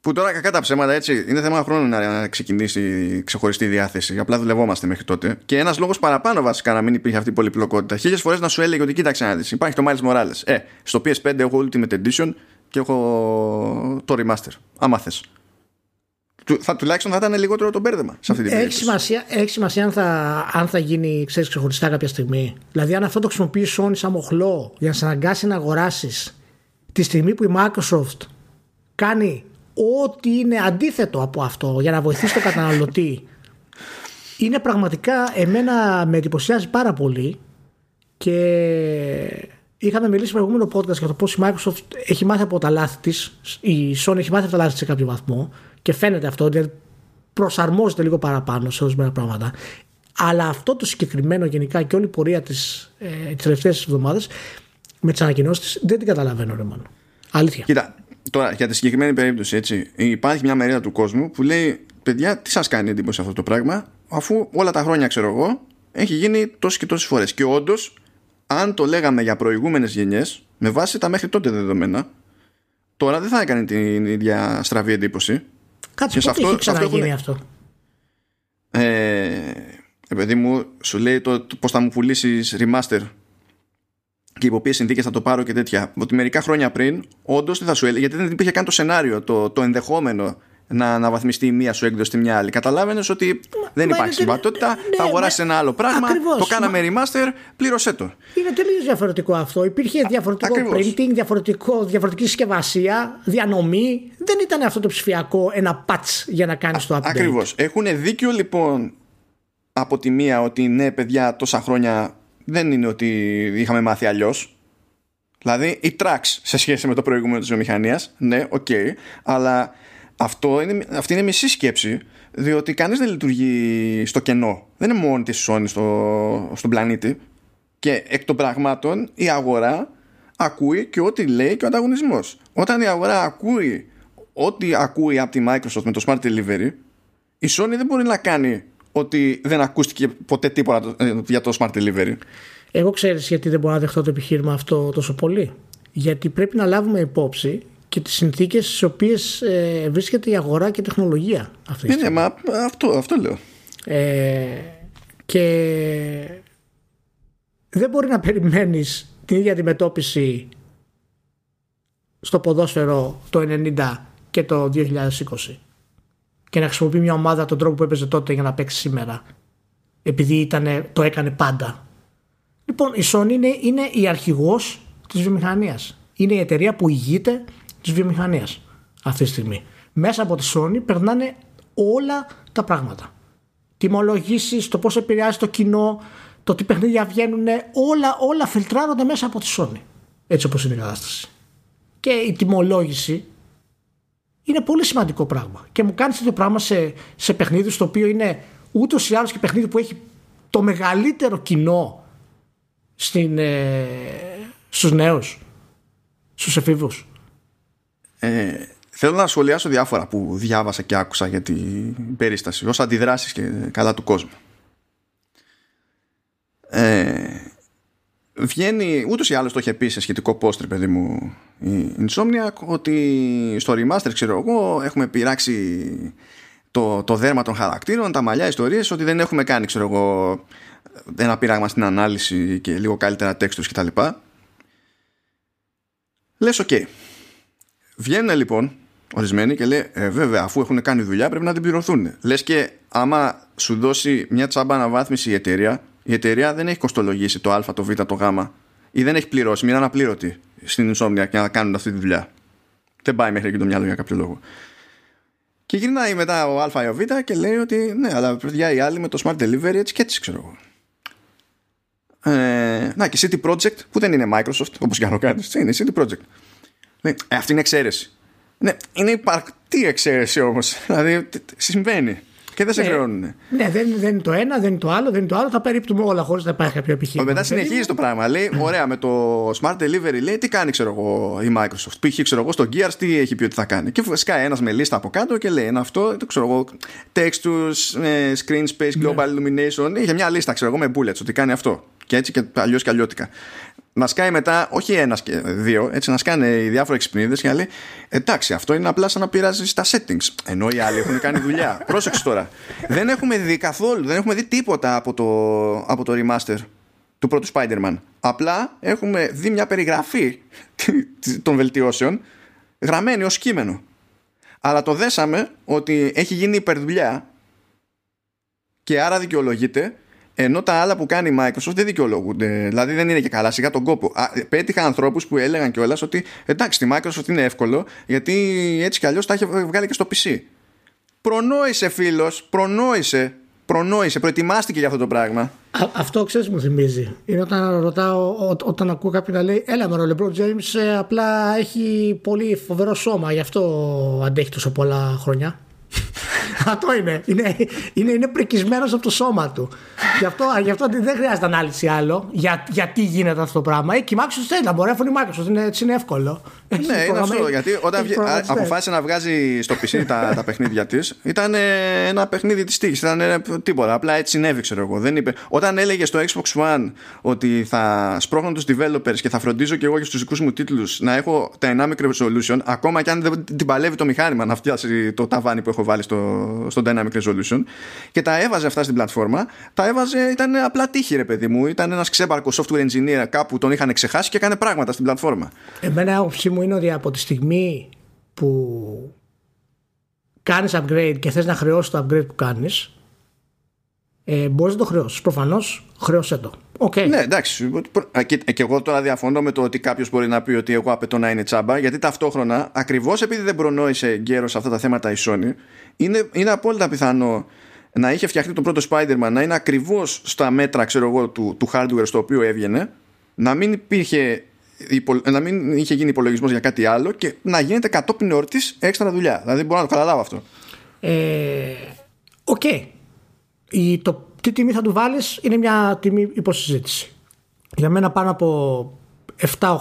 Που τώρα κακά τα ψέματα έτσι είναι θέμα χρόνου να ξεκινήσει η ξεχωριστή διάθεση. Απλά δουλευόμαστε μέχρι τότε. Και ένας λόγος παραπάνω βασικά να μην υπήρχε αυτή η πολυπλοκότητα. Χίλιες φορές να σου έλεγε ότι κοίταξε να δεις. Υπάρχει το Miles Morales. Ε, στο PS5 έχω Ultimate Edition και έχω το Remaster. Άμα θες. Θα τουλάχιστον θα ήταν λιγότερο το μπέρδεμα σε αυτή την Έχει περίπτωση. σημασία, έχει σημασία αν, θα, αν θα γίνει ξέρεις, ξεχωριστά κάποια στιγμή. Δηλαδή, αν αυτό το χρησιμοποιείς η Sony σαν μοχλό για να σε αναγκάσει να αγοράσεις τη στιγμή που η Microsoft κάνει ό,τι είναι αντίθετο από αυτό για να βοηθήσει τον καταναλωτή. Είναι πραγματικά εμένα με εντυπωσιάζει πάρα πολύ και είχαμε μιλήσει στο προηγούμενο podcast για το πώς η Microsoft έχει μάθει από τα λάθη της η Sony έχει μάθει από τα λάθη της σε κάποιο βαθμό και φαίνεται αυτό δηλαδή προσαρμόζεται λίγο παραπάνω σε ορισμένα πράγματα αλλά αυτό το συγκεκριμένο γενικά και όλη η πορεία της ε, τις τελευταίες εβδομάδες με τις ανακοινώσεις της δεν την καταλαβαίνω ρε μάλλον. Αλήθεια. Κοίτα, τώρα για τη συγκεκριμένη περίπτωση, έτσι, υπάρχει μια μερίδα του κόσμου που λέει: Παιδιά, τι σας κάνει εντύπωση αυτό το πράγμα, αφού όλα τα χρόνια, ξέρω εγώ, έχει γίνει τόσε και τόσες φορές. Και όντως, αν το λέγαμε για προηγούμενες γενιές, με βάση τα μέχρι τότε δεδομένα, τώρα δεν θα έκανε την ίδια στραβή εντύπωση. Κάτσε, Και σε πότε αυτό- έχει σε αυτό ξαναγίνει έχουν- αυτό; Ε, ε, παιδί μου, σου λέει το, το πώς θα μου πουλήσεις remaster και υπό ποιες συνθήκες θα το πάρω και τέτοια. Ότι μερικά χρόνια πριν, όντως δεν θα σου έλεγε, γιατί δεν υπήρχε καν το σενάριο, το, το ενδεχόμενο να αναβαθμιστεί η μία σου έκδοση στη μια άλλη. Καταλάβαινες ότι δεν μα υπάρχει είναι συμβατότητα, τελε- ναι, θα αγοράσει ναι, ένα άλλο πράγμα, ακριβώς. το κάναμε remaster, πλήρωσέ το. Είναι τελείως διαφορετικό αυτό. Υπήρχε διαφορετικό ακριβώς. printing, διαφορετικό, διαφορετική συσκευασία, διανομή. Δεν ήταν αυτό το ψηφιακό ένα patch για να κάνεις το update. Ακριβώς. Έχουν δίκιο λοιπόν από τη μία ότι ναι, παιδιά, τόσα χρόνια δεν είναι ότι είχαμε μάθει αλλιώς. Δηλαδή, οι tracks σε σχέση με το προηγούμενο της βιομηχανίας, ναι, οκ, αλλά αυτό είναι, αυτή είναι μισή σκέψη, διότι κανείς δεν λειτουργεί στο κενό. Δεν είναι μόνη της η Sony στο, στον πλανήτη. Και εκ των πραγμάτων η αγορά ακούει και ό,τι λέει και ο ανταγωνισμός. Όταν η αγορά ακούει ό,τι ακούει από τη Microsoft με το Smart Delivery, η Sony δεν μπορεί να κάνει ότι δεν ακούστηκε ποτέ τίποτα ε, για το Smart Delivery. Εγώ ξέρεις γιατί δεν μπορώ να δεχτώ το επιχείρημα αυτό τόσο πολύ. Γιατί πρέπει να λάβουμε υπόψη και τις συνθήκες στις οποίες ε, βρίσκεται η αγορά και η τεχνολογία αυτή τη Ναι, ναι, στιγμή. μα αυτό, αυτό λέω. Ε, και δεν μπορεί να περιμένεις την ίδια αντιμετώπιση στο ποδόσφαιρο το 90 και το 2020 και να χρησιμοποιεί μια ομάδα τον τρόπο που έπαιζε τότε για να παίξει σήμερα επειδή ήτανε, το έκανε πάντα λοιπόν η Sony είναι, είναι η αρχηγός της βιομηχανίας είναι η εταιρεία που ηγείται της βιομηχανίας αυτή τη στιγμή μέσα από τη Sony περνάνε όλα τα πράγματα τιμολογήσεις, το πώς επηρεάζει το κοινό, το τι παιχνίδια βγαίνουν, όλα, όλα φιλτράρονται μέσα από τη Sony. Έτσι όπως είναι η κατάσταση. Και η τιμολόγηση είναι πολύ σημαντικό πράγμα. Και μου κάνεις τέτοιο πράγμα σε, σε παιχνίδι στο οποίο είναι ούτως ή άλλως και παιχνίδι που έχει το μεγαλύτερο κοινό στην, ε, στους νέους, στους εφήβους. Ε, θέλω να σχολιάσω διάφορα που διάβασα και άκουσα για την περίσταση ως αντιδράσεις και καλά του κόσμου. Ε, βγαίνει, ούτως ή άλλως το είχε πει σε σχετικό post, ρε παιδί μου, η Insomniac, ότι στο remaster, ξέρω εγώ, έχουμε πειράξει το, το δέρμα των χαρακτήρων, τα μαλλιά, ιστορίες, ότι δεν έχουμε κάνει, ξέρω εγώ, ένα πείραγμα στην ανάλυση και λίγο καλύτερα textures κτλ. Λες, οκ. Βγαίνουν λοιπόν ορισμένοι και λέει, ε, βέβαια, αφού έχουν κάνει δουλειά πρέπει να την πληρωθούν. Λες και άμα σου δώσει μια τσάμπα αναβάθμιση η εταιρεία, η εταιρεία δεν έχει κοστολογήσει το Α, το Β, το Γ. ή δεν έχει πληρώσει, είναι απλήρωτη η Insomniac για να κάνουν αυτή τη δουλειά. Δεν πάει μέχρι εκεί το μυαλό για κάποιο λόγο. Και γυρνάει μετά ο Α ή ο Β και λέει ότι ναι, αλλά παιδιά οι άλλοι με το Smart Delivery έτσι και έτσι ξέρω εγώ. Ε, να και City Project που δεν είναι Microsoft όπως και αν το κάνεις είναι City Project ναι, ε, αυτή είναι εξαίρεση ναι, είναι υπαρκτή εξαίρεση όμως δηλαδή συμβαίνει και δεν σε ναι, χρεώνουν. Ναι, δεν, δεν είναι το ένα, δεν είναι το άλλο, δεν είναι το άλλο. Θα περίπτουμε όλα χωρίς να υπάρχει κάποιο επιχείρημα. Μετά συνεχίζει το πράγμα. Λέει, ωραία, με το Smart Delivery λέει τι κάνει, ξέρω εγώ, η Microsoft. Π.χ. ξέρω εγώ στο Gears τι έχει πει ότι θα κάνει. Και φυσικά ένας με λίστα από κάτω και λέει ένα αυτό, το ξέρω εγώ, textures, ε, screen space, global ναι. illumination. Είχε μια λίστα, ξέρω εγώ, με bullets ότι κάνει αυτό. Και έτσι και αλλιώς και αλλιώτικα να σκάει μετά, όχι ένα και δύο, έτσι να σκάνε οι διάφοροι εξυπνίδε και να λέει Εντάξει, αυτό είναι απλά σαν να πειράζεις τα settings. Ενώ οι άλλοι έχουν κάνει δουλειά. Πρόσεξε τώρα. Δεν έχουμε δει καθόλου, δεν έχουμε δει τίποτα από το, από το remaster του πρώτου Spider-Man. Απλά έχουμε δει μια περιγραφή των βελτιώσεων γραμμένη ως κείμενο. Αλλά το δέσαμε ότι έχει γίνει υπερδουλειά και άρα δικαιολογείται ενώ τα άλλα που κάνει η Microsoft δεν δικαιολογούνται. Δηλαδή δεν είναι και καλά, σιγά τον κόπο. Α, πέτυχα ανθρώπους που έλεγαν κιόλας ότι εντάξει, τη Microsoft είναι εύκολο γιατί έτσι κι αλλιώς τα έχει βγάλει και στο PC. Προνόησε φίλος, προνόησε. Προνόησε, προετοιμάστηκε για αυτό το πράγμα. Α, αυτό ξέρεις μου θυμίζει. Είναι όταν ρωτάω, ό, όταν ακούω κάποιον να λέει Έλα με ο LeBron James ε, απλά έχει πολύ φοβερό σώμα, γι' αυτό αντέχει τόσο πολλά χρόνια. Αυτό είναι. Είναι, είναι, είναι πρικισμένος από το σώμα του. Γι' αυτό, γι αυτό δεν χρειάζεται ανάλυση άλλο για, γιατί γίνεται αυτό το πράγμα. Ε, και η Microsoft θέλει να μπορεί, αφού η Microsoft είναι, έτσι είναι εύκολο. Ναι, είναι αυτό. Γιατί όταν αποφάσισε να βγάζει στο PC τα, τα παιχνίδια της, ήταν ένα παιχνίδι της τύχης. Ήταν τίποτα. Απλά έτσι συνέβη, ξέρω εγώ. Δεν είπε. Όταν έλεγε στο Xbox One ότι θα σπρώχνω τους developers και θα φροντίζω και εγώ για στους δικούς μου τίτλους να έχω dynamic resolution, ακόμα και αν δεν την παλεύει το μηχάνημα να φτιάξει το ταβάνι που έχω βάλει στο, στο Dynamic Resolution και τα έβαζε αυτά στην πλατφόρμα. Τα έβαζε, ήταν απλά τύχη, ρε παιδί μου. Ήταν ένας ξέμπαρκος software engineer κάπου τον είχαν ξεχάσει και έκανε πράγματα στην πλατφόρμα. Εμένα η άποψή μου είναι ότι από τη στιγμή που κάνεις upgrade και θες να χρεώσεις το upgrade που κάνεις ε, μπορείς να το χρεώσεις. Προφανώς χρεώσέ το. Okay. Ναι, εντάξει. Και, και εγώ τώρα διαφωνώ με το ότι κάποιος μπορεί να πει ότι εγώ απαιτώ να είναι τσάμπα, γιατί ταυτόχρονα, ακριβώς επειδή δεν προνόησε γκέρο σε αυτά τα θέματα η Sony, είναι, είναι απόλυτα πιθανό να είχε φτιαχτεί το πρώτο Spider-Man να είναι ακριβώς στα μέτρα ξέρω εγώ, του, του hardware στο οποίο έβγαινε, να μην υπήρχε να μην είχε γίνει υπολογισμός για κάτι άλλο και να γίνεται κατόπιν εορτής έξτρα δουλειά. Δηλαδή μπορώ να το καταλάβω αυτό. Ε, οκ. Ε, okay. το τι τιμή θα του βάλεις είναι μια τιμή υπό συζήτηση. Για μένα πάνω από 7-8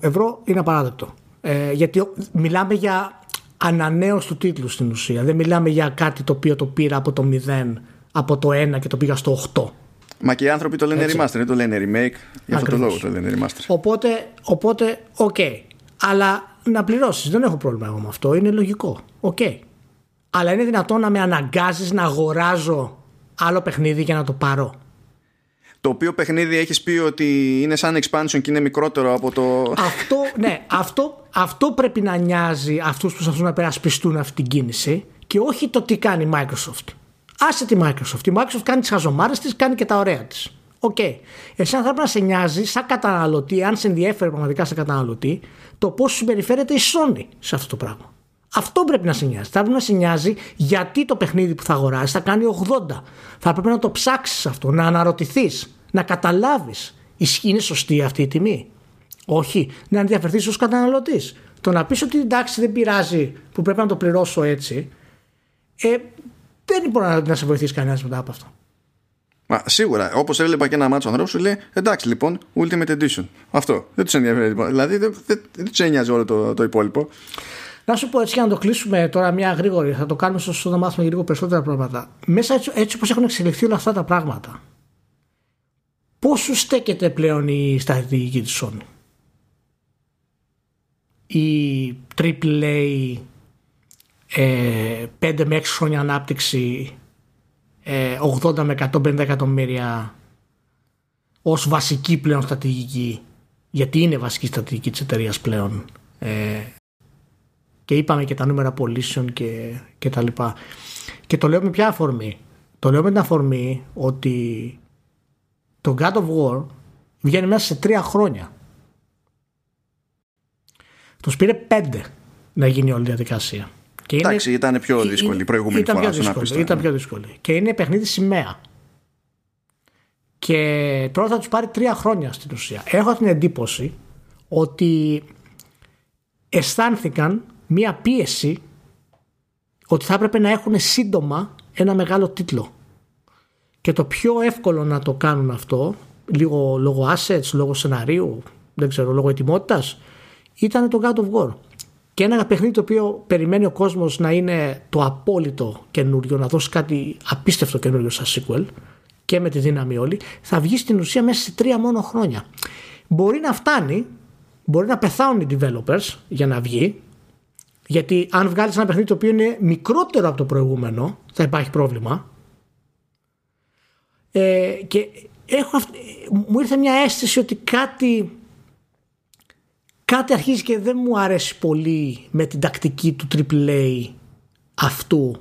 ευρώ είναι απαράδεκτο. Ε, γιατί μιλάμε για ανανέωση του τίτλου στην ουσία. Δεν μιλάμε για κάτι το οποίο το πήρα από το 0, από το 1 και το πήγα στο 8. Μα και οι άνθρωποι το λένε Έτσι. remaster, δεν το λένε remake. Για αυτό το λόγο το λένε remaster. Οπότε, οπότε, OK. Okay. Αλλά να πληρώσεις. Δεν έχω πρόβλημα εγώ με αυτό. Είναι λογικό. OK. Okay. Αλλά είναι δυνατόν να με αναγκάζεις να αγοράζω άλλο παιχνίδι για να το πάρω; Το οποίο παιχνίδι έχεις πει ότι είναι σαν expansion και είναι μικρότερο από το. Αυτό, ναι, αυτό, αυτό πρέπει να νοιάζει αυτούς που προσπαθούν να υπερασπιστούν αυτή την κίνηση και όχι το τι κάνει η Microsoft. Άσε τη Microsoft. Η Microsoft κάνει τις χαζομάρες της, κάνει και τα ωραία της. OK. Okay. Εσύ θα πρέπει να σε νοιάζει σαν καταναλωτή, αν σε ενδιαφέρει πραγματικά σαν καταναλωτή, το πώς συμπεριφέρεται η Sony σε αυτό το πράγμα. Αυτό πρέπει να σε νοιάζει. Θα πρέπει να σε νοιάζει γιατί το παιχνίδι που θα αγοράσεις θα κάνει 80. Θα πρέπει να το ψάξεις αυτό, να αναρωτηθείς, να καταλάβεις. Είναι σωστή αυτή η τιμή; Όχι, να ενδιαφερθείς ως καταναλωτής. Το να πεις ότι εντάξει δεν πειράζει που πρέπει να το πληρώσω έτσι, ε, δεν μπορεί να σε βοηθήσει κανένας μετά από αυτό. Μα σίγουρα, όπως έβλεπα και ένα μάτσο ανθρώπου, σου λέει εντάξει λοιπόν, Ultimate Edition. Αυτό. Δεν τους ενδιαφέρει. Δηλαδή δεν, δεν, δεν τους ένοιαζε όλο το, το υπόλοιπο. Να σου πω έτσι για να το κλείσουμε τώρα μια γρήγορη, θα το κάνουμε στο να μάθουμε λίγο περισσότερα πράγματα. Μέσα έτσι, έτσι όπως έχουν εξελιχθεί όλα αυτά τα πράγματα, πώς σου στέκεται πλέον η στρατηγική της Sony; Η AAA ε, 5 με 6 χρόνια ανάπτυξη ε, 80 με 150 εκατομμύρια ως βασική πλέον στρατηγική γιατί είναι βασική στρατηγική της εταιρείας πλέον ε, και είπαμε και τα νούμερα πωλήσεων και, και τα λοιπά. Και το λέω με ποια αφορμή. Το λέω με την αφορμή ότι το God of War βγαίνει μέσα σε τρία χρόνια. Τους πήρε πέντε να γίνει όλη η διαδικασία. Και είναι, Εντάξει, ήταν πιο δύσκολη η προηγούμενη ήταν φορά. Πιο δύσκολη, ήταν πιο δύσκολη. Και είναι παιχνίδι σημαία. Και τώρα θα τους πάρει τρία χρόνια στην ουσία. Έχω την εντύπωση ότι αισθάνθηκαν μία πίεση ότι θα έπρεπε να έχουν σύντομα ένα μεγάλο τίτλο. Και το πιο εύκολο να το κάνουν αυτό, λίγο λόγω assets, λόγω σεναρίου, δεν ξέρω, λόγω ετοιμότητας, ήταν το God of War. Και ένα παιχνίδι το οποίο περιμένει ο κόσμος να είναι το απόλυτο καινούριο, να δώσει κάτι απίστευτο καινούριο σαν sequel και με τη δύναμη όλη, θα βγει στην ουσία μέσα σε τρία μόνο χρόνια. Μπορεί να φτάνει, μπορεί να πεθάνουν οι developers για να βγει, γιατί αν βγάλεις ένα παιχνίδι το οποίο είναι μικρότερο από το προηγούμενο, θα υπάρχει πρόβλημα. Ε, και έχω μου ήρθε μια αίσθηση ότι κάτι κάτι αρχίζει και δεν μου αρέσει πολύ με την τακτική του AAA αυτού.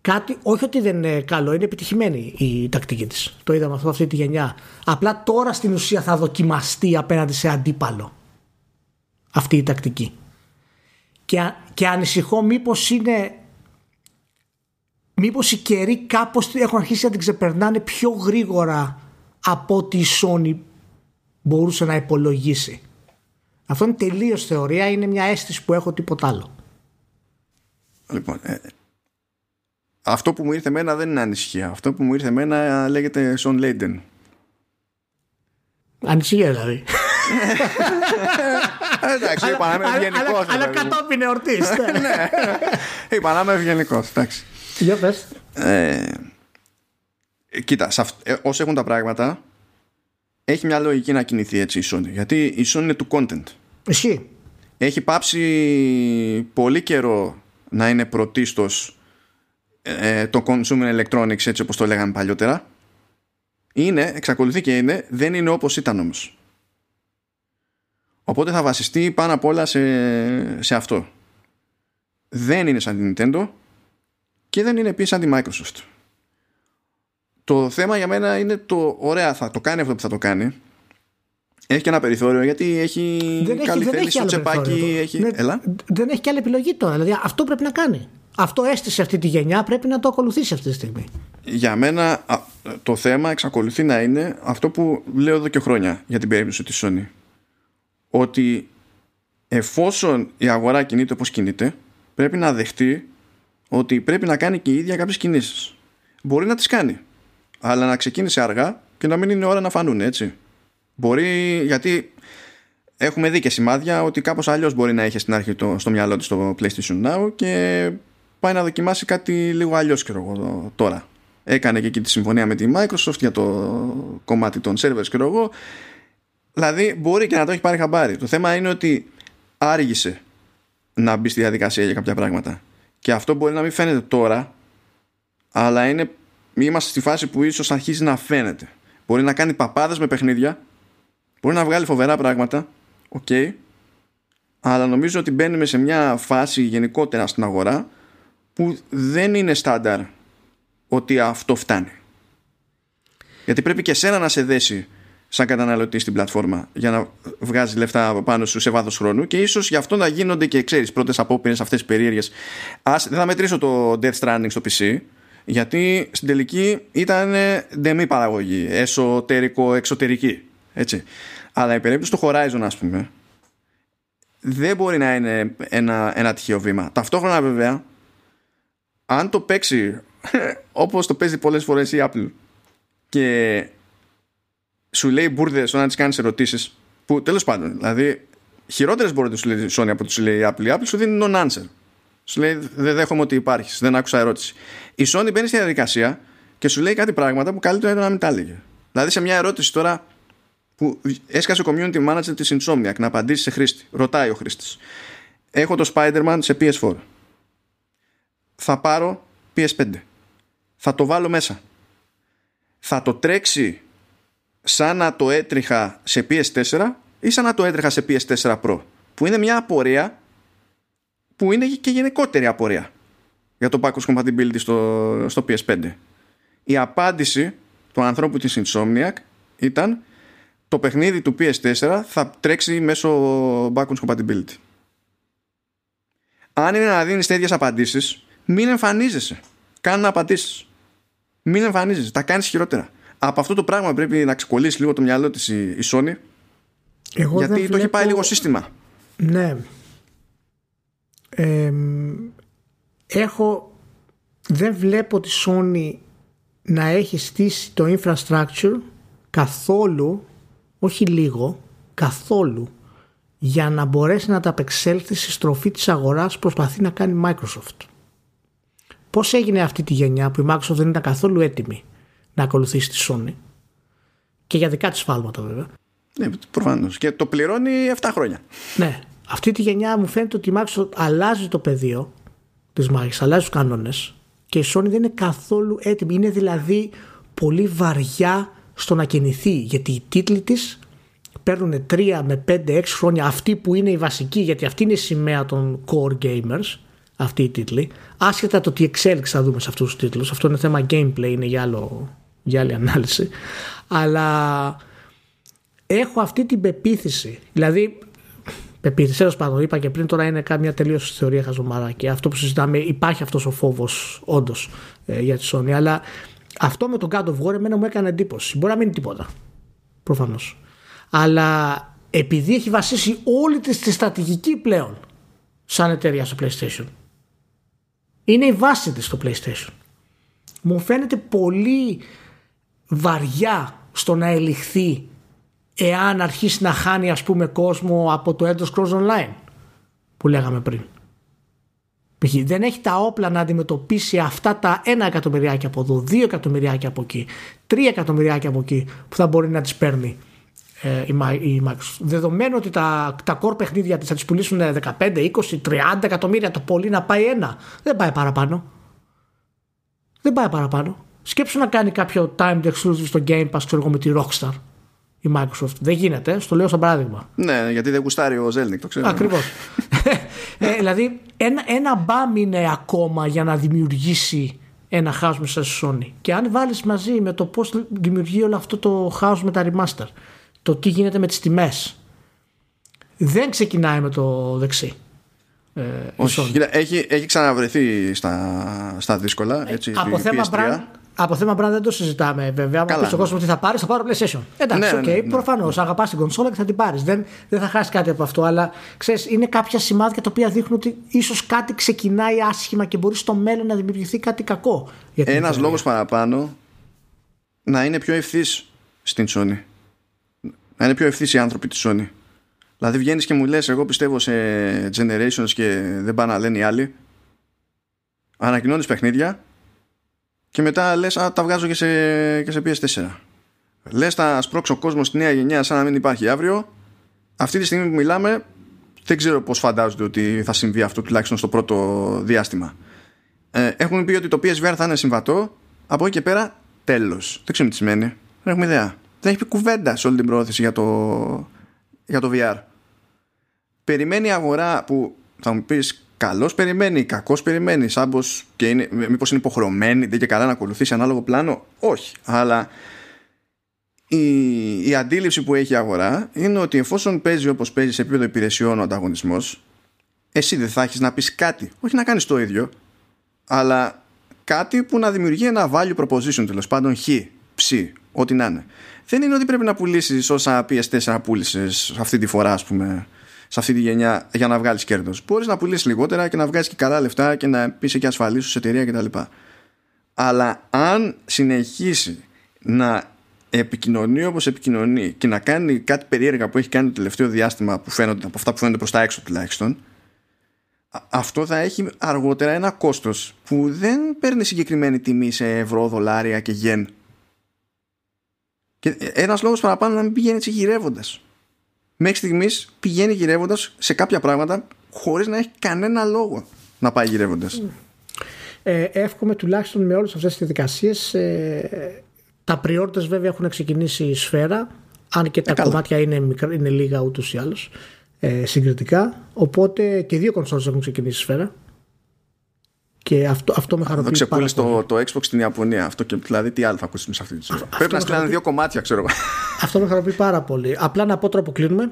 Κάτι, όχι ότι δεν είναι καλό, είναι επιτυχημένη η τακτική της. Το είδαμε αυτό αυτή τη γενιά. Απλά τώρα στην ουσία θα δοκιμαστεί απέναντι σε αντίπαλο αυτή η τακτική. Και, και ανησυχώ μήπως είναι μήπως οι καιροί κάπως έχουν αρχίσει να την ξεπερνάνε πιο γρήγορα από ότι η Sony μπορούσε να υπολογίσει. Αυτό είναι τελείως θεωρία, είναι μια αίσθηση που έχω τίποτα άλλο. Λοιπόν, ε, αυτό που μου ήρθε εμένα δεν είναι ανησυχία. Αυτό που μου ήρθε εμένα λέγεται Σον Λέιντεν. Ανησυχία δηλαδή. εντάξει, είπα να είμαι ευγενικός. Αλλά κατόπιν εορτής. Ναι. ναι. Είπα να είμαι ευγενικός. Εντάξει. Για πες. Ε, κοίτα, ε, όσο έχουν τα πράγματα, έχει μια λογική να κινηθεί έτσι η Sony. Γιατί η Sony είναι του content. Εσύ. Έχει πάψει πολύ καιρό να είναι πρωτίστως ε, το consumer electronics έτσι όπως το λέγαμε παλιότερα. Είναι, εξακολουθεί και είναι, δεν είναι όπως ήταν όμως. Οπότε θα βασιστεί πάνω απ' όλα σε, σε αυτό. Δεν είναι σαν την Nintendo και δεν είναι επίσης σαν τη Microsoft. Το θέμα για μένα είναι το ωραία θα το κάνει αυτό που θα το κάνει έχει και ένα περιθώριο γιατί έχει δεν καλή θέληση στο τσεπάκι. Έχει... Δεν, Έλα. δεν έχει και άλλη επιλογή τώρα. Δηλαδή αυτό πρέπει να κάνει. Αυτό έστησε αυτή τη γενιά, πρέπει να το ακολουθήσει αυτή τη στιγμή. Για μένα το θέμα εξακολουθεί να είναι αυτό που λέω εδώ και χρόνια για την περίπτωση της Sony. Ότι εφόσον η αγορά κινείται όπως κινείται, πρέπει να δεχτεί ότι πρέπει να κάνει και η ίδια κάποιες κινήσεις. Μπορεί να τις κάνει, αλλά να ξεκίνησε αργά και να μην είναι ώρα να φανούν έτσι. Μπορεί, γιατί έχουμε δει και σημάδια ότι κάπως αλλιώς μπορεί να έχει στην αρχή το, στο μυαλό της το PlayStation Now και πάει να δοκιμάσει κάτι λίγο αλλιώς εγώ τώρα. Έκανε και εκεί τη συμφωνία με τη Microsoft για το κομμάτι των servers και εγώ. Δηλαδή μπορεί και να το έχει πάρει χαμπάρι. Το θέμα είναι ότι άργησε να μπει στη διαδικασία για κάποια πράγματα. Και αυτό μπορεί να μην φαίνεται τώρα, αλλά είναι, είμαστε στη φάση που ίσως αρχίζει να φαίνεται. Μπορεί να κάνει παπάδες με παιχνίδια Μπορεί να βγάλει φοβερά πράγματα, οκ, αλλά νομίζω ότι μπαίνουμε σε μια φάση γενικότερα στην αγορά που δεν είναι στάνταρ ότι αυτό φτάνει. Γιατί πρέπει και σένα να σε δέσει σαν καταναλωτή στην πλατφόρμα για να βγάζει λεφτά πάνω σου σε βάθος χρόνου και ίσως γι' αυτό να γίνονται και ξέρεις πρώτες απόπειρες αυτές τις περίεργες. Δεν θα μετρήσω το Death Stranding στο PC, γιατί στην τελική ήταν ντεμή παραγωγή, εσωτερικό-εξωτερική. Έτσι. Αλλά η περίπτωση του Horizon, ας πούμε, δεν μπορεί να είναι ένα, ένα τυχαίο βήμα. Ταυτόχρονα, βέβαια, αν το παίξει όπως το παίζει πολλές φορές η Apple και σου λέει μπουρδε όταν τη κάνεις ερωτήσεις, που τέλος πάντων, δηλαδή χειρότερες μπορεί να σου λέει η Sony από ότι σου λέει η Apple. Η Apple σου δίνει non-answer. Σου λέει δεν δέχομαι ότι υπάρχεις, δεν άκουσα ερώτηση. Η Sony μπαίνει στη διαδικασία και σου λέει κάτι πράγματα που καλύτερα ήταν να μην τα έλεγε. Δηλαδή σε μια ερώτηση τώρα που έσκασε ο community manager της Insomniac να απαντήσει σε χρήστη. Ρωτάει ο χρήστης. Έχω το Spider-Man σε PS4. Θα πάρω PS5. Θα το βάλω μέσα. Θα το τρέξει σαν να το έτρεχα σε PS4 ή σαν να το έτρεχα σε PS4 Pro. Που είναι μια απορία που είναι και γενικότερη απορία για το backwards compatibility στο, στο PS5. Η απάντηση του ανθρώπου της Insomniac ήταν το παιχνίδι του PS4 θα τρέξει μέσω backwards compatibility. Αν είναι να δίνεις τέτοιες απαντήσεις, μην εμφανίζεσαι. Κάνε να απαντήσεις. Μην εμφανίζεσαι. Τα κάνεις χειρότερα. Από αυτό το πράγμα πρέπει να ξεκολλήσει λίγο το μυαλό της η Sony. Εγώ γιατί δεν το έχει πάει βλέπω- λίγο σύστημα. Ναι. Ε, έχω δεν βλέπω τη Sony να έχει στήσει το infrastructure καθόλου όχι λίγο καθόλου για να μπορέσει να τα απεξέλθει στη στροφή της αγοράς που προσπαθεί να κάνει Microsoft. Πώς έγινε αυτή τη γενιά που η Microsoft δεν ήταν καθόλου έτοιμη να ακολουθήσει τη Sony; Και για δικά της φάλματα βέβαια. Ναι, προφανώς. Και το πληρώνει 7 χρόνια. Ναι. Αυτή τη γενιά μου φαίνεται ότι η Microsoft αλλάζει το πεδίο της μάχης, αλλάζει τους κανόνες και η Sony δεν είναι καθόλου έτοιμη. Είναι δηλαδή πολύ βαριά στο να κινηθεί γιατί οι τίτλοι της παίρνουν 3 με 5-6 χρόνια. Αυτοί που είναι οι βασικοί γιατί αυτή είναι η σημαία των core gamers αυτοί οι τίτλοι. Άσχετα το τι εξέλιξη θα δούμε σε αυτούς τους τίτλους. Αυτό είναι θέμα gameplay είναι για, άλλο, για άλλη ανάλυση. Αλλά έχω αυτή την πεποίθηση. Δηλαδή πεποίθηση τέλο πάντων είπα και πριν τώρα είναι κάμια τελείως θεωρία χαζομάρα και αυτό που συζητάμε υπάρχει αυτός ο φόβος όντως ε, για τη Sony αλλά αυτό με τον God of War εμένα μου έκανε εντύπωση. Μπορεί να μην είναι τίποτα προφανώς. Αλλά επειδή έχει βασίσει όλη της τη στρατηγική πλέον σαν εταιρεία στο PlayStation είναι η βάση της στο PlayStation. Μου φαίνεται πολύ βαριά στο να ελιχθεί εάν αρχίσει να χάνει ας πούμε κόσμο από το Elder Scrolls Online που λέγαμε πριν. Π.χ. Δεν έχει τα όπλα να αντιμετωπίσει αυτά τα 1 εκατομμυριάκια από εδώ, 2 εκατομμυριάκια από εκεί, 3 εκατομμυριάκια από εκεί που θα μπορεί να τις παίρνει ε, η, Mi- η Microsoft. Δεδομένου ότι τα, τα core παιχνίδια της θα τις πουλήσουν 15, 20, 30 εκατομμύρια το πολύ να πάει ένα. Δεν πάει παραπάνω. Δεν πάει παραπάνω. Σκέψου να κάνει κάποιο timed exclusive στο Game Pass ξέρω εγώ, με τη Rockstar η Microsoft. Δεν γίνεται, στο λέω σαν παράδειγμα. Ναι, γιατί δεν γουστάρει ο Ζέλνικ, το ξέρω. Ακριβώς. ε, δηλαδή, ένα, ένα μπαμ είναι ακόμα για να δημιουργήσει ένα χάος μέσα στη Sony. Και αν βάλεις μαζί με το πώς δημιουργεί όλο αυτό το χάος με τα remaster, το τι γίνεται με τις τιμές, δεν ξεκινάει με το δεξί. Ε, η Όχι, Sony. κοίτα, έχει, έχει ξαναβρεθεί στα, στα δύσκολα. Έτσι, Ε, από η θέμα, PS3. brand, από θέμα brand δεν το συζητάμε βέβαια. Αν Καλά, πεις ο κόσμος τι θα πάρει, θα πάρω PlayStation. Εντάξει, Ναι, οκ, ναι, ναι. προφανώς. Αγαπάς την κονσόλα και θα την πάρεις. Δεν, δεν θα χάσει κάτι από αυτό. Αλλά ξέρεις, είναι κάποια σημάδια τα οποία δείχνουν ότι ίσως κάτι ξεκινάει άσχημα και μπορεί στο μέλλον να δημιουργηθεί κάτι κακό. για την Ένας εταιρεία. λόγος παραπάνω να είναι πιο ευθύς στην Sony. Να είναι πιο ευθύς οι άνθρωποι της Sony. Δηλαδή βγαίνεις και μου λες εγώ πιστεύω σε generations και δεν πάνε να λένε οι άλλοι. Ανακοινώνεις παιχνίδια και μετά λες α, τα βγάζω και σε, και σε PS4. Λες θα σπρώξω ο κόσμο στη νέα γενιά σαν να μην υπάρχει αύριο. Αυτή τη στιγμή που μιλάμε δεν ξέρω πώς φαντάζονται ότι θα συμβεί αυτό τουλάχιστον στο πρώτο διάστημα. Ε, έχουν πει ότι το PSVR θα είναι συμβατό. Από εκεί και πέρα, τέλος. Δεν ξέρω τι σημαίνει. Δεν έχουμε ιδέα. Δεν έχει πει κουβέντα σε όλη την πρόθεση για το, για το VR. Περιμένει η αγορά που θα μου πεις καλός περιμένει, κακός περιμένει, σαν και είναι, μήπως είναι υποχρεωμένη, δεν και καλά να ακολουθήσει ανάλογο πλάνο. Όχι. Αλλά η, η αντίληψη που έχει η αγορά είναι ότι εφόσον παίζει όπως παίζει σε επίπεδο υπηρεσιών ο ανταγωνισμός εσύ δεν θα έχεις να πεις κάτι. Όχι να κάνεις το ίδιο, αλλά κάτι που να δημιουργεί ένα value proposition τέλος πάντων χ, ψ, ό,τι να είναι. Δεν είναι ότι πρέπει να πουλήσεις όσα PS4 πούλησες αυτή τη φορά, ας πούμε, σε αυτή τη γενιά για να βγάλεις κέρδος. Μπορείς να πουλήσεις λιγότερα και να βγάλει και καλά λεφτά και να πεις και ασφαλής σου εταιρεία κτλ. Αλλά αν συνεχίσει να επικοινωνεί όπως επικοινωνεί και να κάνει κάτι περίεργα που έχει κάνει το τελευταίο διάστημα που φαίνονται, από αυτά που φαίνονται προς τα έξω τουλάχιστον, αυτό θα έχει αργότερα ένα κόστος που δεν παίρνει συγκεκριμένη τιμή σε ευρώ, δολάρια και γεν. Και ένας λόγος παραπάνω να μην πηγαίνεις έτσι γυρεύοντας. Μέχρι στιγμής πηγαίνει γυρεύοντας σε κάποια πράγματα χωρίς να έχει κανένα λόγο να πάει γυρεύοντας. Ε, εύχομαι τουλάχιστον με όλες αυτές τις διαδικασίες ε, τα pre-orders βέβαια έχουν ξεκινήσει η σφαίρα αν και τα καλά. κομμάτια είναι, μικρά, είναι λίγα ούτως ή άλλως ε, συγκριτικά οπότε και δύο κονσόλες έχουν ξεκινήσει η σφαίρα και αυτό, αυτό με Εδώ χαροποιεί πάρα ξεπούλησε πολύ. το, το Xbox στην Ιαπωνία. Αυτό και δηλαδή τι άλλο θα ακούσουμε σε αυτή τη ζωή. Πρέπει να με στείλανε χαροποιεί. δύο κομμάτια, ξέρω εγώ. Αυτό με χαροποιεί πάρα πολύ. Απλά να πω τώρα που κλείνουμε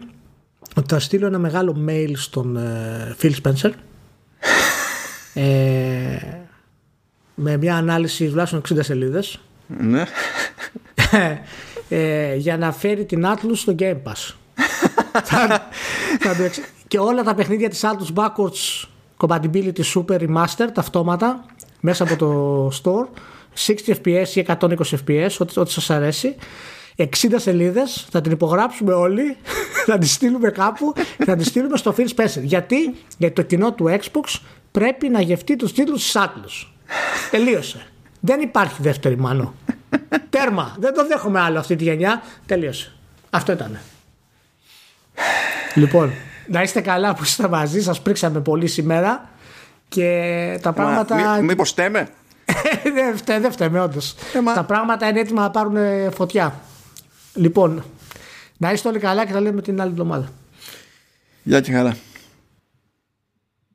ότι θα στείλω ένα μεγάλο mail στον ε, Phil Spencer Ε, με μια ανάλυση τουλάχιστον 60 σελίδες Ναι. ε, για να φέρει την Atlus στο Game Pass. Θα- θα το εξ- και όλα τα παιχνίδια της Atlus Backwards Compatibility Super Remastered αυτόματα μέσα από το store 60 fps ή 120 fps ό,τι, ό,τι σας αρέσει 60 σελίδες θα την υπογράψουμε όλοι θα τη στείλουμε κάπου και θα τη στείλουμε στο Phil Spencer γιατί, γιατί το κοινό του Xbox πρέπει να γευτεί τους τίτλους της Atlus τελείωσε δεν υπάρχει δεύτερη μάνο Τέρμα. Δεν το δέχομαι άλλο αυτή τη γενιά. Τελείωσε. Αυτό ήταν. Λοιπόν, να είστε καλά που είστε μαζί. Σας πρίξαμε πολύ σήμερα. Και τα πράγματα. Μή, μήπως στέμε; δεν φταίμε, δεν φταίμε, όντως. Ε, μα- Τα πράγματα είναι έτοιμα να πάρουν ε, φωτιά. Λοιπόν, να είστε όλοι καλά και θα λέμε την άλλη εβδομάδα. Γεια και χαρά.